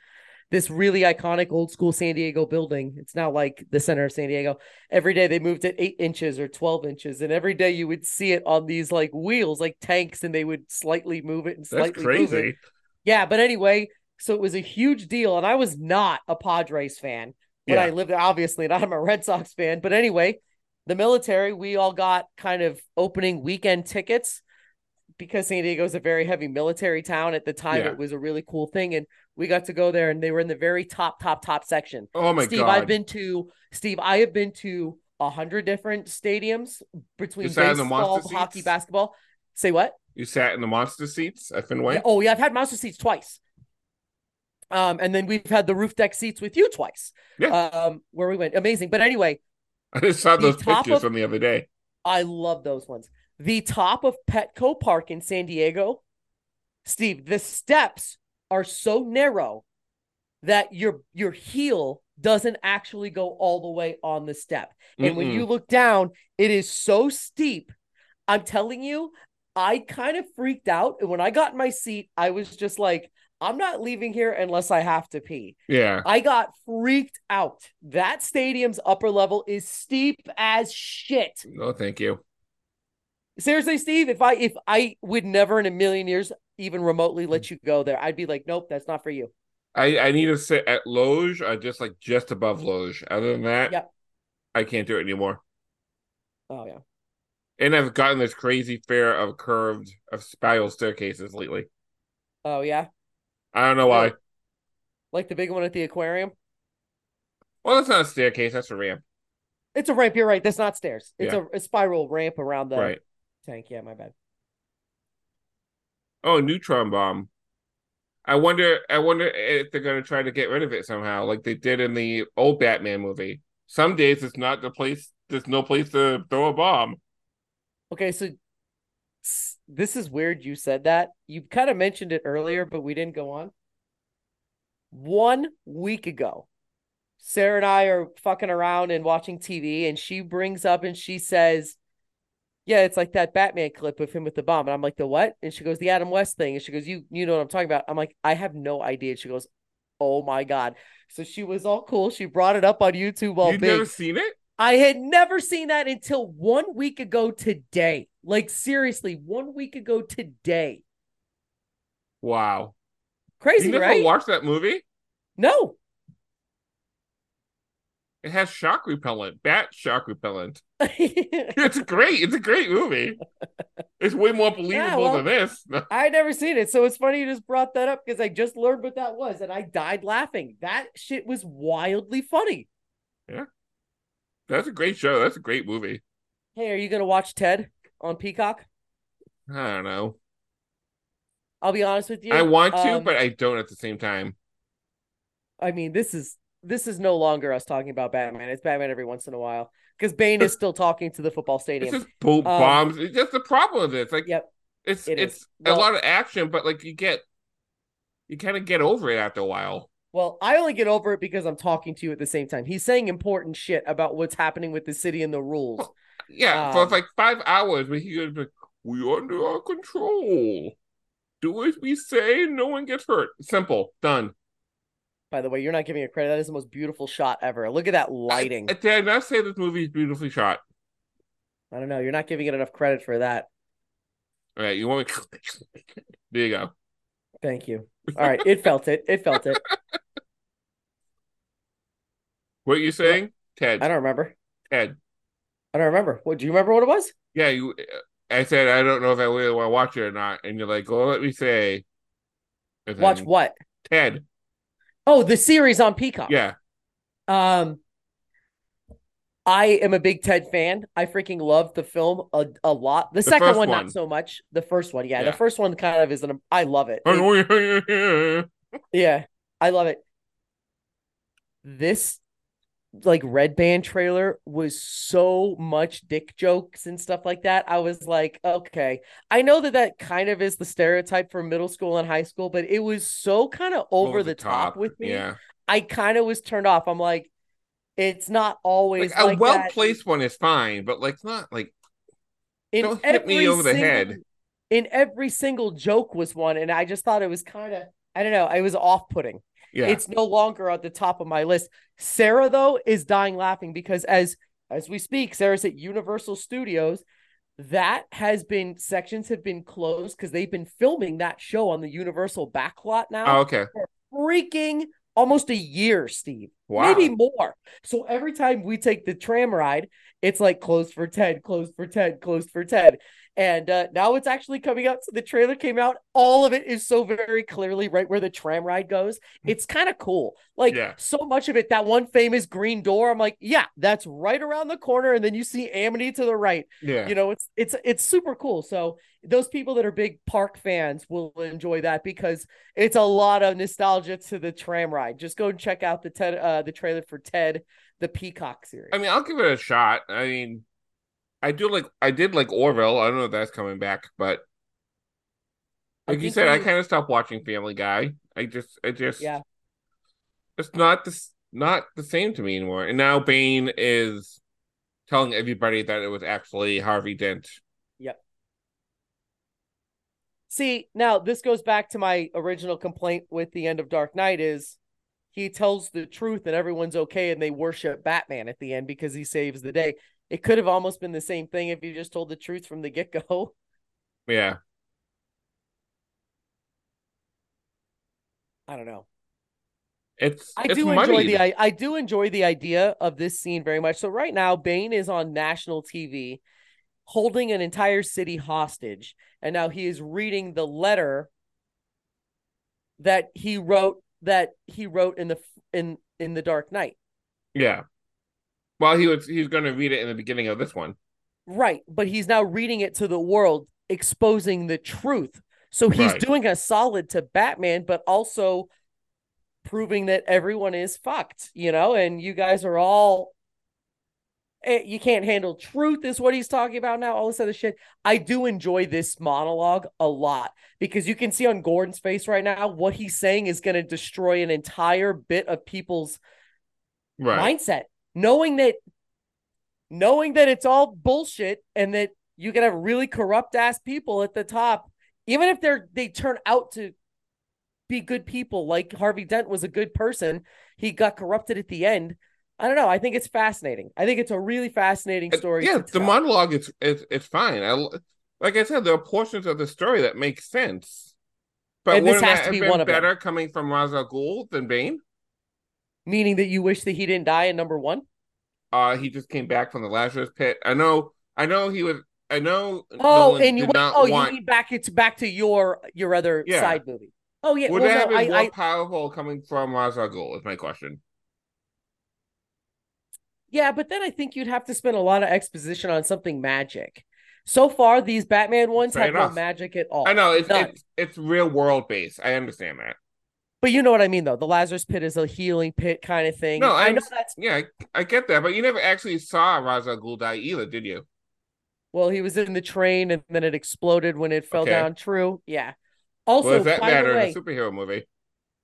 this really iconic old school San Diego building. It's now like the center of San Diego. Every day they moved it eight inches or 12 inches. And every day you would see it on these like wheels, like tanks, and they would slightly move it and that's slightly move it. crazy. Yeah, but anyway, so it was a huge deal, and I was not a Padres fan, but Yeah. I lived there obviously, and I'm a Red Sox fan. But anyway, the military, we all got kind of opening weekend tickets because San Diego is a very heavy military town. At the time, Yeah. it was a really cool thing, and we got to go there, and they were in the very top, top, top section. Oh my Steve, god! I've been to Steve. I have been to a hundred different stadiums between You sat in the baseball, hockey, seats? basketball. Say what? You sat in the monster seats at Fenway. Yeah, oh yeah, I've had monster seats twice. Um, and then we've had the roof deck seats with you twice. Yeah. Um, where we went. Amazing. But anyway, [LAUGHS] I just saw those pictures of- from the other day. I love those ones. The top of Petco Park in San Diego, Steve, the steps are so narrow that your your heel doesn't actually go all the way on the step. And when Mm-mm. you look down, it is so steep. I'm telling you, I kind of freaked out. And when I got in my seat, I was just like, I'm not leaving here unless I have to pee. Yeah, I got freaked out. That stadium's upper level is steep as shit. no, thank you. Seriously, Steve, if I if I would never in a million years even remotely let you go there, I'd be like, nope, that's not for you. I I need to sit at Loge, or just like just above Loge. Other than that, Yep. I can't do it anymore. Oh yeah. And I've gotten this crazy fear of curved, of spiral staircases lately. Oh yeah. I don't know why. Like the big one at the aquarium. Well, that's not a staircase. That's a ramp. It's a ramp. You're right. That's not stairs. It's Yeah. a, a spiral ramp around the Right. Tank. Yeah, my bad. Oh, neutron bomb. I wonder. I wonder if they're going to try to get rid of it somehow, like they did in the old Batman movie. Some days it's not the place. There's no place to throw a bomb. Okay, so this is weird you said that. You kind of mentioned it earlier, but we didn't go on. One week ago, Sarah and I are fucking around and watching TV, and she brings up and she says, Yeah, it's like that Batman clip of him with the bomb. And I'm like, The what? And she goes, The Adam West thing. And she goes, You you know what I'm talking about. I'm like, I have no idea. She goes, Oh my God. So she was all cool. She brought it up on YouTube while You've big. never seen it? I had never seen that until one week ago today. Like seriously, one week ago today. Wow. Crazy, you never right? watched that movie? no. It has shock repellent, bat shock repellent. [LAUGHS] It's great. It's a great movie. It's way more believable well- than this. [LAUGHS] I never seen it. So it's funny you just brought that up because I just learned what that was and I died laughing. That shit was wildly funny. Yeah, that's a great show. That's a great movie. Hey, are you gonna watch Ted on Peacock? I don't know. I'll be honest with you. I want to, um, but I don't at the same time. I mean, this is this is no longer us talking about Batman. It's Batman every once in a while because Bane is [LAUGHS] still talking to the football It's stadium. just bo- bombs. It's just the problem with it. It's like Yep. it's It it's Well- a lot of action, but like you get you kind of get over it after a while. Well, I only get over it because I'm talking to you at the same time. He's saying important shit about what's happening with the city and the rules. Yeah, for Um, like five hours, when he goes like, "We under our control. Do as we say. No one gets hurt. Simple. Done." By the way, you're not giving it credit. That is the most beautiful shot ever. Look at that lighting. I, did I not say this movie is beautifully shot? I don't know. You're not giving it enough credit for that. All right, you want me? there you go. Thank you. All right. It felt it. It felt it. [LAUGHS] What are you saying, Ted? I don't remember. Ted. I don't remember. What do you remember what it was? Yeah, you. I said I don't know if I really want to watch it or not, and you're like, "Well, let me say." Watch what? Ted. Oh, the series on Peacock. Yeah, Um, I am a big Ted fan. I freaking love the film a, a lot. The, second one, one. not so much. The first one, yeah, Yeah. The first one kind of is an. I love it. It-. [LAUGHS] Yeah, I love it. This like red band trailer was so much dick jokes and stuff like that. I was like, okay, I know that that kind of is the stereotype for middle school and high school, but it was so kind of over, the, top, with me. Yeah, I kind of was turned off. I'm like, it's not always like, a well placed one is fine, but like not like In don't hit me over the head. In every single joke was one, and I just thought it was kind of, I don't know, it was off putting. Yeah. It's no longer at the top of my list. Sarah though is dying laughing because as as we speak, Sarah's at Universal Studios. That has been sections have been closed because they've been filming that show on the Universal backlot oh, now. okay. Freaking almost a year, Steve. Wow. Maybe more. So every time we take the tram ride, it's like closed for Ted, closed for Ted, closed for Ted. And uh, now it's actually coming out. So the trailer came out. All of it is so very clearly right where the tram ride goes. It's kind of cool. Like Yeah. so much of it, that one famous green door. I'm like, yeah, that's right around the corner. And then you see Amity to the right. Yeah. You know, it's it's it's super cool. So those people that are big park fans will enjoy that because it's a lot of nostalgia to the tram ride. Just go and check out the Ted uh the trailer for Ted the Peacock series. I mean, I'll give it a shot. I mean, I do like I did like Orville. I don't know if that's coming back, but like you said, when I kind of stopped watching Family Guy. I just, I just, Yeah. it's not this, not the same to me anymore. And now Bane is telling everybody that it was actually Harvey Dent. Yep. See, now this goes back to my original complaint with the end of Dark Knight is he tells the truth and everyone's okay and they worship Batman at the end because he saves the day. It could have almost been the same thing if you just told the truth from the get-go. [LAUGHS] Yeah, I don't know. it's I it's do enjoy the I, I do enjoy the idea of this scene very much. So right now, Bane is on national TV, holding an entire city hostage, and now he is reading the letter that he wrote that he wrote in the in in the Dark Knight. yeah. Well, he was he's going to read it in the beginning of this one. Right, but he's now reading it to the world, exposing the truth. So he's Right. doing a solid to Batman, but also proving that everyone is fucked, you know, and you guys are all eh, you can't handle truth is what he's talking about now all this other shit i do enjoy this monologue a lot because you can see on gordon's face right now what he's saying is going to destroy an entire bit of people's Right. mindset knowing that knowing that it's all bullshit and that you can have really corrupt ass people at the top even if they're they turn out to be good people like harvey dent was a good person he got corrupted at the end i don't know i think it's fascinating i think it's a really fascinating story Yeah, the monologue is it's it's fine. I like I said, there are portions of the story that make sense. But And this has that to be one of them. better coming from Ra's al Ghul than Bane? Meaning that you wish that he didn't die in number one Uh he just came back from the Lazarus pit. I know I know he was I know oh Nolan and you oh want you mean back it's back to your your other Yeah. side movie oh yeah would well, it have been I, more I powerful coming from Ra's al Ghul is my question. Yeah, but then I think you'd have to spend a lot of exposition on something magic. So far, these Batman ones Fair have no magic at all. I know it's it's it's real world based. I understand that. But you know what I mean, though. The Lazarus Pit is a healing pit kind of thing. No, I I know that's Yeah, I, I get that, but you never actually saw Ra's al Ghul die either, did you? well, he was in the train and then it exploded when it fell Okay. down. True. Yeah. Also, does that matter way, in a superhero movie?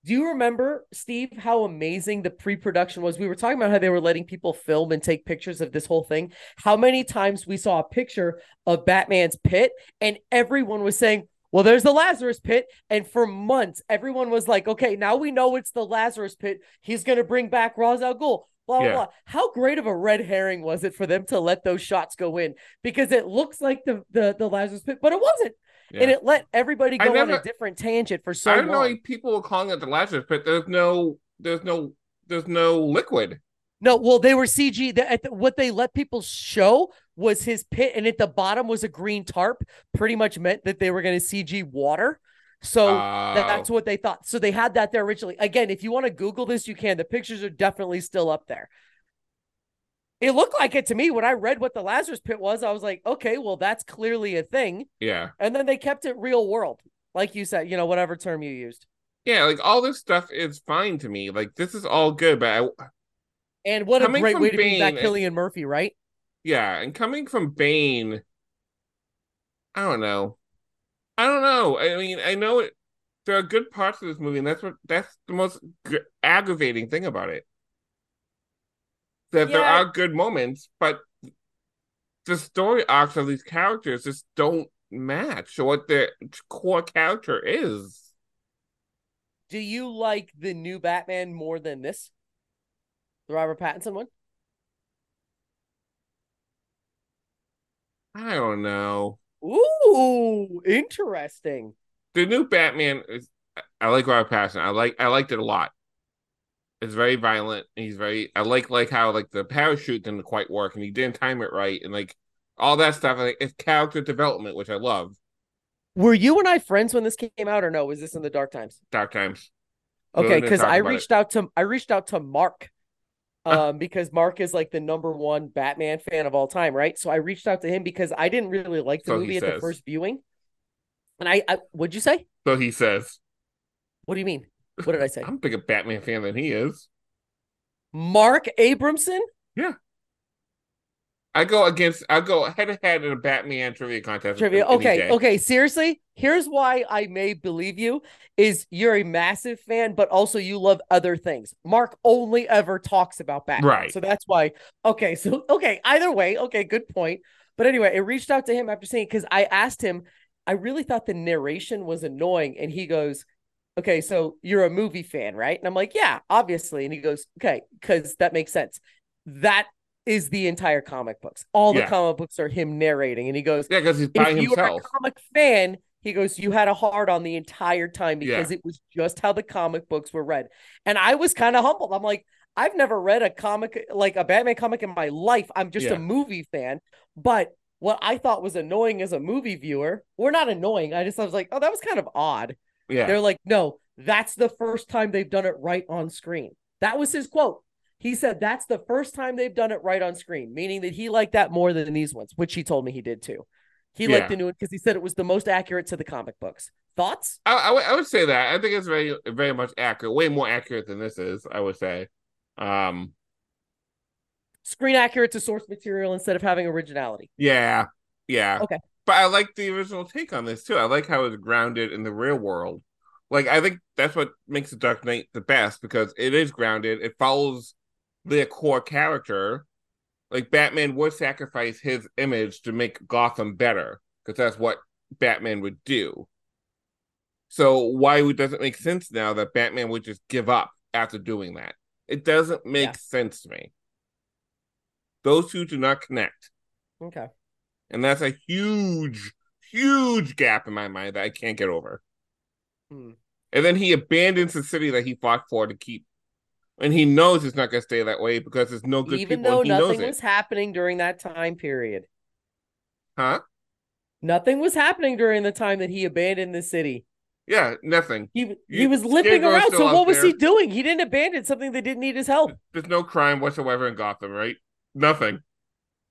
do you remember, Steve, how amazing the pre-production was? We were talking about how they were letting people film and take pictures of this whole thing. How many times we saw a picture of Batman's pit and everyone was saying, well, there's the Lazarus pit. And for months, everyone was like, okay, now we know it's the Lazarus pit. He's going to bring back Ra's al Ghul. Blah, blah, Yeah. blah. How great of a red herring was it for them to let those shots go in? Because it looks like the, the, the Lazarus pit, but it wasn't. And it let everybody go on a different tangent for so I don't know long. why people were calling it the Lazarus pit. There's no there's no there's no liquid. No, well, they were CG. The, the, what they let people show was his pit, and at the bottom was a green tarp. Pretty much meant that they were going to CG water. So that- that's Oh. what they thought. So they had that there originally. Again, if you want to Google this, you can. The pictures are definitely still up there. It looked like it to me when I read what the Lazarus pit was. I was like, okay, well, that's clearly a thing. yeah. And then they kept it real world, like you said. You know, whatever term you used. Yeah, like all this stuff is fine to me. Like this is all good, but I, And what a Coming great from way to bring back Bane, eh, Cillian Murphy, right? yeah, and coming from Bane, I don't know. I don't know. I mean, I know it. There are good parts of this movie, and that's what that's the most gr- aggravating thing about it. That there are good moments, but the story arcs of these characters just don't match what their core character is. Do you like the new Batman more than this? The Robert Pattinson one? I don't know. Ooh, interesting. The new Batman is. I like Robert Pattinson. I like. I liked it a lot. It's very violent. He's very. I like like how like the parachute didn't quite work, and he didn't time it right, and like all that stuff. Like it's character development, which I love. Were you and I friends when this came out or no? Was this in the dark times? Dark times. Okay, because I reached out to I reached out to Mark. [LAUGHS] Um, because Mark is like the number one Batman fan of all time, right? So I reached out to him because I didn't really like the So movie at the first viewing. And I, I what'd you say? So he says, What do you mean? What did I say? [LAUGHS] "I'm a bigger Batman fan than he is." Mark Abramson? I go against. I go head to head in a Batman trivia contest. trivia. Okay, okay. Seriously, here's why I may believe you: is you're a massive fan, but also you love other things. Mark only ever talks about Batman, Right. So that's why. Okay, so okay. Either way, okay, good point. But anyway, I reached out to him after seeing because I asked him. I really thought the narration was annoying, and he goes, "Okay, so you're a movie fan, right?" And I'm like, "Yeah, obviously." And he goes, "Okay, because that makes sense." That is the entire comic books. All the Yeah. comic books are him narrating, and he goes, Yeah, because he's by if you were a himself. comic fan, he goes, you had a hard on the entire time because it was just how the comic books were read. And I was kind of humbled. I'm like, I've never read a comic like a Batman comic in my life. I'm just Yeah. a movie fan. But what I thought was annoying as a movie viewer, or not annoying, I just I was like, oh, that was kind of odd. Yeah, They're like, no, that's the first time they've done it right on screen. That was his quote. He said that's the first time they've done it right on screen, meaning that he liked that more than these ones, which he told me he did too. He Yeah. liked the new one because he said it was the most accurate to the comic books. Thoughts? I, I, would- I would say that. I think it's very very much accurate, way more accurate than this is. I would say. Um, Screen accurate to source material instead of having originality. yeah, yeah. Okay. But I like the original take on this too. I like how it's grounded in the real world. Like I think that's what makes the Dark Knight the best because it is grounded. It follows their core character. Like Batman would sacrifice his image to make Gotham better because that's what Batman would do. So why would does it make sense now that Batman would just give up after doing that? It doesn't make Yeah. sense to me. Those two do not connect. Okay. And that's a huge, huge gap in my mind that I can't get over. Hmm. And then he abandons the city that he fought for to keep. And he knows it's not going to stay that way because there's no good Even people. though and he nothing it. was happening during that time period. Huh? Nothing was happening during the time that he abandoned the city. Yeah, nothing. He he was limping around. So what was he doing? He didn't abandon something that didn't need his help. There's no crime whatsoever in Gotham, right? Nothing.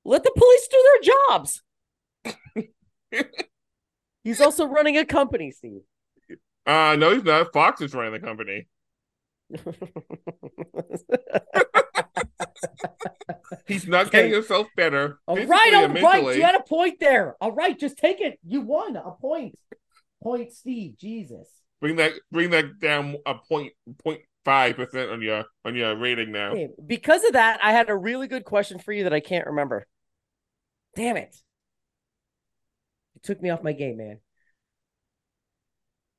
Let the police do their jobs. [LAUGHS] He's also running a company, Steve. Uh no, he's not. Fox is running the company. [LAUGHS] He's not Okay. getting himself better. all right, all right. You had a point there. All right, just take it. You won a point. Point, Steve. Jesus. Bring that bring that down a point point five percent on your on your rating now. Because of that, I had a really good question for you that I can't remember. Damn it. You took me off my game, man.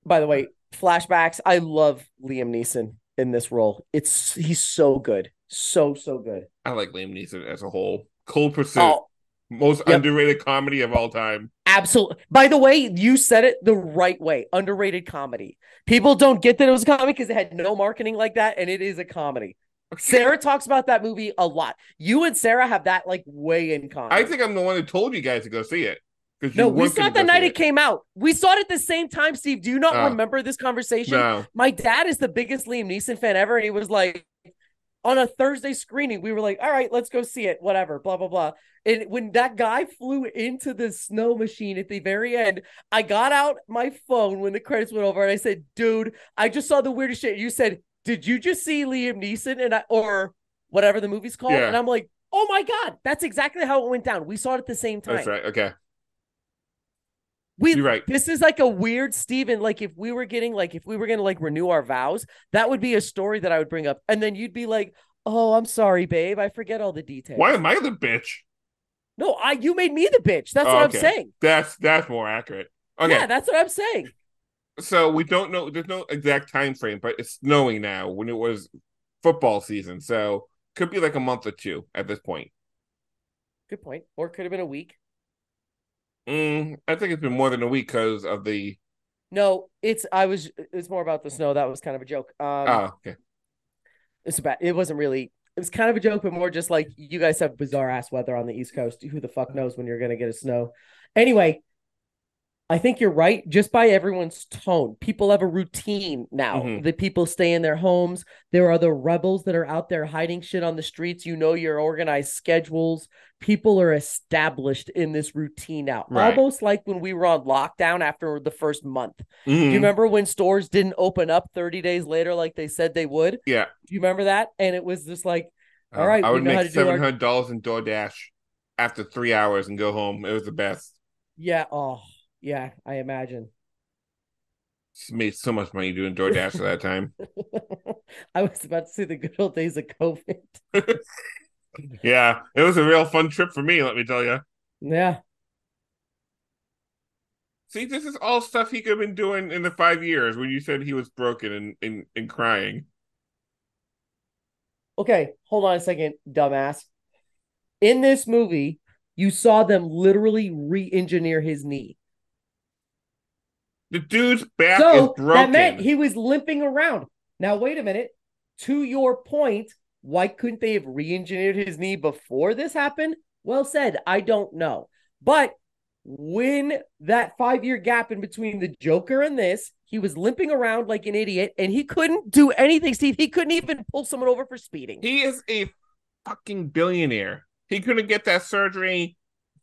By the way, flashbacks. I love Liam Neeson in this role. It's he's so good. So, so good. I like Liam Neeson as a whole. Cold Pursuit, Oh, most Yep. underrated comedy of all time. absolutely. By the way, you said it the right way. Underrated comedy. People don't get that it was a comedy because it had no marketing like that, and it is a comedy. Sarah talks about that movie a lot. You and Sarah have that like way in common. I think I'm the one who told you guys to go see it. No, we saw it the night it came out. We saw it at the same time, Steve. Do you not Oh. remember this conversation? No, My dad is the biggest Liam Neeson fan ever, and he was like, on a Thursday screening, we were like, all right, let's go see it, whatever, blah, blah, blah. And when that guy flew into the snow machine at the very end, I got out my phone when the credits went over and I said, dude, I just saw the weirdest shit. You said, did you just see Liam Neeson and I, or whatever the movie's called? Yeah. And I'm like, oh my God, that's exactly how it went down. We saw it at the same time. that's right. Okay, We you're right. this is like a weird Steven. Like if we were getting like if we were gonna like renew our vows, that would be a story that I would bring up. And then you'd be like, Oh, I'm sorry, babe. I forget all the details. Why am I the bitch? No, I you made me the bitch. That's Oh, what okay. I'm saying. That's that's more accurate. Okay, Yeah, that's what I'm saying. so we don't know. There's no exact time frame, but it's snowing now. When it was football season, so could be like a month or two at this point. Good point. Or could have been a week. Mm, I think it's been more than a week because of the. No, it's I was it's more about the snow. That was kind of a joke. Um oh, okay. it's about it wasn't really it was kind of a joke, but more just like you guys have bizarre ass weather on the East Coast. Who the fuck knows when you're gonna get a snow? Anyway, I think you're right. Just by everyone's tone, people have a routine now. Mhm. The people stay in their homes. There are the rebels that are out there hiding shit on the streets. You know your organized schedules. People are established in this routine now, Right. almost like when we were on lockdown after the first month. Do Mhm. you remember when stores didn't open up 30 days later like they said they would? Yeah. Do you remember that? And it was just like, Uh, All right, I we would know how make to do our- seven hundred dollars in DoorDash after three hours and go home. It was the best. yeah, oh, yeah, I imagine. Just made so much money doing DoorDash at that time. [LAUGHS] I was about to say the good old days of COVID. [LAUGHS] Yeah, it was a real fun trip for me. Let me tell you. Yeah. See, this is all stuff he could have been doing in the five years when you said he was broken and and, and crying. Okay, hold on a second, dumbass. In this movie, you saw them literally re-engineer his knee. The dude's back is So broken. that meant he was limping around. Now, wait a minute. To your point, why couldn't they have re engineered his knee before this happened? Well said. I don't know. But when that five year gap in between the Joker and this, he was limping around like an idiot and he couldn't do anything, Steve. He couldn't even pull someone over for speeding. He is a fucking billionaire. He couldn't get that surgery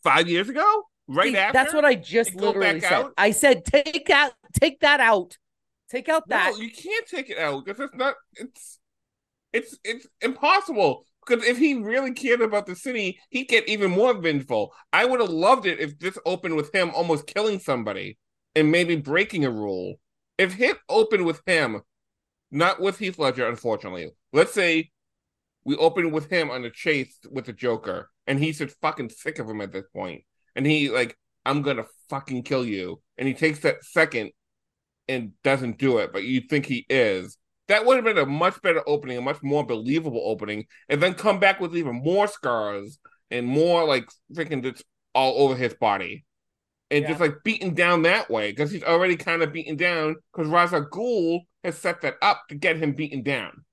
five years ago. Right See, after. That's what I just literally said. out? I said take out take that out. Take out that. No, you can't take it out because it's not. It's it's it's impossible. Because if he really cared about the city, he'd get even more vengeful. I would have loved it if this opened with him almost killing somebody and maybe breaking a rule. If hit opened with him, not with Heath Ledger, unfortunately. Let's say we open with him on the chase with the Joker, and he's just fucking sick of him at this point, and he like, I'm gonna fucking kill you, and he takes that second and doesn't do it, but you think he is. That would have been a much better opening, a much more believable opening, and then come back with even more scars and more like freaking just all over his body. And Yeah. just like beaten down that way because he's already kind of beaten down because Ra's Al Ghul has set that up to get him beaten down.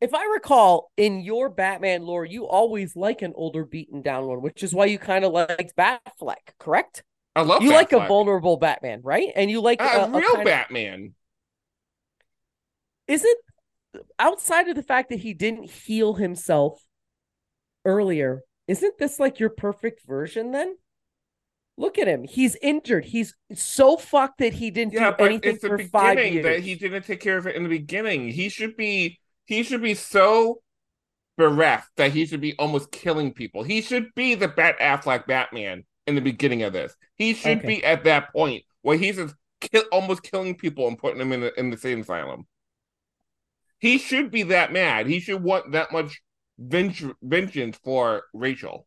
If I recall, in your Batman lore, you always like an older, beaten down one, which is why you kind of liked Batfleck, correct? I love you like a vulnerable Batman, right? And you like a, a, a real of- Batman. is it outside of the fact that he didn't heal himself earlier isn't this like your perfect version then look at him he's injured he's so fucked that he didn't Yeah, do but anything it's the for five beginning years that he didn't take care of it in the beginning. He should be he should be so bereft that he should be almost killing people. He should be the Bat Affleck Batman in the beginning of this. He should Okay. be at that point where he's just kill, almost killing people and putting them in the in the same asylum. He should be that mad. He should want that much venge- vengeance for Rachel.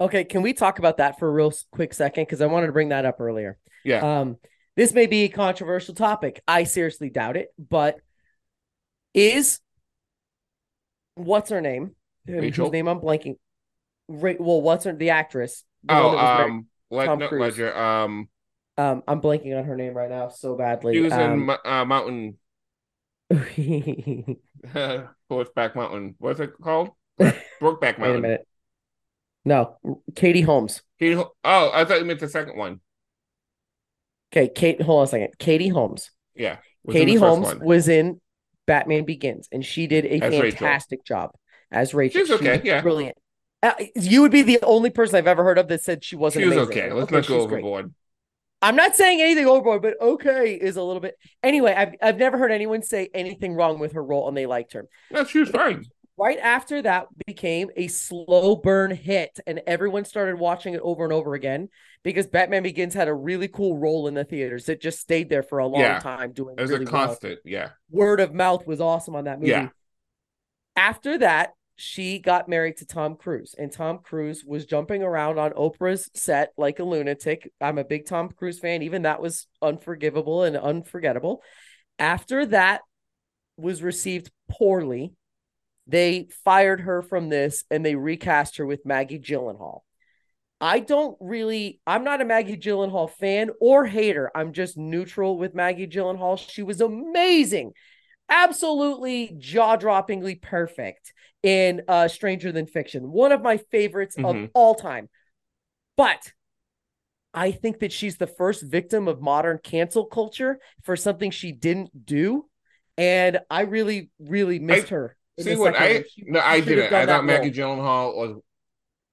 okay can we talk about that for a real quick second because i wanted to bring that up earlier Yeah. um this may be a controversial topic i seriously doubt it but is what's her name Whose Rachel? name i'm blanking Ra- well what's her the actress The oh, that was married- um, Le- Tom not Cruise. Ledger. Um, Um, I'm blanking on her name right now so badly. he was in um, Mo- uh, Mountain [LAUGHS] [LAUGHS] Horseback Mountain. What's it called? [LAUGHS] Brokeback Wait a Mountain. minute. No, Katie Holmes. Katie, oh, I thought you meant the second one. Okay, Kate. Hold on a second. Katie Holmes. Yeah, Katie Holmes one. was in Batman Begins, and she did a As Rachel. fantastic job as Rachel. She's She okay, was yeah. brilliant. Uh, you would be the only person I've ever heard of that said she wasn't. She was amazing. okay. Let's Okay, not go she's great. overboard. I'm not saying anything overboard, but okay is a little bit. Anyway, I've I've never heard anyone say anything wrong with her role, and they liked her. No, she was fine. Right after that became a slow burn hit and everyone started watching it over and over again because batman begins had a really cool role in the theaters it just stayed there for a long Yeah. time doing It was really a well. constant. Yeah. word of mouth was awesome on that movie Yeah. after that she got married to tom cruise and tom cruise was jumping around on oprah's set like a lunatic i'm a big tom cruise fan even that was unforgivable and unforgettable after that was received poorly they fired her from this and they recast her with Maggie Gyllenhaal. I don't really, I'm not a Maggie Gyllenhaal fan or hater. I'm just neutral with Maggie Gyllenhaal. She was amazing, absolutely jaw droppingly perfect in uh, Stranger Than Fiction, one of my favorites of Mhm. all time. But I think that she's the first victim of modern cancel culture for something she didn't do. And I really, really missed her. See what second I. She- no, she I didn't. I thought Maggie. Gyllenhaal was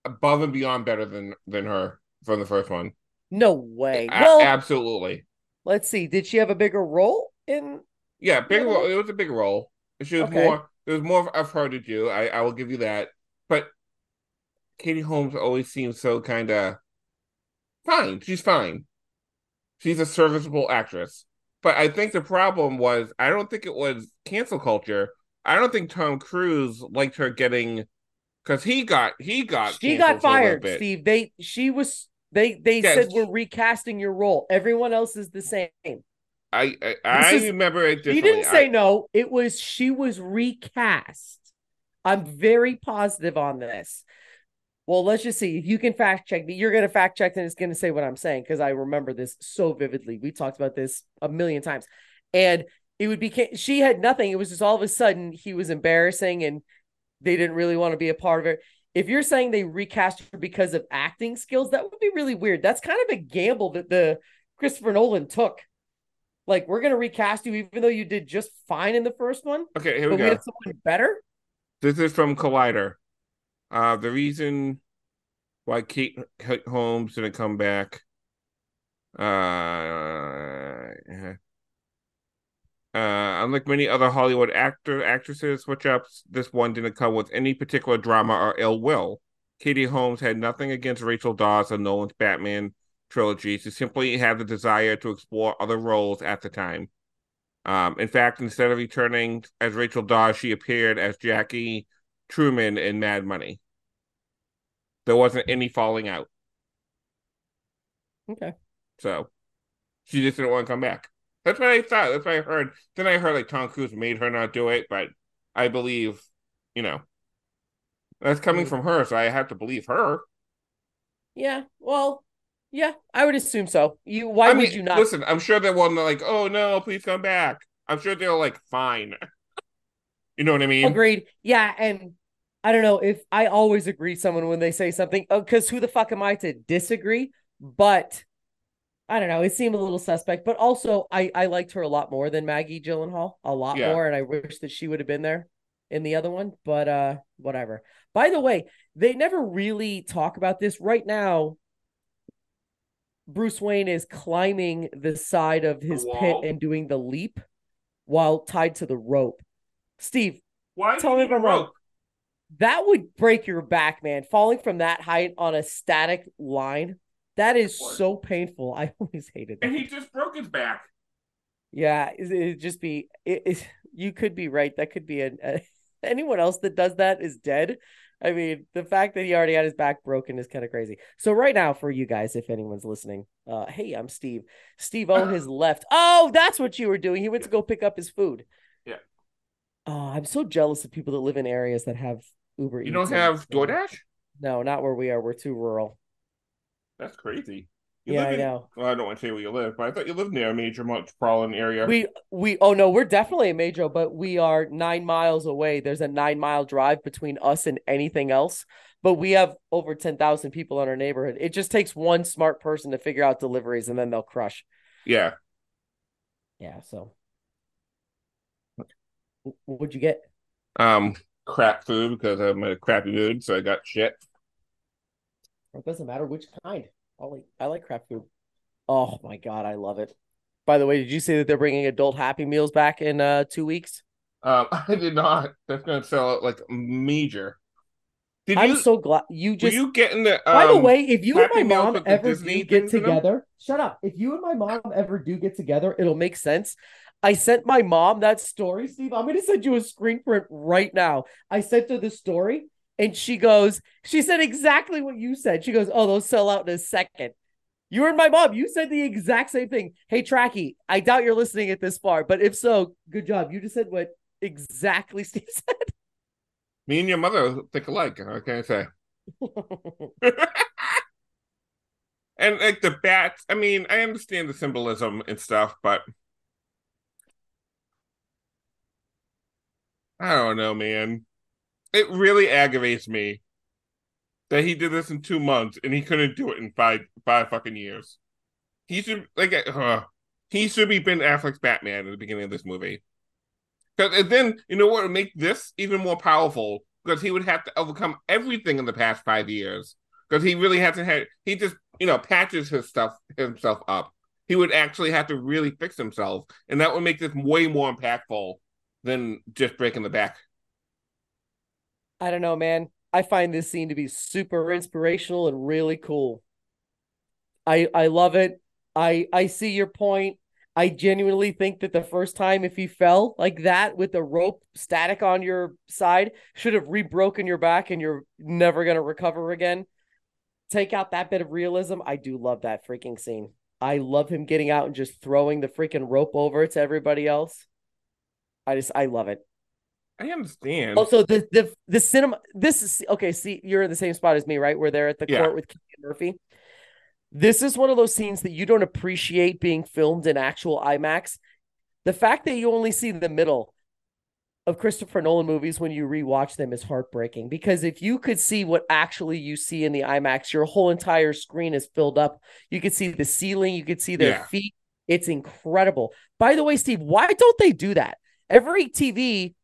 above and beyond better than than her from the first one. No way. A- Well, absolutely. let's see. Did she have a bigger role in? Yeah, big role. It was a big role. She was Okay. more. There was more of her to do. I I will give you that. But Katie Holmes always seems so kind of fine. She's fine. She's a serviceable actress. But I think the problem was I don't think it was cancel culture. I don't think Tom Cruise liked her getting because he got he got She got for a little fired. Steve. They she was they they Yes. said we're recasting your role. Everyone else is the same. I I, I is- remember it differently. didn't say I- no. It was she was recast. I'm very positive on this. Well, let's just see if you can fact check me. You're going to fact check and it's going to say what I'm saying because I remember this so vividly. We talked about this a million times, and it would be she had nothing. It was just all of a sudden he was embarrassing and they didn't really want to be a part of it. If you're saying they recast her because of acting skills, that would be really weird. That's kind of a gamble that the Christopher Nolan took. Like, we're gonna recast you even though you did just fine in the first one, Okay, here we but we go. had someone better. This is from Collider. Uh, the reason why Kate Kate Holmes didn't come back. Uh, uh, unlike many other Hollywood actor actresses switch ups, this one didn't come with any particular drama or ill will. Katie Holmes had nothing against Rachel Dawes and Nolan's Batman trilogy. She simply had the desire to explore other roles at the time. Um, in fact, instead of returning as Rachel Dawes, she appeared as Jackie Truman in Mad Money. There wasn't any falling out. Okay. So she just didn't want to come back. That's what I thought. That's what I heard. Then I heard like Tom Cruise made her not do it, but I believe, you know, that's coming Mm. from her, so I have to believe her. Yeah. Well, yeah, I would assume so. You why I would mean, you not listen? I'm sure they won't like, oh no, please come back. I'm sure they're like, fine. [LAUGHS] you know what I mean? Agreed. Yeah, and I don't know if I always agree someone when they say something because who the fuck am I to disagree? But I don't know. It seemed a little suspect, but also I I liked her a lot more than Maggie Gyllenhaal, a lot Yeah. more, and I wish that she would have been there in the other one. But uh, whatever. By the way, they never really talk about this right now. Bruce Wayne is climbing the side of his pit and doing the leap while tied to the rope. Steve, Why? Tell me if I'm wrong. rope? that would break your back, man. Falling from that height on a static line. That is so painful. I [LAUGHS] always hated that. And he just broke his back. yeah, it- just be it, it- you could be right. That could be a, a [LAUGHS] anyone else that does that is dead. I mean, the fact that he already had his back broken is kind of crazy. So right now, for you guys, if anyone's listening, uh, hey, I'm Steve. Steve on his [COUGHS] left. Oh, that's what you were doing. He went to go pick up his food. Yeah. Oh, I'm so jealous of people that live in areas that have Uber. You don't have DoorDash? No, not where we are. We're too rural. That's crazy. You yeah, live I in- know. Well, I don't want to say where you live, but I thought you lived near a major metropolitan area. We we oh no, we're definitely a metro, but we are nine miles away. There's a nine mile drive between us and anything else. But we have over ten thousand people in our neighborhood. It just takes one smart person to figure out deliveries, and then they'll crush. yeah. Yeah. So, what'd you get? Um, crap food because I'm in a crappy mood, so I got shit. It doesn't matter which kind. I like I like crap food. Oh my god, I love it. By the way, did you see that they're bringing adult Happy Meals back in uh two weeks? Um, [LAUGHS] I did not. That's gonna sell out like major. Did I'm you? so glad you just you getting the? By the um, way, if you and my mom ever do get things in them? together, shut up. If you and my mom ever do get together, it'll make sense. I sent my mom that story, Steve. I'm going to send you a screen print right now. I sent her the story and she goes, she said exactly what you said. She goes, Oh, those sell out in a second. You and my mom, you said the exact same thing. Hey, Tracky, I doubt you're listening at this far, but if so, good job. You just said what exactly [LAUGHS] Steve said. me and your mother think alike. What can I say? [LAUGHS] And like the bats, I mean, I understand the symbolism and stuff, but I don't know, man. It really aggravates me that he did this in two months and he couldn't do it in five five fucking years. He should like uh, he should be Ben Affleck's Batman at the beginning of this movie. Because then you know what would make this even more powerful because he would have to overcome everything in the past five years because he really hasn't had he just you know patches his stuff himself up he would actually have to really fix himself and that would make this way more impactful than just breaking the back I don't know, man. I find this scene to be super inspirational and really cool. I I love it. I I see your point. I genuinely think that the first time if he fell like that with the rope static on your side should have rebroken your back and you're never going to recover again. Take out that bit of realism. I do love that freaking scene. I love him getting out and just throwing the freaking rope over to everybody else. I just I love it. I understand Also, the the the cinema. This is okay. See, you're in the same spot as me, right? Where they're at the Yeah. court with Cillian Murphy. This is one of those scenes that you don't appreciate being filmed in actual IMAX. The fact that you only see the middle of Christopher Nolan movies when you rewatch them is heartbreaking because if you could see what actually you see in the IMAX, your whole entire screen is filled up. You could see the ceiling, you could see their Yeah. feet. It's incredible. By the way, Steve, why don't they do that? Every TV,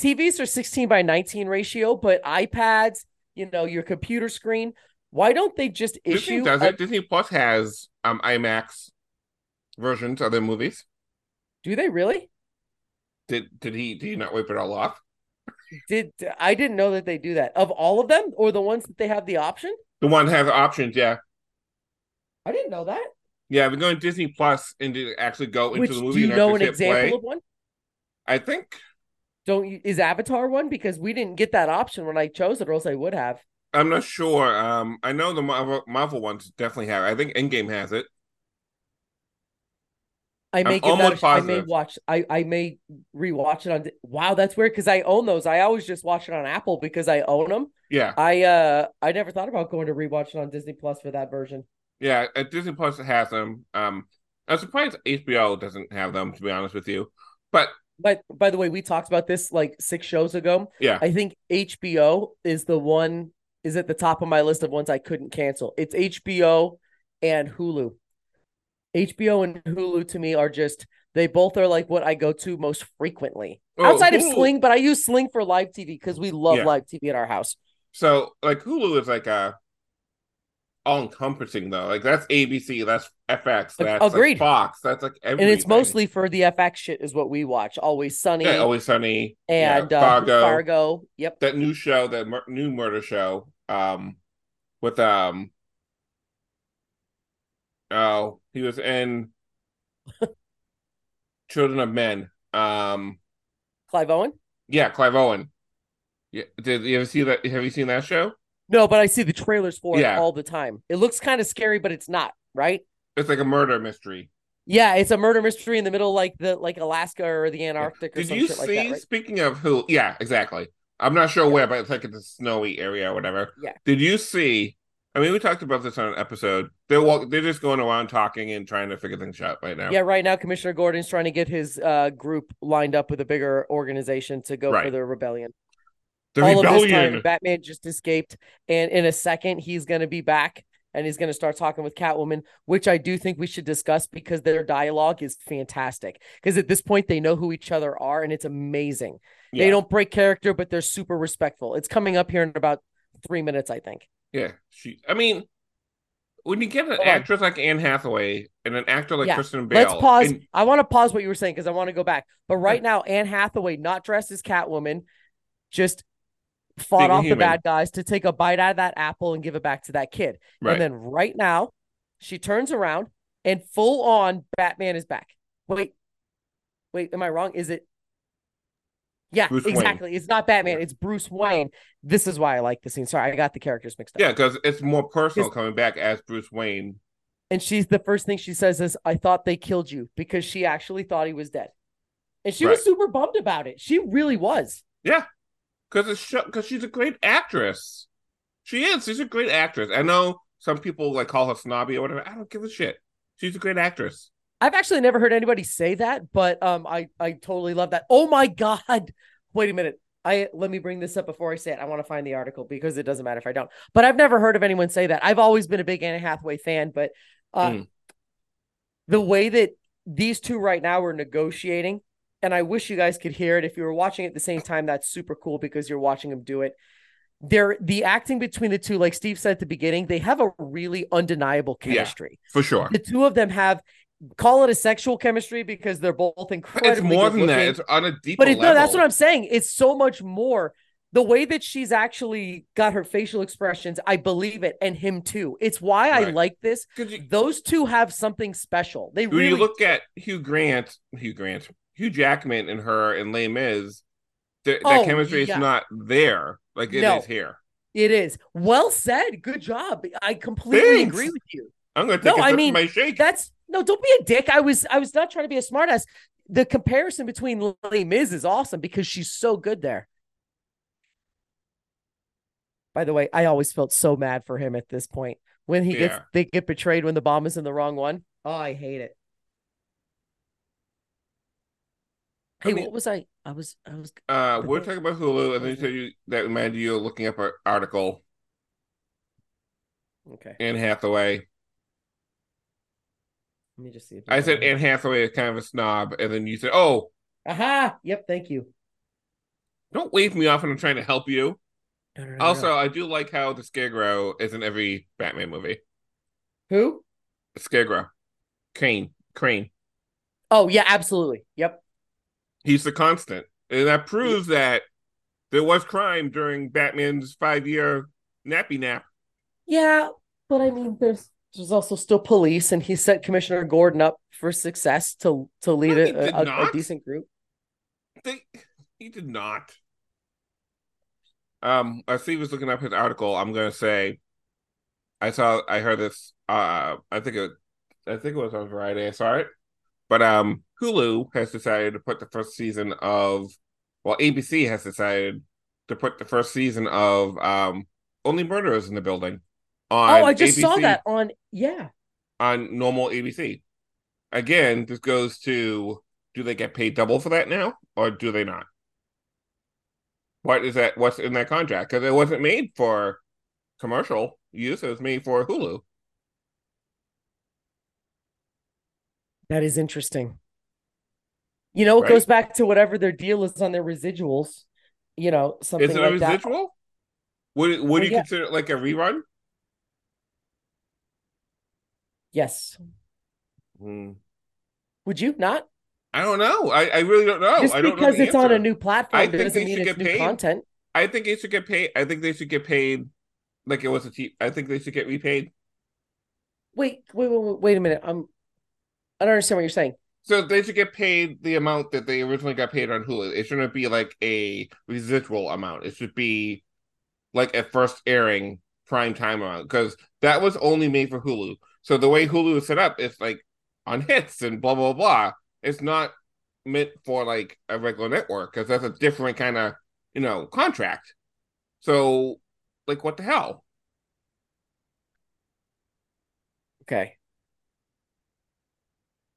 TVs are 16 by 19 ratio, but iPads, you know, your computer screen, Why don't they just issue? Disney does a- it. Disney Plus has um IMAX versions of their movies. do they really? Did did he did he not wipe it all off? Did I didn't know that they do that of all of them or the ones that they have the option? The one that has options, yeah. I didn't know that. Yeah, we're going Disney Plus and to actually go into Which the do movie. you and know an example play. of one? I think Don't you is Avatar one? Because we didn't get that option when I chose it, or else I would have. I'm not sure. Um, I know the Marvel, Marvel ones definitely have. I think Endgame has it. I may I'm that. almost a- I may watch. I I may rewatch it on. Wow, that's weird because I own those. I always just watch it on Apple because I own them. Yeah, I uh I never thought about going to rewatch it on Disney Plus for that version. yeah. uh, Disney Plus has them. Um, I'm surprised HBO doesn't have them. To be honest with you, but But by the way, we talked about this like six shows ago. yeah, I think HBO is the one is at the top of my list of ones I couldn't cancel. It's HBO and Hulu. HBO and Hulu to me are just they both are like what I go to most frequently. Well, Outside of Sling, but I use Sling for live TV because we love Yeah. live TV at our house. So like Hulu is like a all encompassing though. Like that's ABC, that's FX, that's like. Fox, that's like And it's mostly for the FX shit is what we watch. Always Sunny yeah, Always Sunny and yeah, uh, Fargo, Fargo. Yep. that new show, that mur- new murder show, um, with um, oh, he was in [LAUGHS] Children of Men. Um, Clive Owen? yeah, Clive Owen. Yeah, did you ever see that? Have you seen that show? No, but I see the trailers for Yeah. it all the time. It looks kind of scary, but it's not, right? It's like a murder mystery. Yeah, it's a murder mystery in the middle, like the like Alaska or the Antarctic or Did some you shit see? like that. Right? Speaking of who, yeah, exactly. I'm not sure where, but it's like it's a snowy area or whatever. Yeah. Did you see? I mean, we talked about this on an episode. They're walk, they're just going around talking and trying to figure things out right now. Yeah, right now Commissioner Gordon's trying to get his uh group lined up with a bigger organization to go for the rebellion. The all of this time, Batman just escaped, and in a second he's gonna be back and he's gonna start talking with Catwoman, which I do think we should discuss because their dialogue is fantastic. Because at this point they know who each other are, and it's amazing. yeah. They don't break character, but they're super respectful. It's coming up here in about three minutes, I think. Yeah, she. I mean, when you get an Hold on. actress like Anne Hathaway and an actor like Yeah, Christian Bale, Let's pause. and- I want to pause what you were saying because I want to go back. But right now, Anne Hathaway, not dressed as Catwoman, just fought off the bad guys to take a bite out of that apple and give it back to that kid. right? And then right now, she turns around and full on Batman is back. Wait, wait, am I wrong? Is it? Yeah, Bruce Wayne. exactly. It's not Batman. It's Bruce Wayne. This is why I like the scene. Sorry, I got the characters mixed up. yeah, because it's more personal coming back as Bruce Wayne. And she's the first thing she says is, I thought they killed you because she actually thought he was dead. And she was super bummed about it. She really was. Yeah, because it's because she's a great actress. She is. She's a great actress. I know some people like call her snobby or whatever. I don't give a shit. She's a great actress. I've actually never heard anybody say that, but um I I totally love that. Oh my god. Wait a minute. I let me bring this up before I say it. I want to find the article because it doesn't matter if I don't. But I've never heard of anyone say that. I've always been a big Anne Hathaway fan, but uh Mm. the way that these two right now are negotiating, and I wish you guys could hear it. If you were watching at the same time, that's super cool because you're watching them do it. They're the acting between the two, like Steve said at the beginning, they have a really undeniable Yeah. chemistry. For sure. The two of them have call it a sexual chemistry because they're both incredible. It's more than that. It's on a deep. but it, no, that's what I'm saying. It's so much more. The way that she's actually got her facial expressions, I believe it, and him too. It's why I like this. you- Those two have something special. They when really you look at Hugh Grant, Hugh Grant, Hugh Jackman, and her and Les Mis, the, Oh, that chemistry yeah. is not there like it is No. here. it is. Well said. Good job. I completely Thanks. agree with you. I'm going to take No, I mean, of my shake. That's no, don't be a dick. I was I was not trying to be a smartass. The comparison between Les Mis is awesome because she's so good there. By the way, I always felt so mad for him at this point when he gets they get betrayed when the bomb is in the wrong one. Oh, I hate it. I Hey, mean- what was I? I was I was Uh, we're talking about Hulu, and then you said you that reminded you of looking up an article okay. Anne Hathaway. Let me just see. If I said Anne Hathaway is kind of a snob, and then you said, "Oh, Aha! Yep. Thank you. don't wave me off when I'm trying to help you." No, no, no, no. Also, I do like how the Scarecrow is in every Batman movie. who? Scarecrow, Crane, Crane. Oh yeah, absolutely. Yep. He's the constant, and that proves that there was crime during Batman's five-year nappy nap. Yeah, but I mean, there's there's also still police, and he set Commissioner Gordon up for success to to lead No, a, a, a decent group. They, he did not. Um, as Steve was looking up his article, I'm gonna say, I saw, I heard this. Uh, I think it, I think it was on Friday. I saw it, but um, Hulu has decided to put the first season of, well, ABC has decided to put the first season of um, Only Murderers in the Building. On Oh, I just saw that on yeah. on normal ABC. Again, this goes to do they get paid double for that now or do they not? What is that? What's in that contract? Because it wasn't made for commercial use, it was made for Hulu. That is interesting. You know, it Right. goes back to whatever their deal is on their residuals. You know, something Is it like a that. residual? Would it, would Well, you yeah. consider it like a rerun? Yes. Hmm. Would you not? I don't know. I, I really don't know. Just I don't know because the it's on a new platform I think doesn't they should get paid. content. I think they should get paid. I think they should get paid like it was a cheap. I think they should get repaid. Wait, wait, wait, wait, wait a minute. I'm I don't understand what you're saying. So they should get paid the amount that they originally got paid on Hulu. It shouldn't be like a residual amount. It should be like a first airing prime time amount because that was only made for Hulu. So the way Hulu is set up, it's like on hits and blah blah blah. It's not meant for like a regular network because that's a different kind of you know contract. So like what the hell? Okay.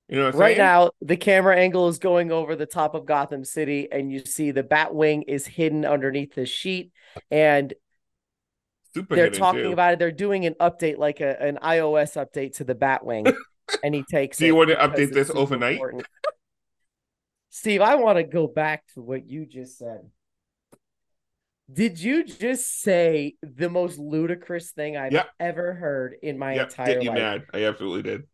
You know Right saying? now, the camera angle is going over the top of Gotham City, and you see the Batwing is hidden underneath the sheet, and Super they're talking too. about it. They're doing an update, like a, an iOS update to the Batwing, [LAUGHS] and he takes. Do you want to update this overnight? Steve, I want to go back to what you just said. Did you just say the most ludicrous thing I've Yep. ever heard in my Yep, entire get you life? mad. I absolutely did.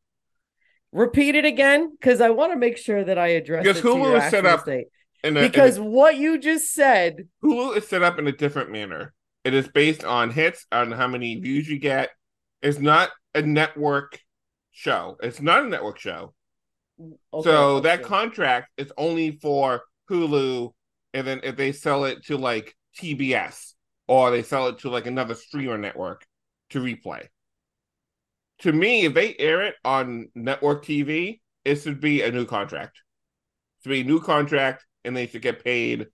Repeat it again, because I want to make sure that I address Because it Hulu is set up state. And a- Because what you just said, Hulu is set up in a different manner. It is based on hits, on how many views you get. It's not a network show. It's not a network show. okay, so that contract is only for Hulu, and then if they sell it to like TBS or they sell it to like another streamer network to replay. To me, if they air it on network TV, it should be a new contract. It should be a new contract, and they should get paid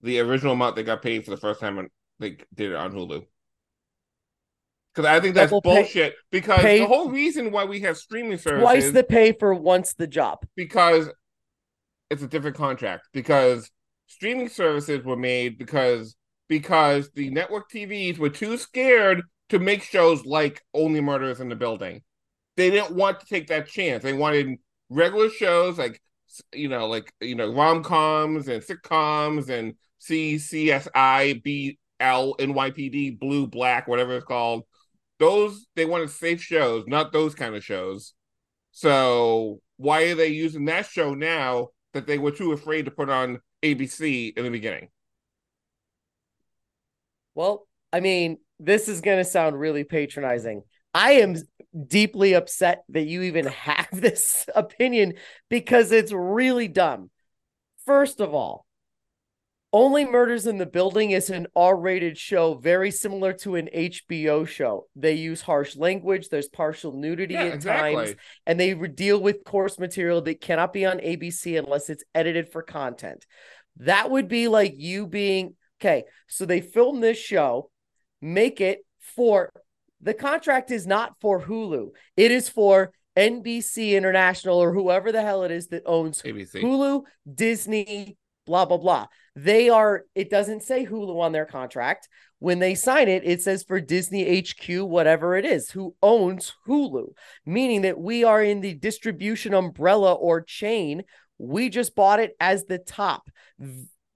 the original amount they got paid for the first time when they did it on Hulu. Because I think that's Double pay- bullshit. because pay- the whole reason why we have streaming services twice the pay for once the job. because it's a different contract because streaming services were made because because the network TVs were too scared to make shows like Only Murders in the Building. They didn't want to take that chance. They wanted regular shows like you know like you know rom-coms and sitcoms and CCSI BL Blue Black whatever it's called. Those they wanted safe shows, not those kind of shows. So why are they using that show now that they were too afraid to put on ABC in the beginning? Well, I mean, this is going to sound really patronizing. I am deeply upset that you even [LAUGHS] have this opinion because it's really dumb. First of all, Only Murders in the Building is an R rated show, very similar to an HBO show. They use harsh language, there's partial nudity Yeah, at exactly. times, and they deal with coarse material that cannot be on ABC unless it's edited for content. That would be like you being okay. So they film this show, make it for the contract is not for Hulu, it is for NBC International or whoever the hell it is that owns ABC. Hulu, Disney, blah, blah, blah. They are, it doesn't say Hulu on their contract. When they sign it, it says for Disney HQ, whatever it is, who owns Hulu, meaning that we are in the distribution umbrella or chain. We just bought it as the top.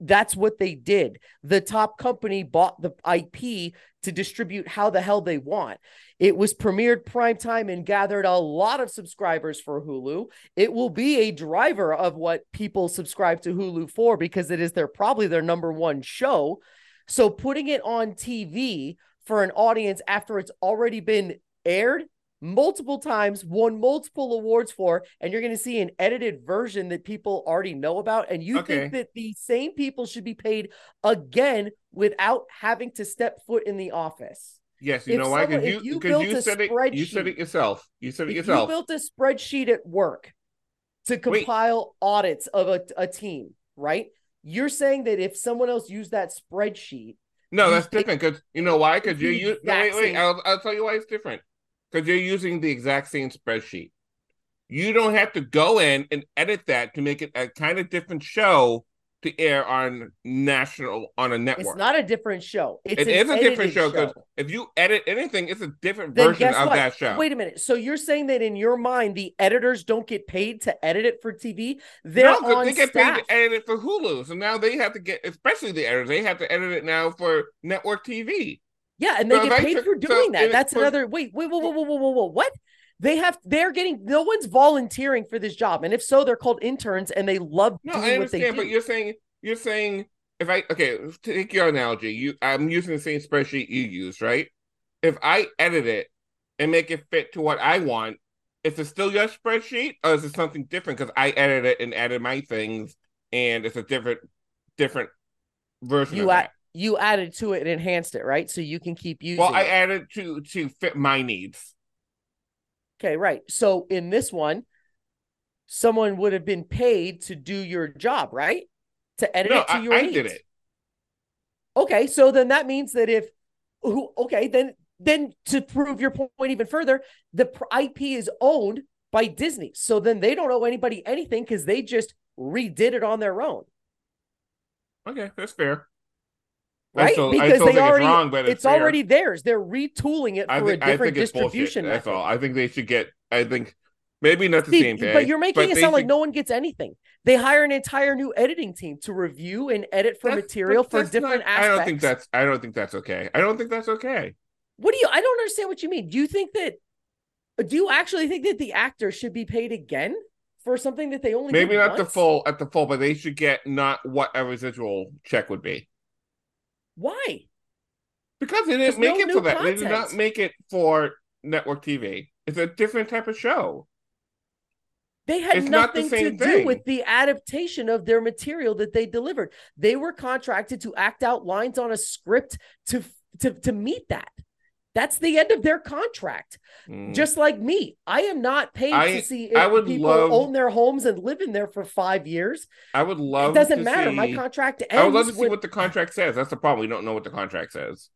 That's what they did. The top company bought the IP to distribute how the hell they want. It was premiered prime time and gathered a lot of subscribers for Hulu. It will be a driver of what people subscribe to Hulu for because it is their probably their number one show. So putting it on TV for an audience after it's already been aired multiple times, won multiple awards for, and you're going to see an edited version that people already know about. And you Okay. think that the same people should be paid again without having to step foot in the office. Yes, you If know why? Because you, you built you a said it. You said it yourself. You said it yourself. you built a spreadsheet at work to compile audits of a, a team, right? You're saying that if someone else used that spreadsheet, No, that's different because you know why? Because the using. No, wait, wait. I'll, I'll tell you why it's different. Because you're using the exact same spreadsheet. You don't have to go in and edit that to make it a kind of different show to air on national on a network. it's not a different show. It's It is a different show because if you edit anything, it's a different Then version of what? that show. Wait a minute. So you're saying that in your mind, the editors don't get paid to edit it for TV? They're no, on they get staff. paid to edit it for Hulu, so now they have to get, especially the editors, they have to edit it now for network TV. Yeah, and they So get paid for so doing that. That's another wait, wait, whoa, whoa, whoa, whoa, whoa, whoa. What? They have they're getting no one's volunteering for this job. And if so, they're called interns and they love No, doing I what they understand, do. but you're saying you're saying if I okay, take your analogy. You I'm using the same spreadsheet you use, right? If I edit it and make it fit to what I want, is it still your spreadsheet or is it something different? Because I edit it and added my things, and it's a different different version You of add- that. You added to it and enhanced it, right? So you can keep using Well, I it. added to to fit my needs. Okay, right. So in this one, someone would have been paid to do your job, right? To edit No, it to I, your I needs. did it. Okay, so then that means that if who okay, then then to prove your point even further, the IP is owned by Disney. So then they don't owe anybody anything because they just redid it on their own, Okay, that's fair. Right? because they think it's already wrong, but it's, it's already theirs. They're retooling it for think, a different think it's bullshit. distribution That's all. I think they should get. I think maybe not the See, same pay, but you're making but it sound like no one gets anything. They hire an entire new editing team to review and edit for That's- material for different not- aspects. I don't think that's. I don't think that's okay. I don't think that's okay. What do you? I don't understand what you mean. Do you think that? Do you actually think that the actor should be paid again for something that they only Maybe not the full at the full, but they should get not what a residual check would be Why? because they didn't make no it for that. They did not make it for network TV. It's a different type of show. They had It's not nothing to same do thing. with the adaptation of their material that they delivered. They were contracted to act out lines on a script to to to meet that. That's the end of their contract. Mm. Just like me, I am not paid I- to see if I would people love- own their homes and live in there for five years. I would love. it doesn't to matter. See, My contract ends. I would love to see what the contract says. That's the problem. We don't know what the contract says.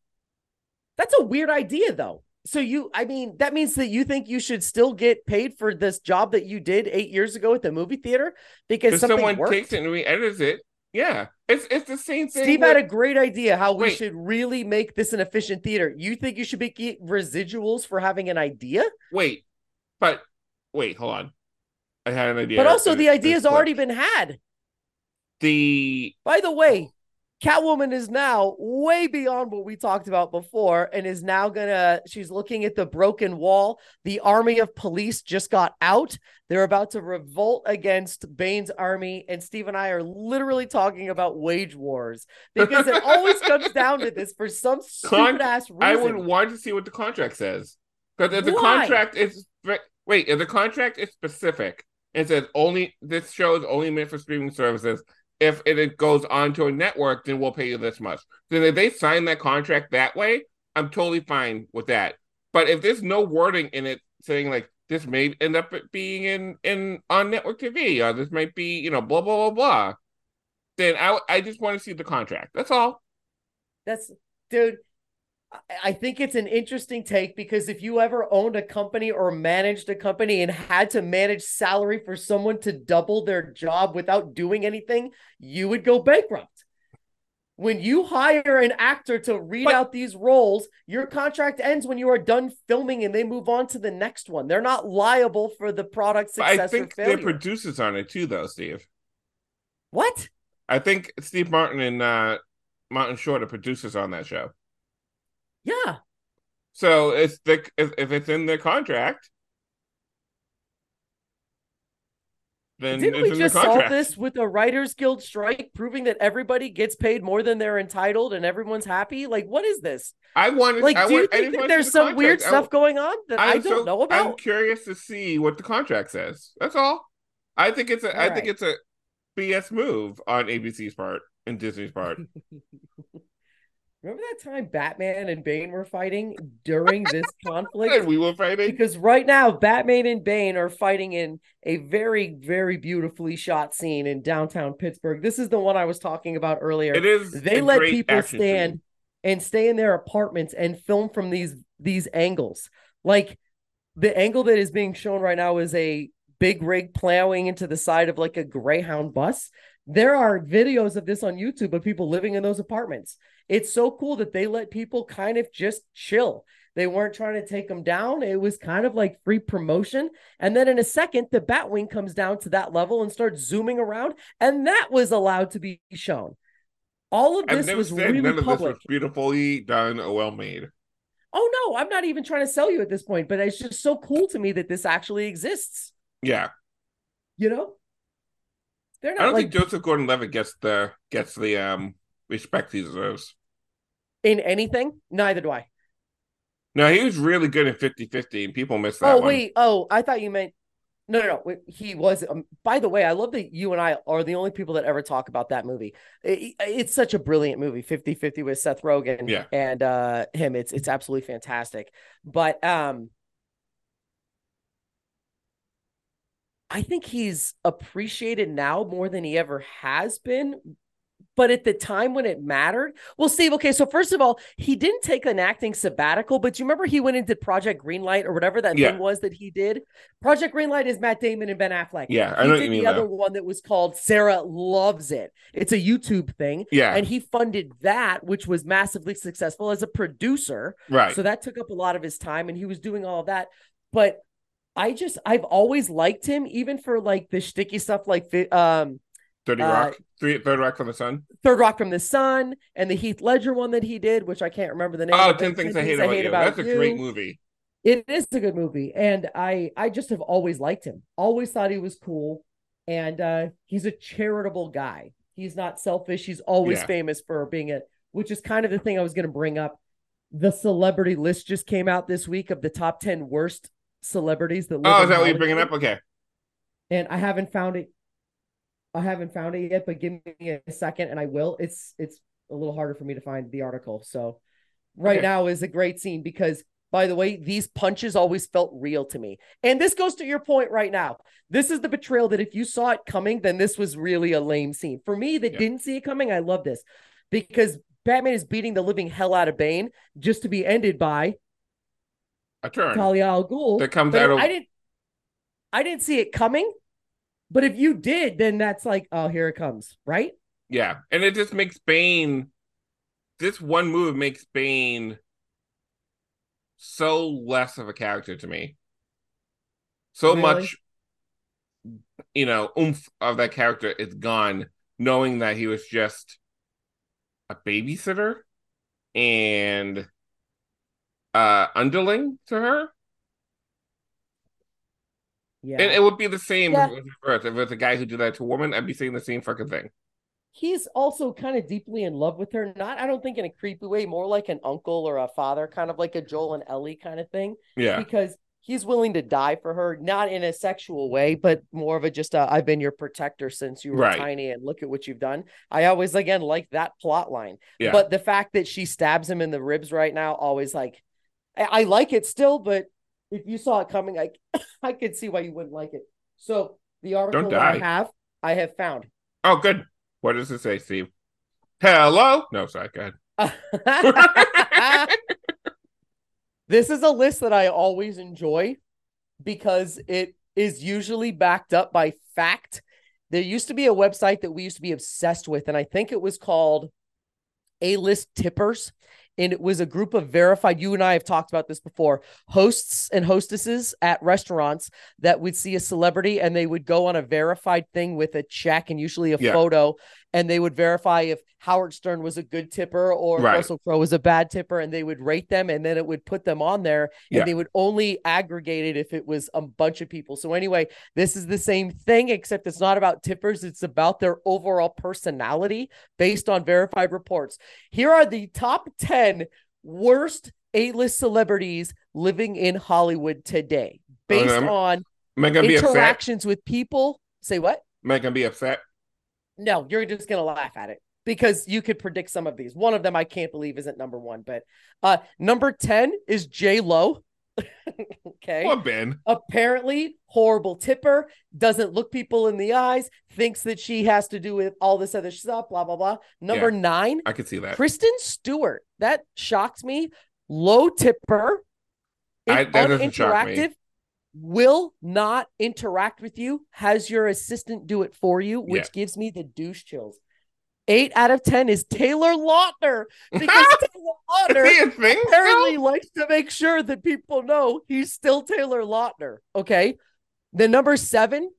That's a weird idea, though. So you, I mean, that means that you think you should still get paid for this job that you did eight years ago at the movie theater because something someone worked. takes it and re-edits it, yeah, it's it's the same thing. Steve had a great idea how we should really make this an efficient theater. You think you should be get residuals for having an idea, Wait, but wait, hold on. I had an idea. but also the idea has already been had. the By the way, Catwoman is now way beyond what we talked about before and is now gonna, she's looking at the broken wall. The army of police just got out. They're about to revolt against Bane's army. And Steve and I are literally talking about wage wars because it always comes [LAUGHS] down to this for some Con- stupid ass reason. I would want to see what the contract says because if the Why? contract is wait, if the contract is specific and says only this show is only meant for streaming services. If it, goes onto a network, then we'll pay you this much. Then if they sign that contract that way, I'm totally fine with that. But if there's no wording in it saying like this may end up being in in on network TV or this might be you know blah blah blah blah, then I I just want to see the contract. That's all. That's dude. I- think it's an interesting take because if you ever owned a company or managed a company and had to manage salary for someone to double their job without doing anything, you would go bankrupt. When you hire an actor to read But- out these roles, your contract ends when you are done filming and they move on to the next one. They're not liable for the product success I think or failure. producers on it too, though, Steve. what? I think Steve Martin and uh, Martin Short are producers on that show. Yeah. So it's the if, if it's in the contract, then Didn't we just solve this with a Writers Guild strike, proving that everybody gets paid more than they're entitled and everyone's happy? Like, what is this? I wanted. Like, I do you want, I think that there's the some weird contract. I- stuff going on that I, I'm don't so- know about? I'm curious to see what the contract says. That's all. I think it's a. I All think right. it's a BS move on ABC's part and Disney's part. [LAUGHS] Remember that time Batman and Bane were fighting during [LAUGHS] this conflict? we were fighting. Because right now, Batman and Bane are fighting in a very, very beautifully shot scene in downtown Pittsburgh. This is the one I was talking about earlier. It is. they let people stand scene. and stay in their apartments and film from these these angles. Like the angle that is being shown right now is a big rig plowing into the side of like a Greyhound bus. There are videos of this on YouTube of people living in those apartments. It's so cool that they let people kind of just chill. They weren't trying to take them down. It was kind of like free promotion. And then in a second, the Batwing comes down to that level and starts zooming around. And that was allowed to be shown. All of this was really none of public. this was beautifully done well made. Oh no, I'm not even trying to sell you at this point, but it's just so cool to me that this actually exists. Yeah, You know? They're not I don't like think Joseph Gordon-Levitt gets the gets the um respect he deserves. In anything. Neither do I. No, he was really good in 50-50, and people miss that Oh one. wait, oh, I thought you meant no, no, no. wait, He was. Um, by the way, I love that you and I are the only people that ever talk about that movie. It- it's such a brilliant movie, 50-50 with Seth Rogen Yeah. and uh him. It's it's absolutely fantastic. But um I think he's appreciated now more than he ever has been. But at the time when it mattered, well, Steve, okay, so first of all, he didn't take an acting sabbatical, but you remember he went into Project Greenlight or whatever that Yeah. thing was that he did? Project Greenlight is Matt Damon and Ben Affleck. Yeah, I he know what did you mean, the other though. one that was called Sarah Loves It. It's a YouTube thing. Yeah, And he funded that, which was massively successful as a producer. right. So that took up a lot of his time and he was doing all of that. But I just I've always liked him, even for like the sticky stuff like fi- um, Dirty uh, Rock, Three, Third Rock from the Sun. Third Rock from the Sun and the Heath Ledger one that he did, which I can't remember the name. Oh, of 10 it. Things I Hate About You. That's a great movie. It is a good movie, and I I just have always liked him. Always thought he was cool, and uh, he's a charitable guy. He's not selfish. He's always Yeah. famous for being a, which is kind of the thing I was going to bring up. The celebrity list just came out this week of the top ten worst celebrities that. Live Oh, is that what you're bringing up? Okay. And I haven't found it. I haven't found it yet, but give me a second, and I will. It's it's a little harder for me to find the article. So, right Okay. now is a great scene because, by the way, these punches always felt real to me. And this goes to your point right now. This is the betrayal that if you saw it coming, then this was really a lame scene. For me, that Yeah. didn't see it coming, I love this because Batman is beating the living hell out of Bane just to be ended by A turn. Talia al Ghul. That comes But out of- I didn't. I didn't see it coming. But if you did, then that's like, oh, here it comes, right? Yeah, and it just makes Bane. This one move makes Bane so less of a character to me. So Really? much, you know, oomph of that character is gone, knowing that he was just a babysitter and uh underling to her. Yeah. And it would be the same Yeah. if it was. If it was a guy who did that to a woman, I'd be saying the same fucking thing. He's also kind of deeply in love with her. Not, I don't think in a creepy way, more like an uncle or a father, kind of like a Joel and Ellie kind of thing. Yeah. Because he's willing to die for her, not in a sexual way, but more of a just I've been your protector since you were Right. tiny and look at what you've done. I always again like that plot line. Yeah. But the fact that she stabs him in the ribs right now, always like I, I like it still, but if you saw it coming, I [COUGHS] I could see why you wouldn't like it. So the article I have, I have found. Oh, good. What does it say, Steve? Hello? No, sorry, go ahead. [LAUGHS] this is a list that I always enjoy because it is usually backed up by fact. There used to be a website that we used to be obsessed with, and I think it was called A List Tippers. And it was a group of verified, you and I have talked about this before, hosts and hostesses at restaurants that would see a celebrity and they would go on a verified thing with a check and usually a Yeah. photo. And they would verify if Howard Stern was a good tipper or Right. Russell Crowe was a bad tipper, and they would rate them, and then it would put them on there, and Yeah. they would only aggregate it if it was a bunch of people. So anyway, this is the same thing, except it's not about tippers; it's about their overall personality based on verified reports. Here are the top ten worst A-list celebrities living in Hollywood today, based Um, on Am I gonna be upset? interactions with people. Say what? Am I gonna be upset? No, you're just gonna laugh at it because you could predict some of these. One of them I can't believe isn't number one, but uh number 10 is J Lo. [LAUGHS] okay. Ben. Apparently horrible tipper, doesn't look people in the eyes, thinks that she has to do with all this other stuff, blah blah blah. Number nine, I could see that. Kristen Stewart. That shocks me. Low tipper. I- that doesn't shock me. Will not interact with you. Has your assistant do it for you, which Yeah. gives me the douche chills. Eight out of ten is Taylor Lautner [LAUGHS] because Taylor Lautner Is he a apparently likes to make sure that people know he's still Taylor Lautner. Okay. The number seven.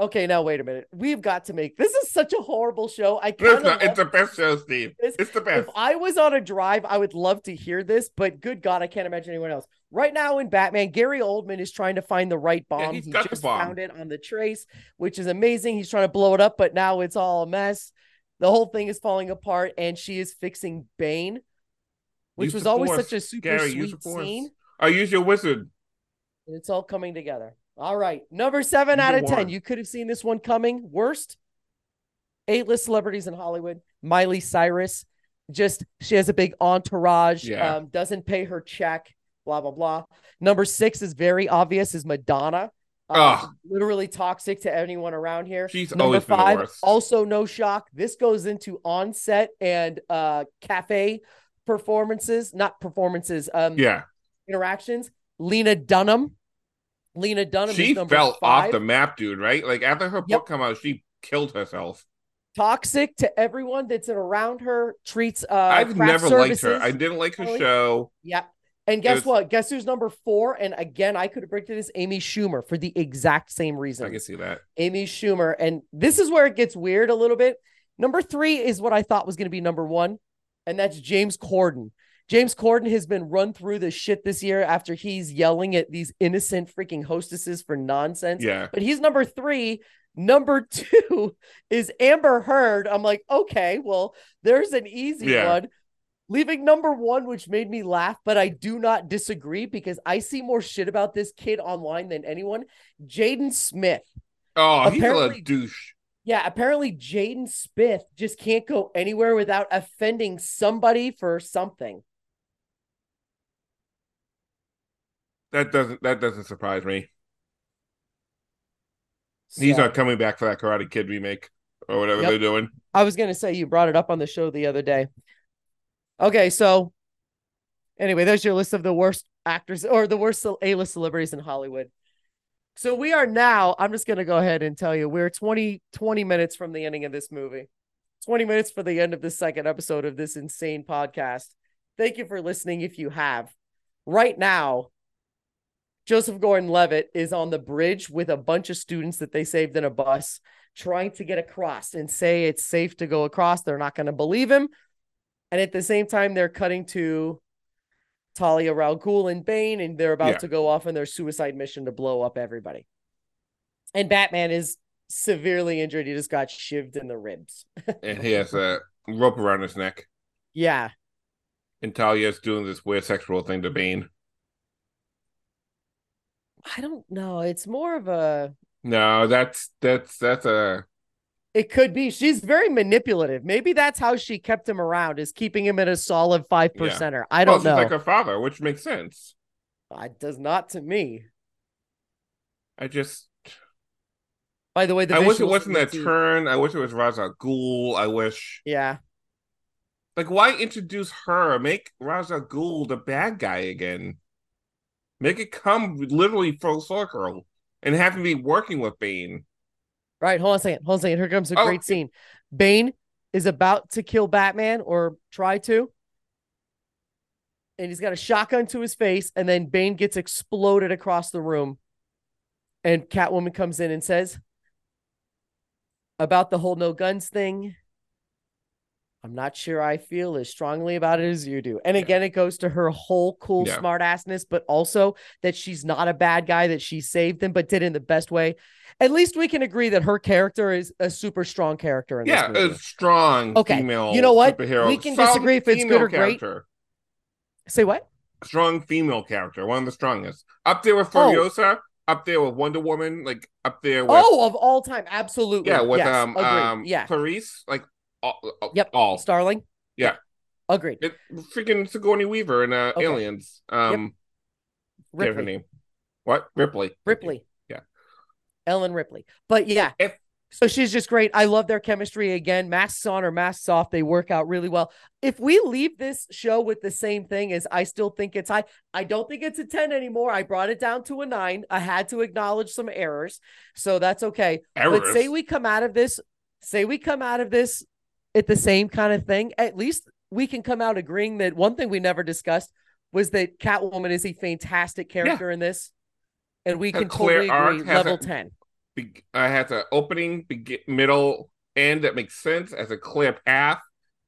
Okay, now wait a minute. We've got to make this is such a horrible show. I kind it's, it's the best show, Steve. this. It's the best. If I was on a drive, I would love to hear this, but good God, I can't imagine anyone else. Right now in Batman, Gary Oldman is trying to find the right bomb. he's he got the just bomb. found it on the trace, which is amazing. He's trying to blow it up, but now it's all a mess. The whole thing is falling apart, and she is fixing Bane, which Use was always force. such a super Gary, sweet scene. I use your wizard. And it's all coming together. All right. Number seven out of 10. wand. You could have seen this one coming. Worst eight list celebrities in Hollywood. Miley Cyrus. Just she has a big entourage. Yeah. Um, doesn't pay her check. Blah blah blah. Number six is very obvious. Is Madonna. Um, literally toxic to anyone around here. She's Number always been the five, worst. also no shock. This goes into on-set and uh cafe performances, not performances, um Yeah. interactions. Lena Dunham. Lena Dunham She is number fell five. off the map, dude, right? Like after her Yep. book come out, she killed herself. Toxic to everyone that's around her. Treats uh I've never liked her. I didn't like her Really? show. Yep. And guess was- what? Guess who's number four? And again, I could have predicted this Amy Schumer for the exact same reason. I can see that. Amy Schumer. And this is where it gets weird a little bit. Number three is what I thought was going to be number one, and that's James Corden. James Corden has been run through the shit this year after he's yelling at these innocent freaking hostesses for nonsense. Yeah. But he's number three. Number [LAUGHS] two is Amber Heard. I'm like, okay, well, there's an easy Yeah. one. Leaving number one, which made me laugh, but I do not disagree because I see more shit about this kid online than anyone. Jaden Smith. Oh, he's a Apparently- douche. Yeah, apparently Jaden Smith just can't go anywhere without offending somebody for something. That doesn't that doesn't surprise me. He's So, not coming back for that Karate Kid remake or whatever Yep. they're doing. I was gonna say you brought it up on the show the other day. Okay, so anyway, there's your list of the worst actors or the worst A-list celebrities in Hollywood. So we are now, I'm just gonna go ahead and tell you, we're 20, 20 minutes from the ending of this movie. 20 minutes for the end of the second episode of this insane podcast. Thank you for listening if you have. Right now, Joseph Gordon Levitt is on the bridge with a bunch of students that they saved in a bus, trying to get across and say it's safe to go across. They're not going to believe him. And at the same time, they're cutting to Talia Al Ghul and Bane, and they're about Yeah. to go off on their suicide mission to blow up everybody. And Batman is severely injured. He just got shivved in the ribs. [LAUGHS] And he has a rope around his neck. Yeah. And Talia's doing this weird sexual thing to Bane. I don't know. It's more of a No, that's that's that's a It could be. She's very manipulative. Maybe that's how she kept him around, is keeping him at a solid five Yeah. percenter. I don't she's know. like her father, which makes sense. It does not to me. I just By the way, the I wish it wasn't that turn. I wish it was Ra's al Ghul. I wish Yeah, like why introduce her? Make Ra's al Ghul the bad guy again. Make it come literally full circle and have him be working with Bane. right. Hold on a second. Hold on a second. Here comes a Oh. great scene. Bane is about to kill Batman or try to, and he's got a shotgun to his face, and then Bane gets exploded across the room, and Catwoman comes in and says, about the whole no guns thing. I'm not sure I feel as strongly about it as you do. And Yeah. again, it goes to her whole cool Yeah. smart assness, but also that she's not a bad guy, that she saved them, but did it in the best way. At least we can agree that her character is a super strong character in Yeah, this movie. a strong Okay, female. you know what? Superhero. We can disagree if it's good or great. Say what? Strong female character, one of the strongest. Up there with Oh. Up there with Wonder Woman, like up there with Oh, of all time, absolutely. yeah, with Yes, um agreed. um yeah, Clarice, like all, all- Yep. all Starling. Yeah. agreed. it, freaking Sigourney Weaver and uh, Okay. Aliens. Um, get her name. What Ripley? Ripley. Yeah. Ellen Ripley. But yeah. If- so she's just great. I love their chemistry again. Masks on or masks off, they work out really well. If we leave this show with the same thing as I still think it's high, I don't think it's a 10 anymore. I brought it down to a nine. I had to acknowledge some errors. So that's okay. Errors. But say we come out of this, say we come out of this at the same kind of thing, at least we can come out agreeing that one thing we never discussed was that Catwoman is a fantastic character in this. And we Her can clear totally agree. Level a- 10. Be- uh, has an opening, begin, middle, end that makes sense, as a clear path.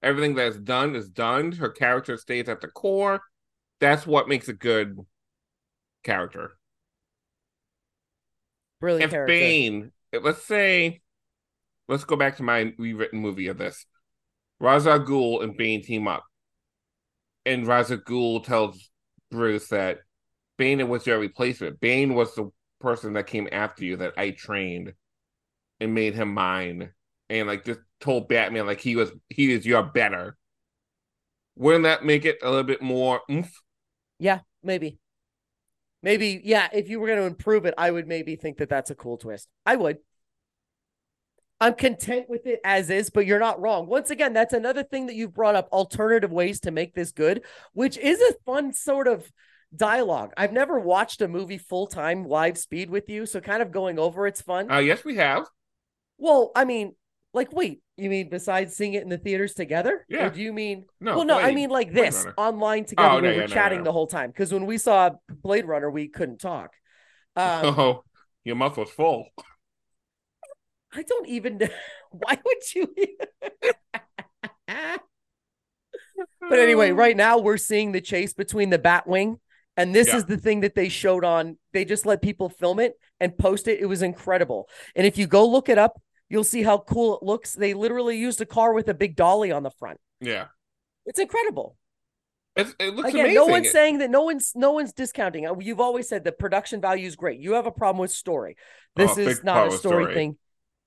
Everything that's done is done. Her character stays at the core. That's what makes a good character. Brilliant if character. Bane, let's say, let's go back to my rewritten movie of this. Ra's al Ghul and Bane team up, and Ra's al Ghul tells Bruce that Bane was your replacement. Bane was the person that came after you that I trained and made him mine, and like just told Batman like he was he is your better. Wouldn't that make it a little bit more oomph? Yeah, maybe. Maybe, yeah. If you were going to improve it, I would maybe think that that's a cool twist. I would. I'm content with it as is, but you're not wrong. Once again, that's another thing that you've brought up alternative ways to make this good, which is a fun sort of dialogue. I've never watched a movie full time live speed with you, so kind of going over it's fun. Uh, yes, we have. well, I mean, like, wait, you mean besides seeing it in the theaters together? Yeah. Or do you mean No, well, no, I mean like this online together. Oh, we no, were yeah, no, chatting no. the whole time because when we saw Blade Runner, we couldn't talk. [LAUGHS] Um, oh, your mouth was full. I don't even. know. [LAUGHS] Why would you? but anyway, [SIGHS] right now we're seeing the chase between the Batwing, and this Yeah. is the thing that they showed on. They just let people film it and post it. It was incredible. And if you go look it up, you'll see how cool it looks. They literally used a car with a big dolly on the front. Yeah, It's incredible. it's, it looks Again, amazing. no one's saying that. No one's no one's discounting. Uh, You've always said the production value is great. You have a problem with story. This Oh, is not a story, story. thing.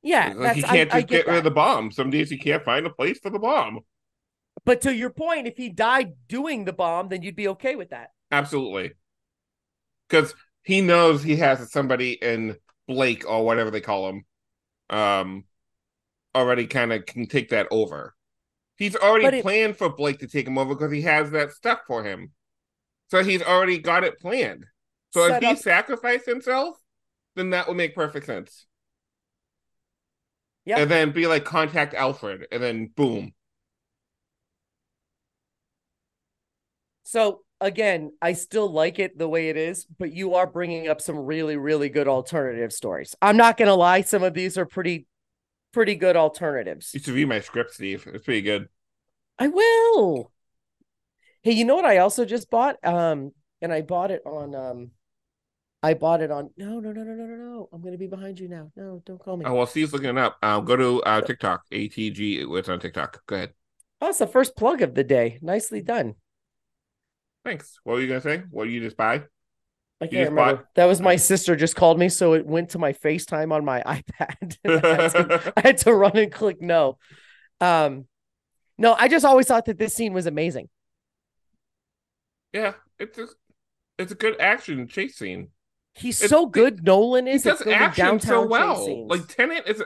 Yeah, Like you can't I just get get, rid of the bomb. Some days you can't find a place for the bomb. But to your point, if he died doing the bomb, then you'd be okay with that. Absolutely, because he knows he has somebody in Blake or whatever they call him, um, already kind of can take that over. He's already it- planned for Blake to take him over because he has that stuff for him. So he's already got it planned. So if he up- sacrificed himself, then that would make perfect sense. Yeah. And then be like contact Alfred, and then boom. So again, I still like it the way it is, but you are bringing up some really, really good alternative stories. I'm not gonna lie, some of these are pretty, pretty good alternatives. You should read my script, Steve. It's pretty good. I will. Hey, you know what I also just bought? Um, and I bought it on um I bought it on no no no no no no no. I'm gonna be behind you now. No, don't call me. Oh well, Steve's looking it up. Uh, go to uh, TikTok. ATG. It's on TikTok. Go ahead. Oh, it's the first plug of the day. Nicely done. Thanks. What were you gonna say? What did you just buy? I can't remember. bought- That was my sister just called me, so it went to my FaceTime on my [LAUGHS] iPad. [LAUGHS] I, had to, [LAUGHS] I had to run and click no. Um, no, I just always thought that this scene was amazing. yeah, it's a, it's a good action chase scene. He's It's- so good. Nolan is at does action so well. Like Tenet is a,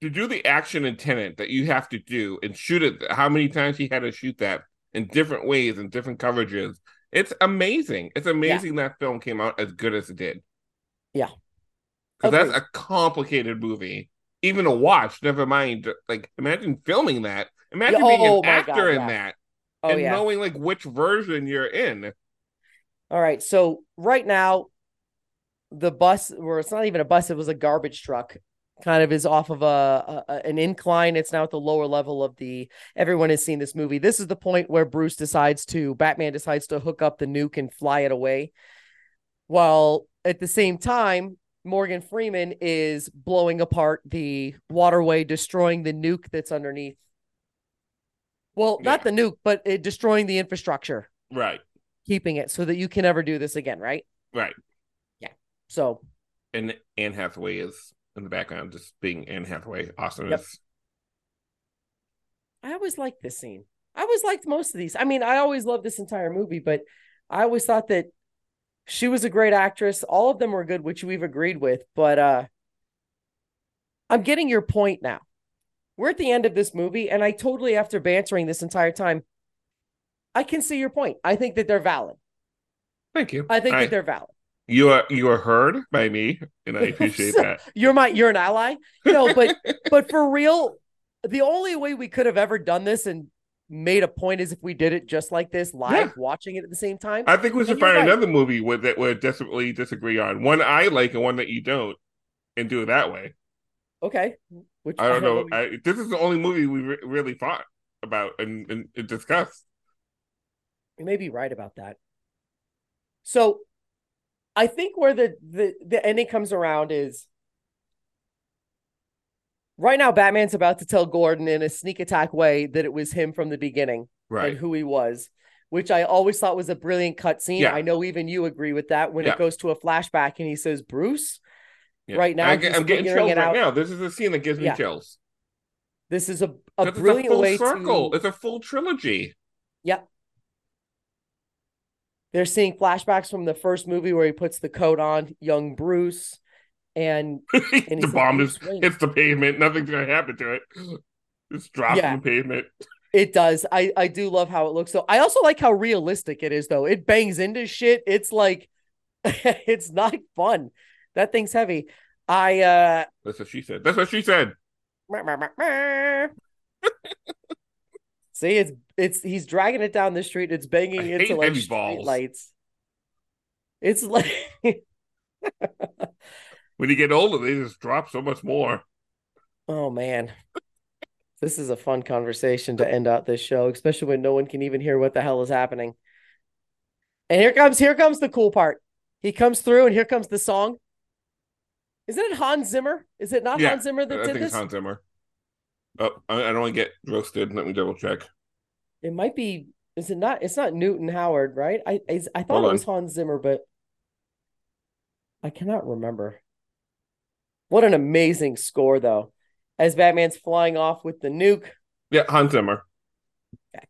to do the action in Tenet that you have to do and shoot it. How many times he had to shoot that in different ways and different coverages. It's amazing. It's amazing that film came out as good as it did. Yeah. Because that's a complicated movie. Even to watch, never mind. Like, imagine filming that. Imagine being oh an my actor God, in yeah. that oh and yeah. knowing like which version you're in. All right. So right now, the bus, or it's not even a bus, it was a garbage truck, kind of is off of a, a an incline. It's now at the lower level of the. Everyone has seen this movie. This is the point where Bruce decides to Batman decides to hook up the nuke and fly it away, while at the same time Morgan Freeman is blowing apart the waterway, destroying the nuke that's underneath. Well, not the nuke, but it destroying the infrastructure, Right. keeping it so that you can never do this again, right? Right. So And Anne Hathaway is in the background, just being Anne Hathaway. Awesome. Yep. I always liked this scene. I always liked most of these. I mean, I always loved this entire movie, but I always thought that she was a great actress. All of them were good, which we've agreed with. But uh I'm getting your point now. We're at the end of this movie, and I totally, after bantering this entire time, I can see your point. I think that they're valid. Thank you. I think that they're valid. You are you are heard by me, and I [LAUGHS] appreciate that. You're my you're an ally. No, but [LAUGHS] but for real, the only way we could have ever done this and made a point is if we did it just like this live, Yeah. watching it at the same time. I think we should And find right. another movie with that we desperately disagree on. One I like and one that you don't, and do it that way. okay. Which I don't know. know. I, this is the only movie we re- really thought about and, and, and discussed. You may be right about that. So I think where the, the the ending comes around is right now Batman's about to tell Gordon in a sneak attack way that it was him from the beginning Right. and who he was, which I always thought was a brilliant cut scene. Yeah. I know even you agree with that when Yeah. it goes to a flashback and he says Bruce. Yeah. Right now, I, am getting chills right out. now. This is a scene that gives me chills. This is a, a brilliant a full way circle. to It's a full trilogy. Yep. They're seeing flashbacks from the first movie where he puts the coat on, young Bruce, and [LAUGHS] the bomb just hits the pavement. Nothing's gonna happen to it. It's drops Yeah. the pavement. it does. I I do love how it looks. though. I also like how realistic it is, though. It bangs into shit. It's like [LAUGHS] it's not fun. That thing's heavy. I uh That's what she said. That's what she said. [LAUGHS] see it's it's he's dragging it down the street. It's banging I into like street lights. It's like [LAUGHS] When you get older, they just drop so much more. Oh man. This is a fun conversation to end out this show, especially when no one can even hear what the hell is happening. And here comes here comes the cool part. He comes through and here comes the song. Isn't it Hans Zimmer? Is it not Yeah, Hans Zimmer that I did think this? it's Hans Zimmer. Oh, I, I don't want to get roasted. Let me double check. It might be is it not it's not Newton Howard, right? I I, I thought Hold it on. was Hans Zimmer, but I cannot remember. What an amazing score though. As Batman's flying off with the nuke. Yeah, Hans Zimmer. Okay.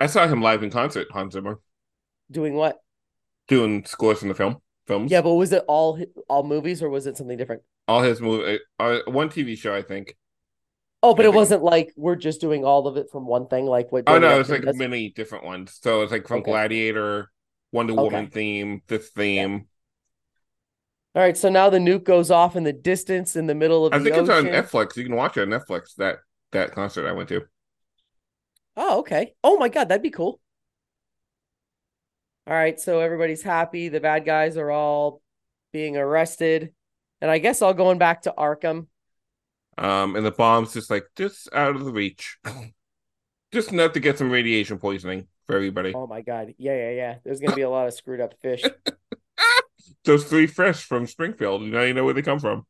I saw him live in concert, Hans Zimmer, Doing what? doing scores in the film films. Yeah, but was it all all movies or was it something different? all his movie, uh, one TV show, I think. Oh, but it wasn't like we're just doing all of it from one thing, like what? Oh no, it's like does? many different ones. So it's like from Okay. Gladiator, Wonder Okay. Woman theme, this theme. All right, so now the nuke goes off in the distance in the middle of I think it's on. Netflix. You can watch it on Netflix. That that concert I went to. Oh, okay. Oh my God, that'd be cool. All right, so everybody's happy. The bad guys are all being arrested, and I guess all going back to Arkham. Um, and the bomb's just like just out of the reach, [CLEARS THROAT] just enough to get some radiation poisoning for everybody. Oh my God, yeah, yeah, yeah. There's gonna be a lot of screwed up fish. [LAUGHS] Those three fish from Springfield. Now you know where they come from.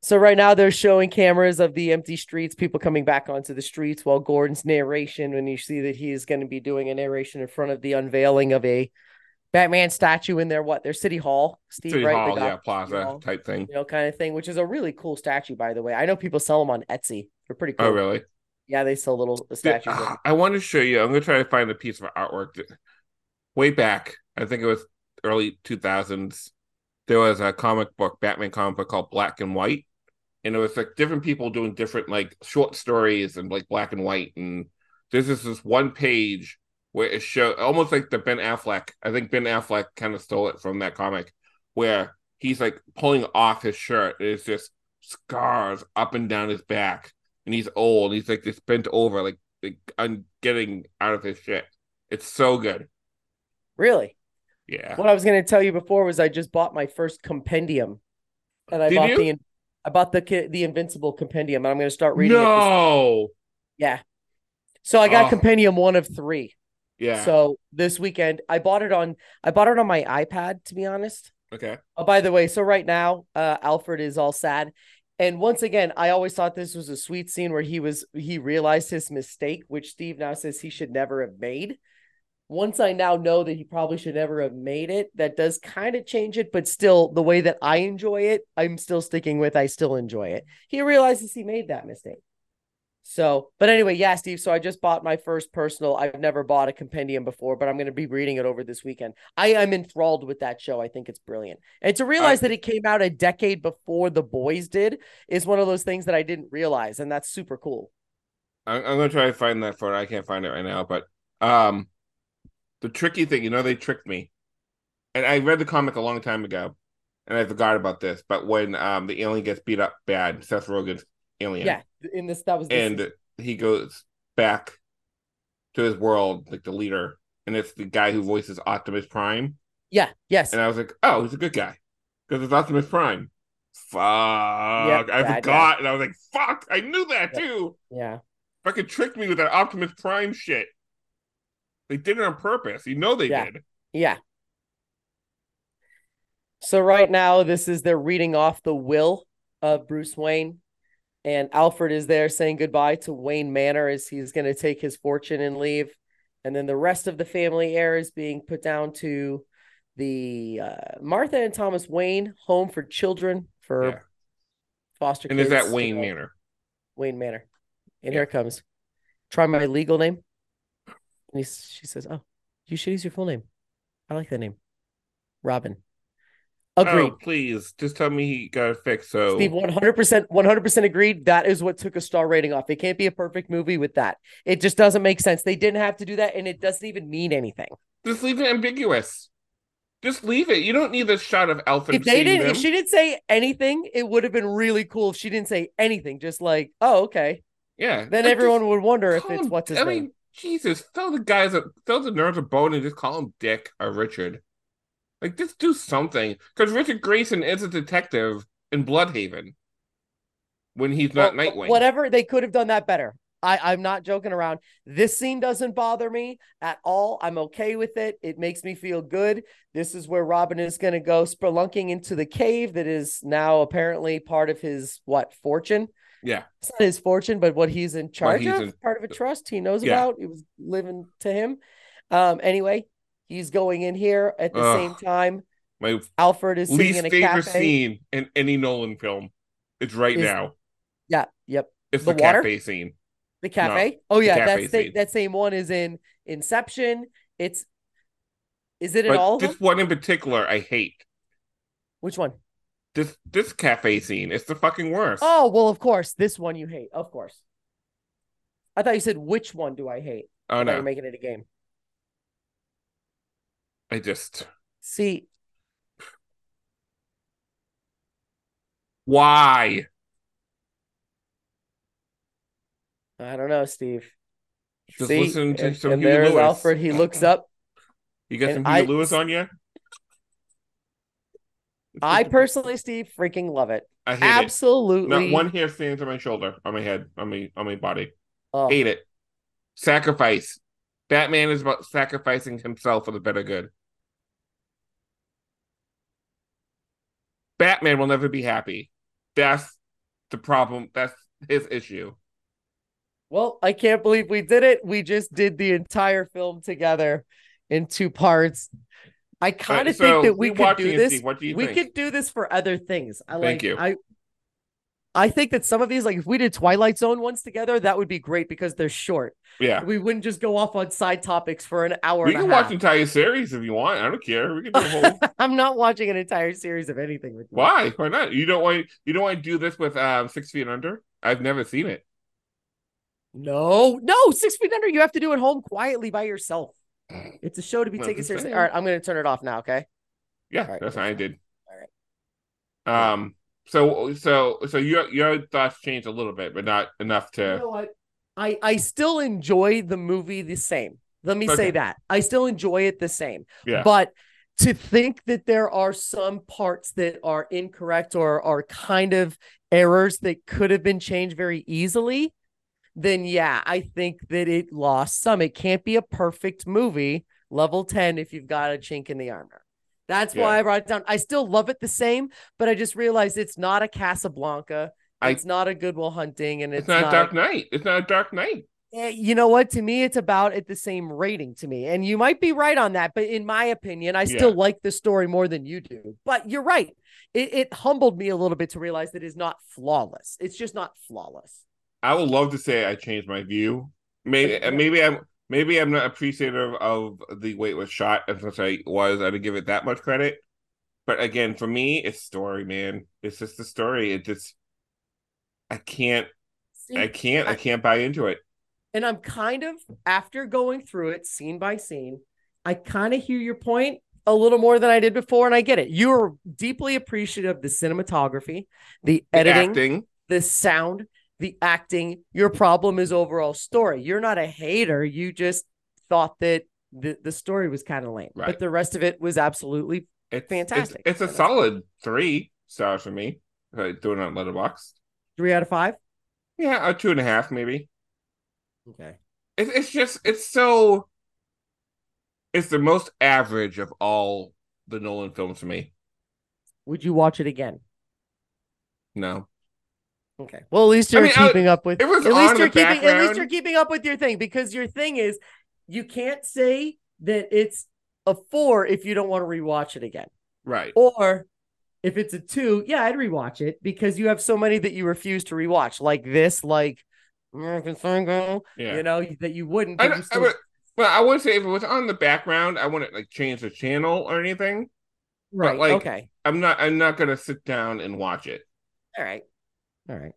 So right now they're showing cameras of the empty streets, people coming back onto the streets while Gordon's narration, when you see that he is going to be doing a narration in front of the unveiling of a Batman statue in their what their city hall, Steve, City right? Hall, yeah, plaza Hall, type thing. you know, kind of thing, which is a really cool statue, by the way. I know people sell them on Etsy. They're pretty cool. Oh, really? Yeah, they sell little statues. of ah, I want to show you. I'm going to try to find a piece of artwork. that- Way back, I think it was early 2000s. There was a comic book, Batman comic book called Black and White, and it was like different people doing different like short stories and like black and white. And this is this one page where it show almost like the Ben Affleck. I think Ben Affleck kind of stole it from that comic, where he's like pulling off his shirt. It's just scars up and down his back, and he's old. He's like this bent over, like like I'm getting out of his shit. It's so good. Really? Yeah. What I was going to tell you before was I just bought my first compendium, and I Did bought you? the I bought the the Invincible compendium, and I'm going to start reading it. No. yeah. So I got Oh. compendium one of three. Yeah. So this weekend I bought it on I bought it on my iPad to be honest. okay. Oh, by the way, so right now, uh, Alfred is all sad. And once again, I always thought this was a sweet scene where he was he realized his mistake, which Steve now says he should never have made. Once I now know that he probably should never have made it, that does kind of change it, but still the way that I enjoy it, I'm still sticking with I still enjoy it. He realizes he made that mistake. So, but anyway, yeah, Steve. So I just bought my first personal. I've never bought a compendium before, but I'm going to be reading it over this weekend. I am enthralled with that show. I think it's brilliant. And to realize that it came out a decade before The Boys did is one of those things that I didn't realize, and that's super cool. I'm, I'm gonna try to find that photo. I can't find it right now, but um, the tricky thing, you know, they tricked me, and I read the comic a long time ago, and I forgot about this. But when um the alien gets beat up bad, Seth Rogen's alien, Yeah, in this that was this and he goes back to his world, like the leader, and it's the guy who voices Optimus Prime, yeah, yes, and I was like, oh, he's a good guy because it's Optimus Prime. Fuck, Yep, I bad forgot, and I was like, fuck, I knew that Yep. too. yeah. fucking tricked me with that Optimus Prime shit. They did it on purpose. You know they Yeah. did. Yeah. So right now, this is they're reading off the will of Bruce Wayne, and Alfred is there saying goodbye to Wayne Manor as he's going to take his fortune and leave, and then the rest of the family heir is being put down to the uh, Martha and Thomas Wayne Home for Children for Yeah. foster And kids. is that Wayne Manor? Wayne Manor, and Yeah. here it comes. Try my legal name. And he, she says, "Oh, you should use your full name. I like that name, Robin." Agreed. Oh, please, just tell me he got it fixed. So Steve, one hundred percent, one hundred percent agreed. That is what took a star rating off. It can't be a perfect movie with that. It just doesn't make sense. They didn't have to do that, and it doesn't even mean anything. just leave it ambiguous. Just leave it. You don't need this shot of Alfred. If they didn't, them. if she didn't say anything, it would have been really cool. If she didn't say anything, just like, "Oh, okay," yeah, then everyone would wonder if it's him- what's his I name. mean, Jesus, throw the guys, throw the nerds a bone and just call him Dick or Richard. Like, just do something. Because Richard Grayson is a detective in Blüdhaven when he's not Well, Nightwing. Whatever they could have done that better. I, I'm not joking around. This scene doesn't bother me at all. I'm okay with it. It makes me feel good. This is where Robin is going to go spelunking into the cave that is now apparently part of his what fortune. Yeah. It's not his fortune, but what he's in charge he's of, in- part of a trust he knows Yeah. about. It was living to him. Um. Anyway, he's going in here at the Ugh. same time. My Alfred is sitting least in a favorite cafe. scene in any Nolan film. It's right Is- now. Yeah. Yep. It's the the, water? cafe scene. The cafe. oh yeah, cafe that's the, that same one is in Inception. It's is it in But all of this one in particular, I hate. Which one? This this cafe scene. It's the fucking worst. Oh well, of course, this one you hate. Of course. I thought you said which one do I hate? oh no, you're making it a game. I just See, why? I don't know, Steve. Just See, listen to and, some and Huey there's Lewis. Alfred. He looks up. You got some Huey I- Lewis on you? I personally, Steve, freaking love it. I hate Absolutely. it. Not one hair stands on my shoulder, on my head, on my on my body. Oh, Hate it. Sacrifice. Batman is about sacrificing himself for the better good. Batman will never be happy. That's the problem. That's his issue. Well, I can't believe we did it. We just did the entire film together in two parts. I kind of Alright, so think that we could do this. What do you we think? could do this for other things. I Thank like you. I I think that some of these, like if we did Twilight Zone ones together, that would be great because they're short. Yeah. We wouldn't just go off on side topics for an hour We can watch entire series if you want. I don't care. We can do a whole [LAUGHS] I'm not watching an entire series of anything with you. Why? Why not? You don't want you don't want to do this with um six feet under? I've never seen it. No, no, six feet under. You have to do it home quietly by yourself. It's a show to be taken seriously. All right, I'm going to turn it off now. Okay. Yeah, right, that's that's what I did. All right. Um. So so so your your thoughts changed a little bit, but not enough You to. know what? I I still enjoy the movie the same. Let me say that I still enjoy it the same. Yeah. But to think that there are some parts that are incorrect or are kind of errors that could have been changed very easily, then yeah, I think that it lost some. It can't be a perfect movie, level 10, if you've got a chink in the armor. That's Yeah. why I brought it down. I still love it the same, but I just realized it's not a Casablanca. I- It's not a Goodwill Hunting, and It's, it's, not, not a Dark Knight. It's not a Dark Knight. Eh, you know what? To me, it's about at the same rating to me. And you might be right on that. But in my opinion, I still Yeah. like the story more than you do. But you're right. It, it humbled me a little bit to realize that it's not flawless. It's just not flawless. I would love to say I changed my view. Maybe maybe I'm maybe I'm not appreciative of the way it was shot as much as I was. I didn't give it that much credit. But again, for me, it's story, man. It's just the story. It just I can't See, I can't I I- can't buy into it. and I'm kind of, after going through it scene by scene, I kind of hear your point a little more than I did before. And I get it. You're deeply appreciative of the cinematography, the The editing, acting. the sound, the acting. Your problem is overall story. You're not a hater. You just thought that the, the story was kind of lame, Right. but the rest of it was absolutely It's fantastic. It's, it's a solid three stars for me. Uh, doing it on Letterboxd, three out of five. Yeah, a two and a half maybe. Okay. It, it's just it's so. It's the most average of all the Nolan films for me. Would you watch it again? No, Okay. Well, at least you're mean, I- keeping up with. it was at least you're keeping. At least you're keeping up with your thing because your thing is you can't say that it's a four if you don't want to rewatch it again, right. or if it's a two, yeah, I'd rewatch it because you have so many that you refuse to rewatch, like this, like American Psycho. Yeah. You know that you wouldn't. I, but you I would, well, I wouldn't say if it was on the background, I wouldn't like change the channel or anything. right. like, okay. I'm not. I'm not gonna sit down and watch it. All right. All right.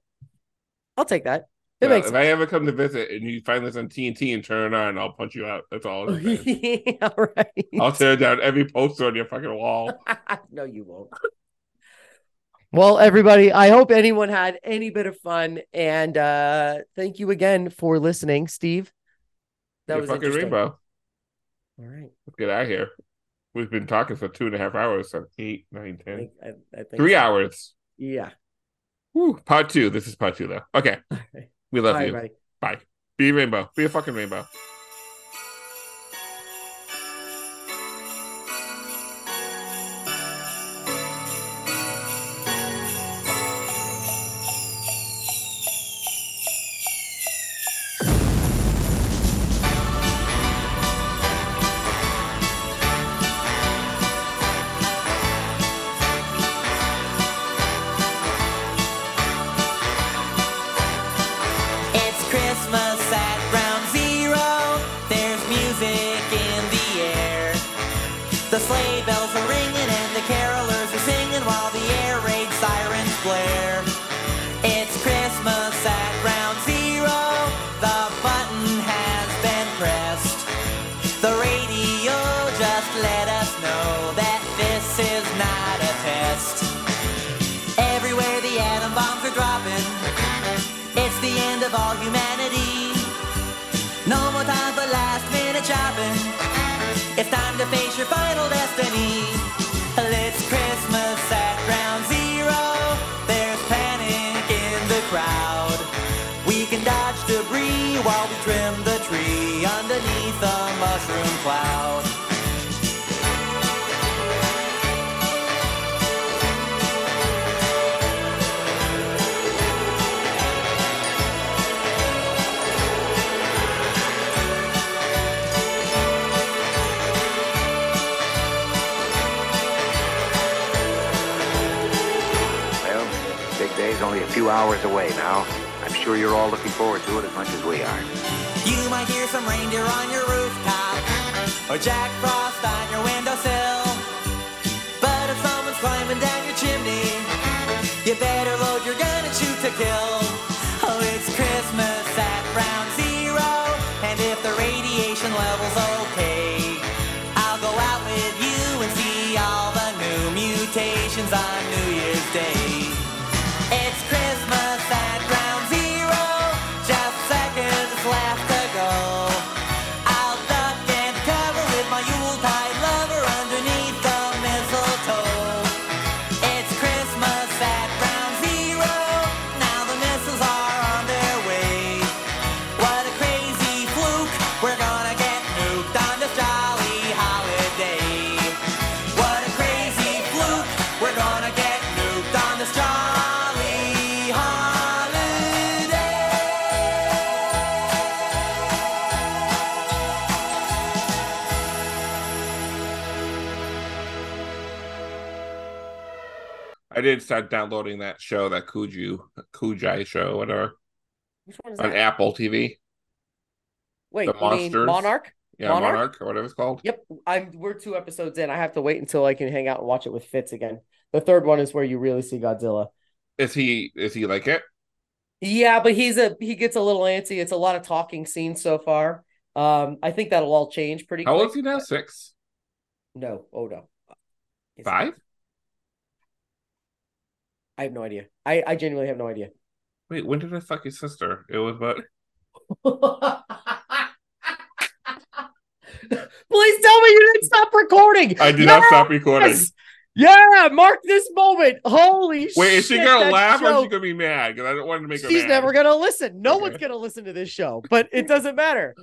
I'll take that. It Well, makes if I ever come to visit and you find this on TNT and turn it on, I'll punch you out. That's all. I'm saying. [LAUGHS] sense. All right. I'll tear down every poster on your fucking wall. [LAUGHS] no, you won't. Well, everybody, I hope anyone had any bit of fun. And uh thank you again for listening, Steve. That Your was fucking rainbow. All right. Let's get out of here. We've been talking for two and a half hours, so eight, nine, I think, I, I think Three so. hours. Yeah. Whew. Part two. This is part two, though. Okay. right. [LAUGHS] We love Bye, you. Bye. Be rainbow. Be a fucking rainbow. Start downloading that show, that Kuju Kujai show, whatever, Which one is on that? Apple TV. Wait, the Monsters? Monarch? Yeah, Monarch? Monarch, or whatever it's called. Yep, I'm. We're two episodes in. I have to wait until I can hang out and watch it with Fitz again. The third one is where you really see Godzilla. Is he is he like it? Yeah, but he's a he gets a little antsy. It's a lot of talking scenes so far. Um, I think that'll all change pretty. How old is he now? Six? No, oh no, Five? I have no idea. I I genuinely have no idea. [LAUGHS] Wait, when did I fuck your sister? It was what? Please tell me you didn't stop recording. I did not stop recording. Yes! Yeah, mark this moment. Holy shit. Wait, is she gonna laugh or is she gonna be mad? Because I don't want to make her She's mad. never gonna listen. No Okay. one's gonna listen to this show, but it doesn't matter.